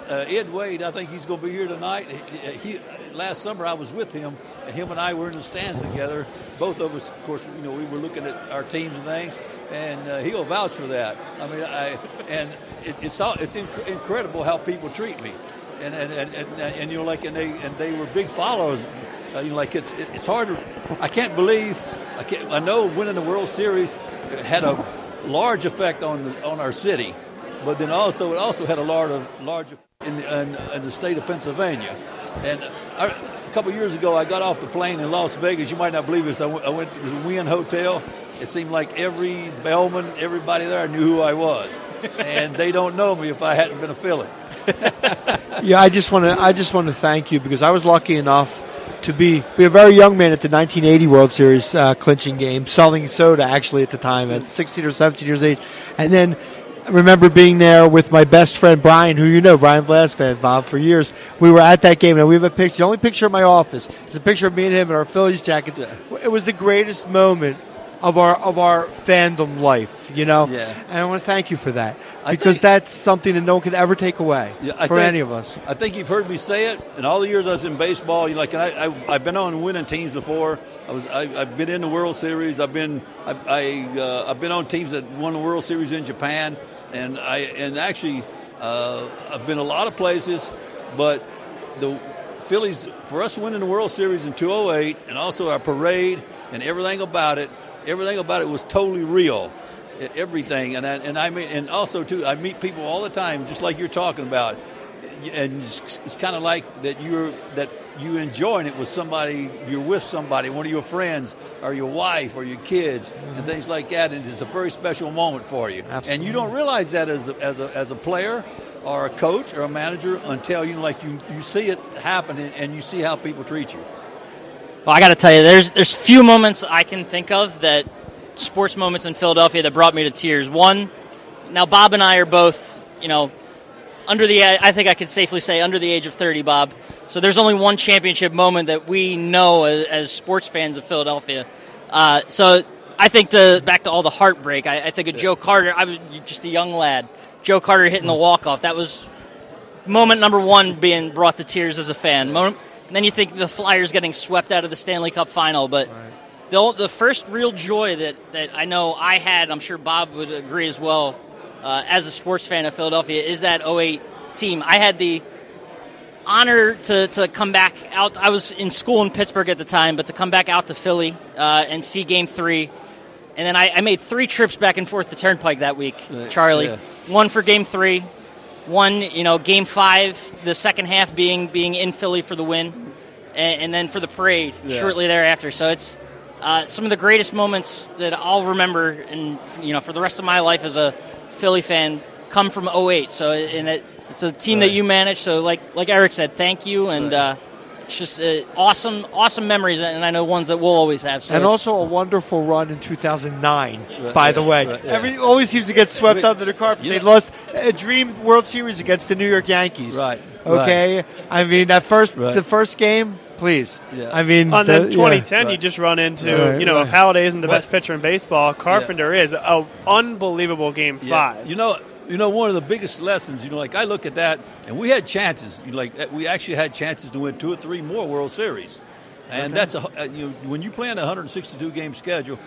uh, Ed Wade, I think he's going to be here tonight. He, he, last summer I was with him, and him and I were in the stands together. Both of us, of course, you know, we were looking at our teams and things, and uh, he'll vouch for that. I mean, I and it, it's all, it's inc- incredible how people treat me, and and, and, and, and you know, like and they and they were big followers. Uh, you know, like it's it's hard. To, I can't believe. I can't. I know winning the World Series had a large effect on the, on our city, but then also it also had a large large in the, in, in the state of Pennsylvania. And I, a couple years ago, I got off the plane in Las Vegas. You might not believe this. I went, to the Wynn Hotel. It seemed like every bellman, everybody there knew who I was, and they don't know me if I hadn't been a Philly. yeah, I just want to I just want to thank you because I was lucky enough to be be a very young man at the 1980 World Series uh, clinching game, selling soda actually at the time at 16 or 17 years age, and then I remember being there with my best friend Brian, who you know, Brian Blasfan, Bob, for years. We were at that game, and we have a picture. The only picture in my office is a picture of me and him in our Phillies jackets. It was the greatest moment of our of our fandom life, you know. Yeah. And I want to thank you for that because think, that's something that no one can ever take away yeah, for think, any of us. I think you've heard me say it. In all the years I was in baseball, you know, like, I, I have been on winning teams before. I was I, have been in the World Series. I've been I, I uh, I've been on teams that won the World Series in Japan and I and actually uh, I've been a lot of places, but the Phillies for us winning the World Series in 208 and also our parade and everything about it, everything about it was totally real. everything. And I, and I mean, and also too, I meet people all the time, just like you're talking about. And it's, it's kind of like that you're that you enjoying it with somebody. You're with somebody, one of your friends, or your wife, or your kids, and mm-hmm. things like that. And it's a very special moment for you. Absolutely. And you don't realize that as a, as a, as a player or a coach or a manager until you like you, you see it happen and, and you see how people treat you. Well, I got to tell you, there's there's few moments I can think of that sports moments in Philadelphia that brought me to tears. One, now Bob and I are both, you know, under the I think I could safely say under the age of 30, Bob. So there's only one championship moment that we know as, as sports fans of Philadelphia. Uh, so I think to back to all the heartbreak. I, I think of Joe Carter. I was just a young lad. Joe Carter hitting the walk off. That was moment number one being brought to tears as a fan. Moment, and then you think the Flyers getting swept out of the Stanley Cup final, but the the first real joy that, that I know I had, I'm sure Bob would agree as well, uh, as a sports fan of Philadelphia, is that 08 team. I had the honor to, to come back out. I was in school in Pittsburgh at the time, but to come back out to Philly uh, and see Game Three. And then I, I made three trips back and forth to Turnpike that week, Uh, Charlie. yeah. One for Game Three, one, you know, Game Five, the second half being being in Philly for the win, and, and then for the parade Yeah. shortly thereafter. So it's uh, some of the greatest moments that I'll remember, and you know, for the rest of my life as a Philly fan, come from 08. So and it, it's a team that you manage. So like like Eric said, thank you, and uh, it's just uh, awesome awesome memories, and I know ones that we'll always have. So and also a wonderful run in 2009. Right, by yeah, the way, right, yeah. every always seems to get swept Wait, under the carpet. They lost a dream World Series against the New York Yankees. Right, Okay. I mean that first Right. the first game. Please. Yeah. I mean On the- the 2010, you just run into, Right, you know, if right. Halladay isn't the What- best pitcher in baseball, Carpenter is. A unbelievable game Yeah. five. You know, you know, one of the biggest lessons. You know, like I look at that, and we had chances. You know, like we actually had chances to win two or three more World Series. And that's a uh, you know, when you plan a 162 game schedule,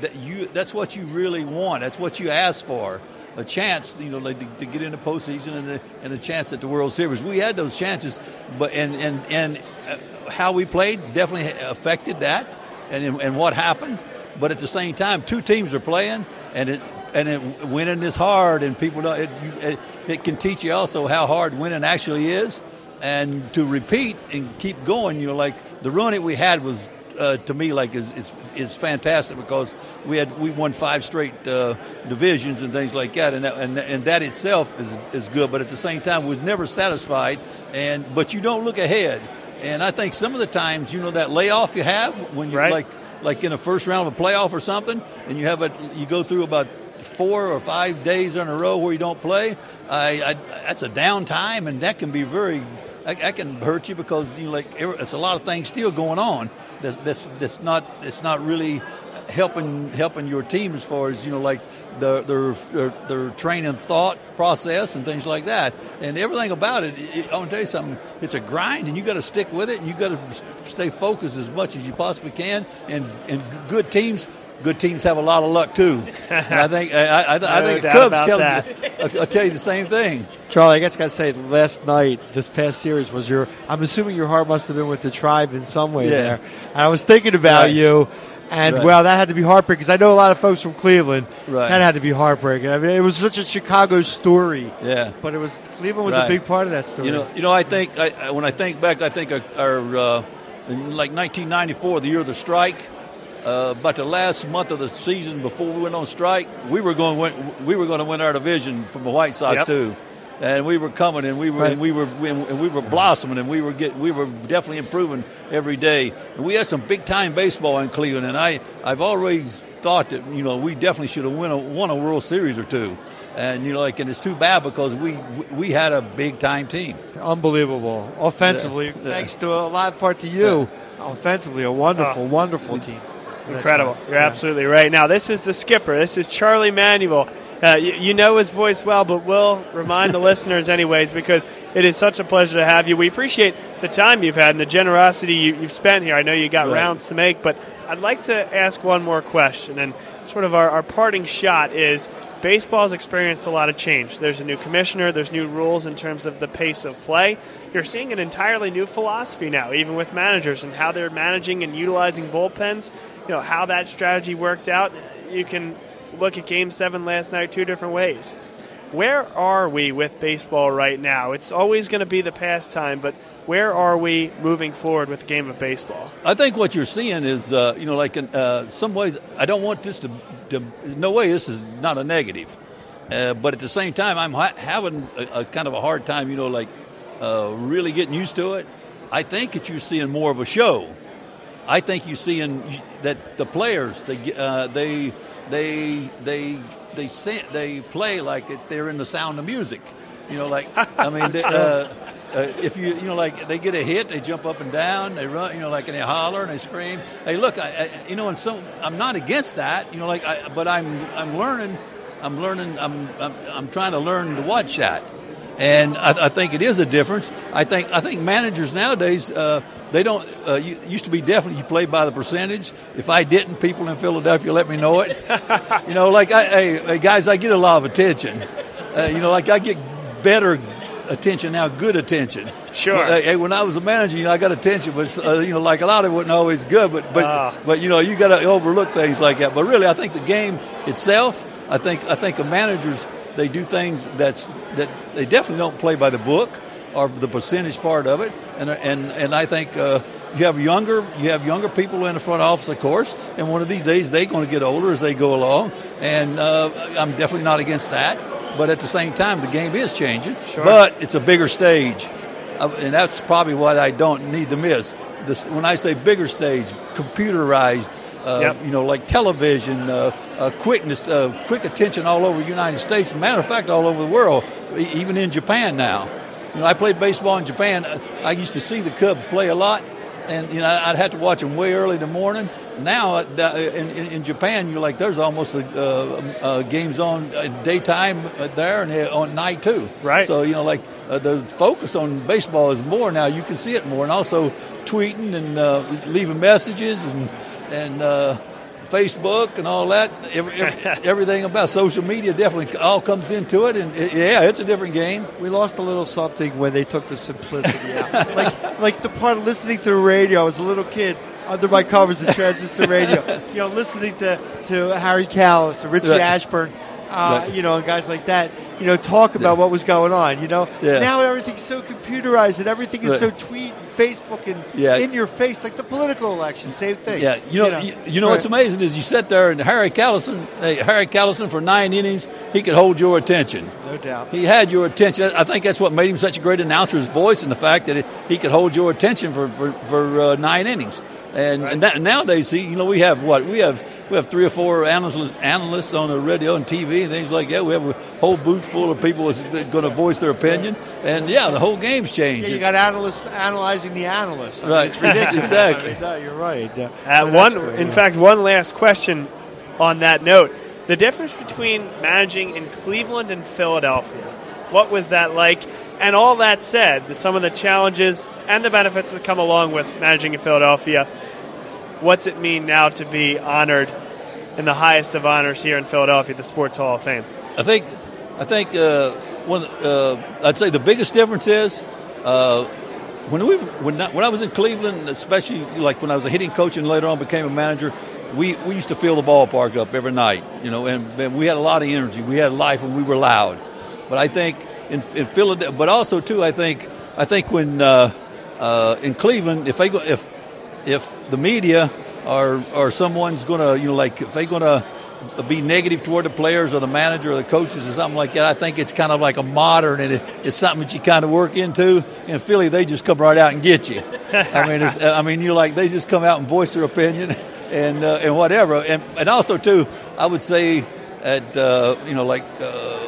that you that's what you really want. That's what you ask for. A chance, you know, like to, to get into postseason and a, and a chance at the World Series. We had those chances, but and and and uh, how we played definitely affected that, and and what happened. But at the same time, two teams are playing, and it and it, winning is hard, and people know it, it. It can teach you also how hard winning actually is, and to repeat and keep going. You know, like the run that we had was uh, to me like is, is is fantastic because we had we won five straight uh, divisions and things like that, and that, and and that itself is is good. But at the same time, we're never satisfied, and but you don't look ahead. And I think some of the times, you know, that layoff you have when you Right. like like in a first round of a playoff or something, and you have a you go through about four or five days in a row where you don't play. I, I that's a downtime, and that can be very that can hurt you because you know, like it's a lot of things still going on. That's that's, that's not it's not really helping helping your team as far as you know like the, their, their their training thought process and things like that and everything about it, it I want to tell you something it's a grind and you got to stick with it and you got to stay focused as much as you possibly can and and good teams good teams have a lot of luck too and I think I, I, I No think doubt Cubs about tell that. you I'll tell you the same thing Charlie, I guess I got to say, last night, this past series was your. I'm assuming your heart must have been with the tribe in some way Yeah. there. And I was thinking about Right. you, and Right. well, that had to be heartbreaking because I know a lot of folks from Cleveland. Right. That had to be heartbreaking. I mean, it was such a Chicago story. Yeah. But it was Cleveland was a big part of that story. You know, you know. I think I, I- when I think back, I think our, our uh, in like 1994, the year of the strike. Uh, about the last month of the season before we went on strike, we were going win, we were going to win our division from the White Sox Yep. too, and we were coming and we were Right. and we were and we were blossoming and we were get we were definitely improving every day. And we had some big time baseball in Cleveland, and I I've always thought that you know we definitely should have won a, won a World Series or two. And you know, like, and it's too bad because we we had a big time team. Unbelievable. Offensively, Yeah. thanks to a lot part to you. Offensively, a wonderful, wonderful team. Incredible. You're Yeah. absolutely right. Now, this is the skipper. This is Charlie Manuel. Uh, you, you know his voice well, but we'll remind the listeners, anyways, because it is such a pleasure to have you. We appreciate the time you've had and the generosity you, you've spent here. I know you got Right. rounds to make, but I'd like to ask one more question. And sort of our, our parting shot is baseball's experienced a lot of change. There's a new commissioner, there's new rules in terms of the pace of play. You're seeing an entirely new philosophy now, even with managers and how they're managing and utilizing bullpens. You know how that strategy worked out. You can look at Game Seven last night two different ways. Where are we with baseball right now? It's always going to be the pastime, but where are we moving forward with the game of baseball? I think what you're seeing is, uh, you know, like in uh, some ways, I don't want this to, to, no way this is not a negative. Uh, but at the same time, I'm ha- having a, a, kind of a hard time, you know, like uh, really getting used to it. I think that you're seeing more of a show. I think you see seeing that the players, they, uh, they, they, they, they, they, they play like they're in the sound of music. You know, like, I mean, they, uh, uh, if you you know like they get a hit, they jump up and down, they run, you know, like and they holler and they scream. Hey, look, I, I you know, and some I'm not against that, you know, like, I, but I'm I'm learning, I'm learning, I'm, I'm I'm trying to learn to watch that, and I, I think it is a difference. I think I think managers nowadays. Uh, they don't. Uh, you, used to be definitely you play by the percentage. If I didn't, people in Philadelphia let me know it. you know, like I, hey, guys, I get a lot of attention. Uh, you know, like I get better attention now, good attention. Sure. Hey, when I was a manager, you know, I got attention, but uh, you know, like a lot of it wasn't always good. But but uh. but you know, you got to overlook things like that. But really, I think the game itself, I think I think the managers they do things that's that they definitely don't play by the book or the percentage part of it. And and and I think uh, you have younger you have younger people in the front office, of course. And one of these days they're going to get older as they go along. And uh, I'm definitely not against that. But at the same time, the game is changing. Sure. But it's a bigger stage, uh, and that's probably what I don't need to miss. This, when I say bigger stage, computerized. Uh, Yep. You know, like television, uh, uh, quickness, uh, quick attention all over the United States. Matter of fact, all over the world, even in Japan now. You know, I played baseball in Japan. I used to see the Cubs play a lot, and you know, I'd have to watch them way early in the morning. Now, in, in, Japan, you're like, there's almost uh, uh, games on daytime there and on night too. Right. So you know, like uh, the focus on baseball is more now. You can see it more, and also tweeting and uh, leaving messages and and. Uh, Facebook and all that, every, every, everything about social media definitely all comes into it, and it, yeah, it's a different game. We lost a little something when they took the simplicity out. like, like the part of listening to the radio. I was a little kid under my covers of transistor radio. You know, listening to, to Harry Kalas or Richie Right. Ashburn, uh, Right. you know, and guys like that. You know, talk about what was going on. You know, Yeah. now everything's so computerized and everything is Right. so tweet, and Facebook, and Yeah. in your face. Like the political election, same thing. Yeah, you know, you, you know what's amazing is you sit there and Harry Callison, hey, Harry Callison for nine innings, he could hold your attention. No doubt. He had your attention. I think that's what made him such a great announcer, his voice and the fact that he could hold your attention for for, for uh, nine innings. And, and that, nowadays, see, you know, we have what we have. We have three or four analysts, analysts on the radio and TV and things like that. We have a whole booth full of people that's going to voice their opinion. And yeah, the whole game's changed. Yeah, you got analysts analyzing the analysts. I mean, Right. it's ridiculous. Exactly. I mean, no, you're right. Yeah. Uh, one, great, in yeah. fact, one last question on that note: the difference between managing in Cleveland and Philadelphia. What was that like? And all that said, some of the challenges and the benefits that come along with managing in Philadelphia. What's it mean now to be honored in the highest of honors here in Philadelphia, the Sports Hall of Fame? I think, I think uh, one. Uh, I'd say the biggest difference is uh, when we when I, when I was in Cleveland, especially like when I was a hitting coach and later on became a manager. We, we used to fill the ballpark up every night, you know, and, and we had a lot of energy. We had life, and we were loud. But I think in, in Philadelphia, but also too, I think I think when uh, uh, in Cleveland, if they go, if if the media or or someone's going to you know like if they're going to be negative toward the players or the manager or the coaches or something like that, I think it's kind of like a modern and it, it's something that you kind of work into. In Philly, they just come right out and get you. I mean, I mean, you're like they just come out and voice their opinion and uh, and whatever. And and also too, I would say at uh, you know like uh,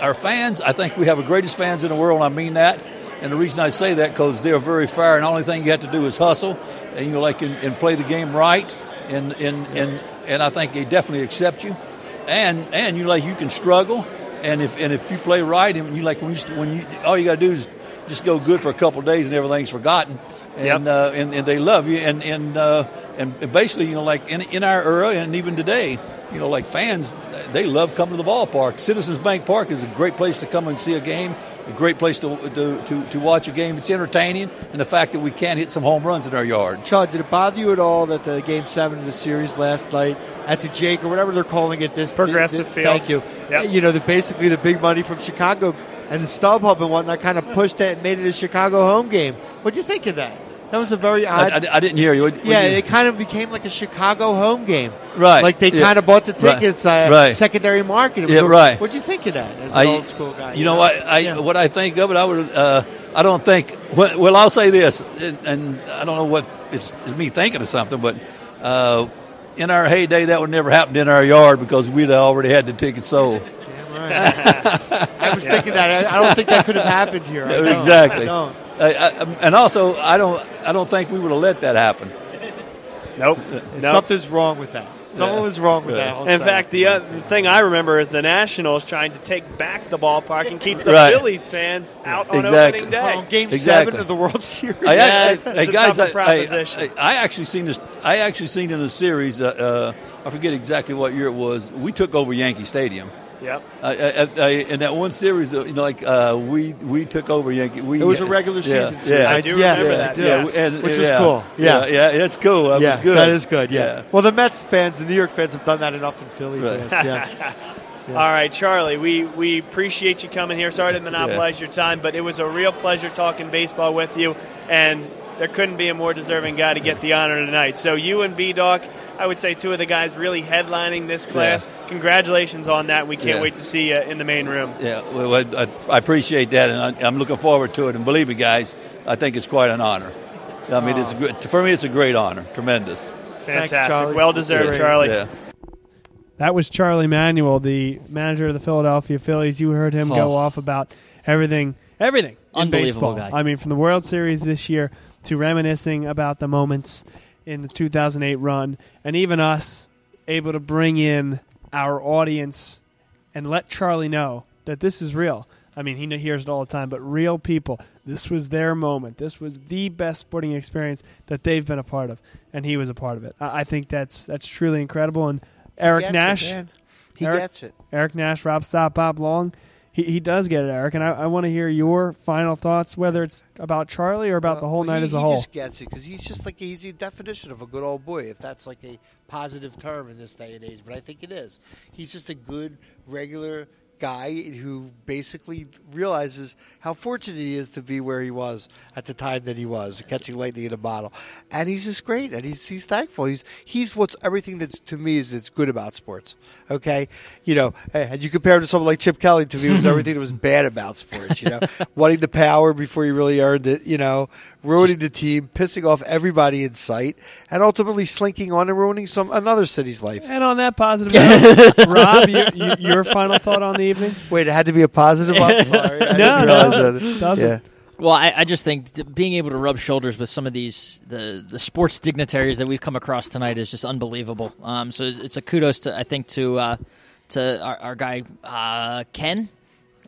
our fans, I think we have the greatest fans in the world. I mean that. And the reason I say that because they're very fair, and the only thing you have to do is hustle, and you know, like and, and play the game right, and and and and I think they definitely accept you, and and you like you can struggle, and if and if you play right, and you like when you when you all you got to do is just go good for a couple of days, and everything's forgotten, and Yep. uh, and, and they love you, and and uh, and basically, you know, like in in our era, and even today, you know, like fans, they love coming to the ballpark. Citizens Bank Park is a great place to come and see a game, a great place to to, to, to watch a game. It's entertaining, and the fact that we can hit some home runs in our yard. Chad, did it bother you at all that the game seven of the series last night at the Jake or whatever they're calling it. This Progressive this- Field. Thank you. Yep. You know, the, basically the big money from Chicago and the StubHub and whatnot kind of pushed it and made it a Chicago home game. What'd you think of that? That was a very I, odd. I- I didn't hear you. What- what yeah, you- it kind of became like a Chicago home game. Right. Like they Yeah. kind of bought the Right. tickets, uh, Right. secondary market. Yeah, right. What'd you think of that as an I- old school guy? You know what? I, Yeah. what I think of it. I would. Uh, I don't think. Well, well, I'll say this, and, and I don't know what it's, it's me thinking of something, but uh, in our heyday, that would never happen in our yard because we'd already had the tickets sold. Yeah, right. I was thinking that. I, I don't think that could have happened here. I exactly. I don't. I, I, and also, I don't. I don't think we would have let that happen. Nope. nope. Something's wrong with that. Something Yeah. was wrong with Yeah. that. In setup. fact, the other thing I remember is the Nationals trying to take back the ballpark and keep the Right. Phillies fans out on Exactly. opening Well, day. on Game Exactly. Seven of the World Series. I, Yeah, I- it's- I- it's guys, I actually seen this. I actually seen in a series. Uh, uh, I forget exactly what year it was. We took over Yankee Stadium. Yep. I, I, I, in that one series, uh, you know, like uh, we we took over Yankee. We, It was a regular yeah, season series. Yeah, I do yeah, remember yeah, that. yeah, yes. and- Which was cool. Yeah. yeah, yeah, that's cool. That yeah, was good. that is good. Yeah. Yeah. Well, the Mets fans, the New York fans have done that enough in Philly. Right. for Yeah. All right, Charlie, we, we appreciate you coming here. Sorry to monopolize your time, but it was a real pleasure talking baseball with you, and there couldn't be a more deserving guy to get the honor tonight. So, you and B Doc, I would say two of the guys really headlining this class. Congratulations on that. We can't Yeah. wait to see you in the main room. Yeah, well, I, I appreciate that, and I, I'm looking forward to it. And believe me, guys, I think it's quite an honor. I mean, it's a good, for me, it's a great honor, tremendous. Fantastic. Charlie. well deserved, Charlie. Yeah. That was Charlie Manuel, the manager of the Philadelphia Phillies. You heard him go Oh. off about everything, everything in Unbelievable baseball. guy. I mean, from the World Series this year to reminiscing about the moments in the 2008 run, and even us able to bring in our audience and let Charlie know that this is real. I mean, he hears it all the time, but real people. This was their moment. This was the best sporting experience that they've been a part of, and he was a part of it. I, I think that's that's truly incredible. And Eric it, Nash, man. He Eric- gets it. Eric Nash, Rob Stott, Bob Long. He, he does get it, Eric, and I, I want to hear your final thoughts, whether it's about Charlie or about uh, the whole Well, night he, as a he whole. just gets it because he's just like he's the definition of a good old boy, if that's like a positive term in this day and age. But I think it is. He's just a good, regular guy who basically realizes how fortunate he is to be where he was at the time that he was, catching lightning in a bottle. And he's just great, and he's he's thankful. He's he's what's everything that's to me is that's good about sports. Okay, you know, eh, and you compare him to someone like Chip Kelly. To me, was everything that was bad about sports. You know, wanting the power before you really earned it. You know, ruining the team, pissing off everybody in sight, and ultimately slinking on and ruining some another city's life. And on that positive note, Rob, you, you, your final thought on the evening? Wait, it had to be a positive. I'm sorry, I No, didn't no, that. it doesn't. Yeah. Well, I, I just think being able to rub shoulders with some of these the the sports dignitaries that we've come across tonight is just unbelievable. Um, so it's a kudos to I think to uh, to our, our guy uh, Ken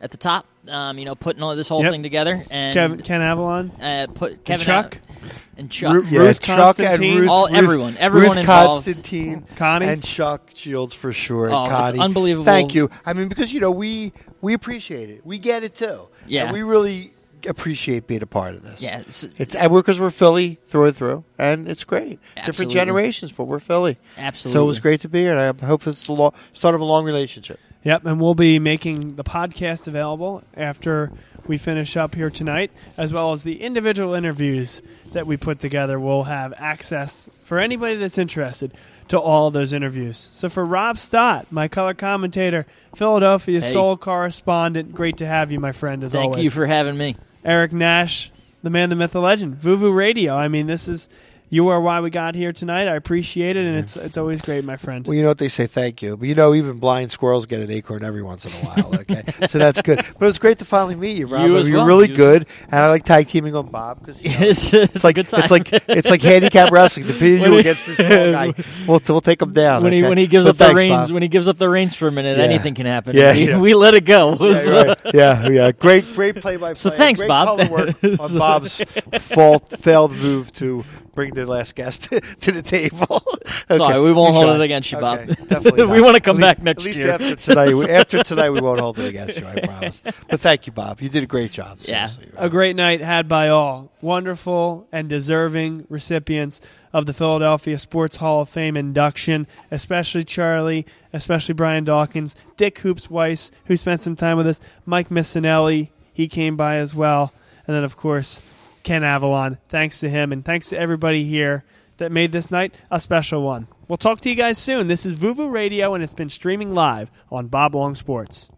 at the top. Um, you know, putting all this whole Yep. thing together and Kevin, Ken Avallon, uh, put Kevin Chuck? out- and Chuck. Ru- Yeah, Ruth Chuck Constantine, and Ruth, all- Ruth- everyone- everyone Ruth involved. Constantine, Connie. and Chuck Shields for sure. Oh, and it's Connie. unbelievable. Thank you. I mean, because you know we we appreciate it. We get it too. Yeah. and we really appreciate being a part of this. Yeah, it's, It's and we're because we're Philly through and through, and it's great. Different generations, but we're Philly. absolutely. So it was great to be here, and I hope it's the lo- start of a long relationship. Yep, and we'll be making the podcast available after we finish up here tonight, as well as the individual interviews that we put together. We'll have access for anybody that's interested to all those interviews. So for Rob Stott, my color commentator, Philadelphia Hey. Soul correspondent, great to have you, my friend, as Thank always. Thank you for having me. Eric Nash, the man, the myth, the legend, Vuvu Radio. I mean, this is you are why we got here tonight. I appreciate it, and mm-hmm. it's it's always great, my friend. Well, you know what they say, thank you. But you know, even blind squirrels get an acorn every once in a while. Okay, so that's good. But it was great to finally meet you, Rob. You You're well. really You as good, and I like tag teaming on Bob because you know, it's, it's, it's like a good time. it's like it's like handicap wrestling. Defeating you against this guy, we'll we'll take him down. when he when he gives So up the reins Bob. when he gives up the reins for a minute, Yeah. anything can happen. Yeah, we, yeah. we let it go. Yeah, right. yeah, yeah. Great, great play by play. So thanks, great Bob. Color work on Bob's fault, failed move to bring the last guest to the table. Sorry, we won't You hold try. it against you, Bob. Okay, definitely We wanna come At least- back next At least year. after tonight. we- After tonight, we won't hold it against you. I promise. But thank you, Bob. You did a great job. Yeah. seriously. A great night had by all. Wonderful and deserving recipients of the Philadelphia Sports Hall of Fame induction, especially Charlie, especially Brian Dawkins, Dick Hoops Weiss, who spent some time with us, Mike Missanelli, he came by as well, and then, of course, Ken Avallon. Thanks to him, and thanks to everybody here that made this night a special one. We'll talk to you guys soon. This is Vuvu Radio, and it's been streaming live on Bob Long Sports.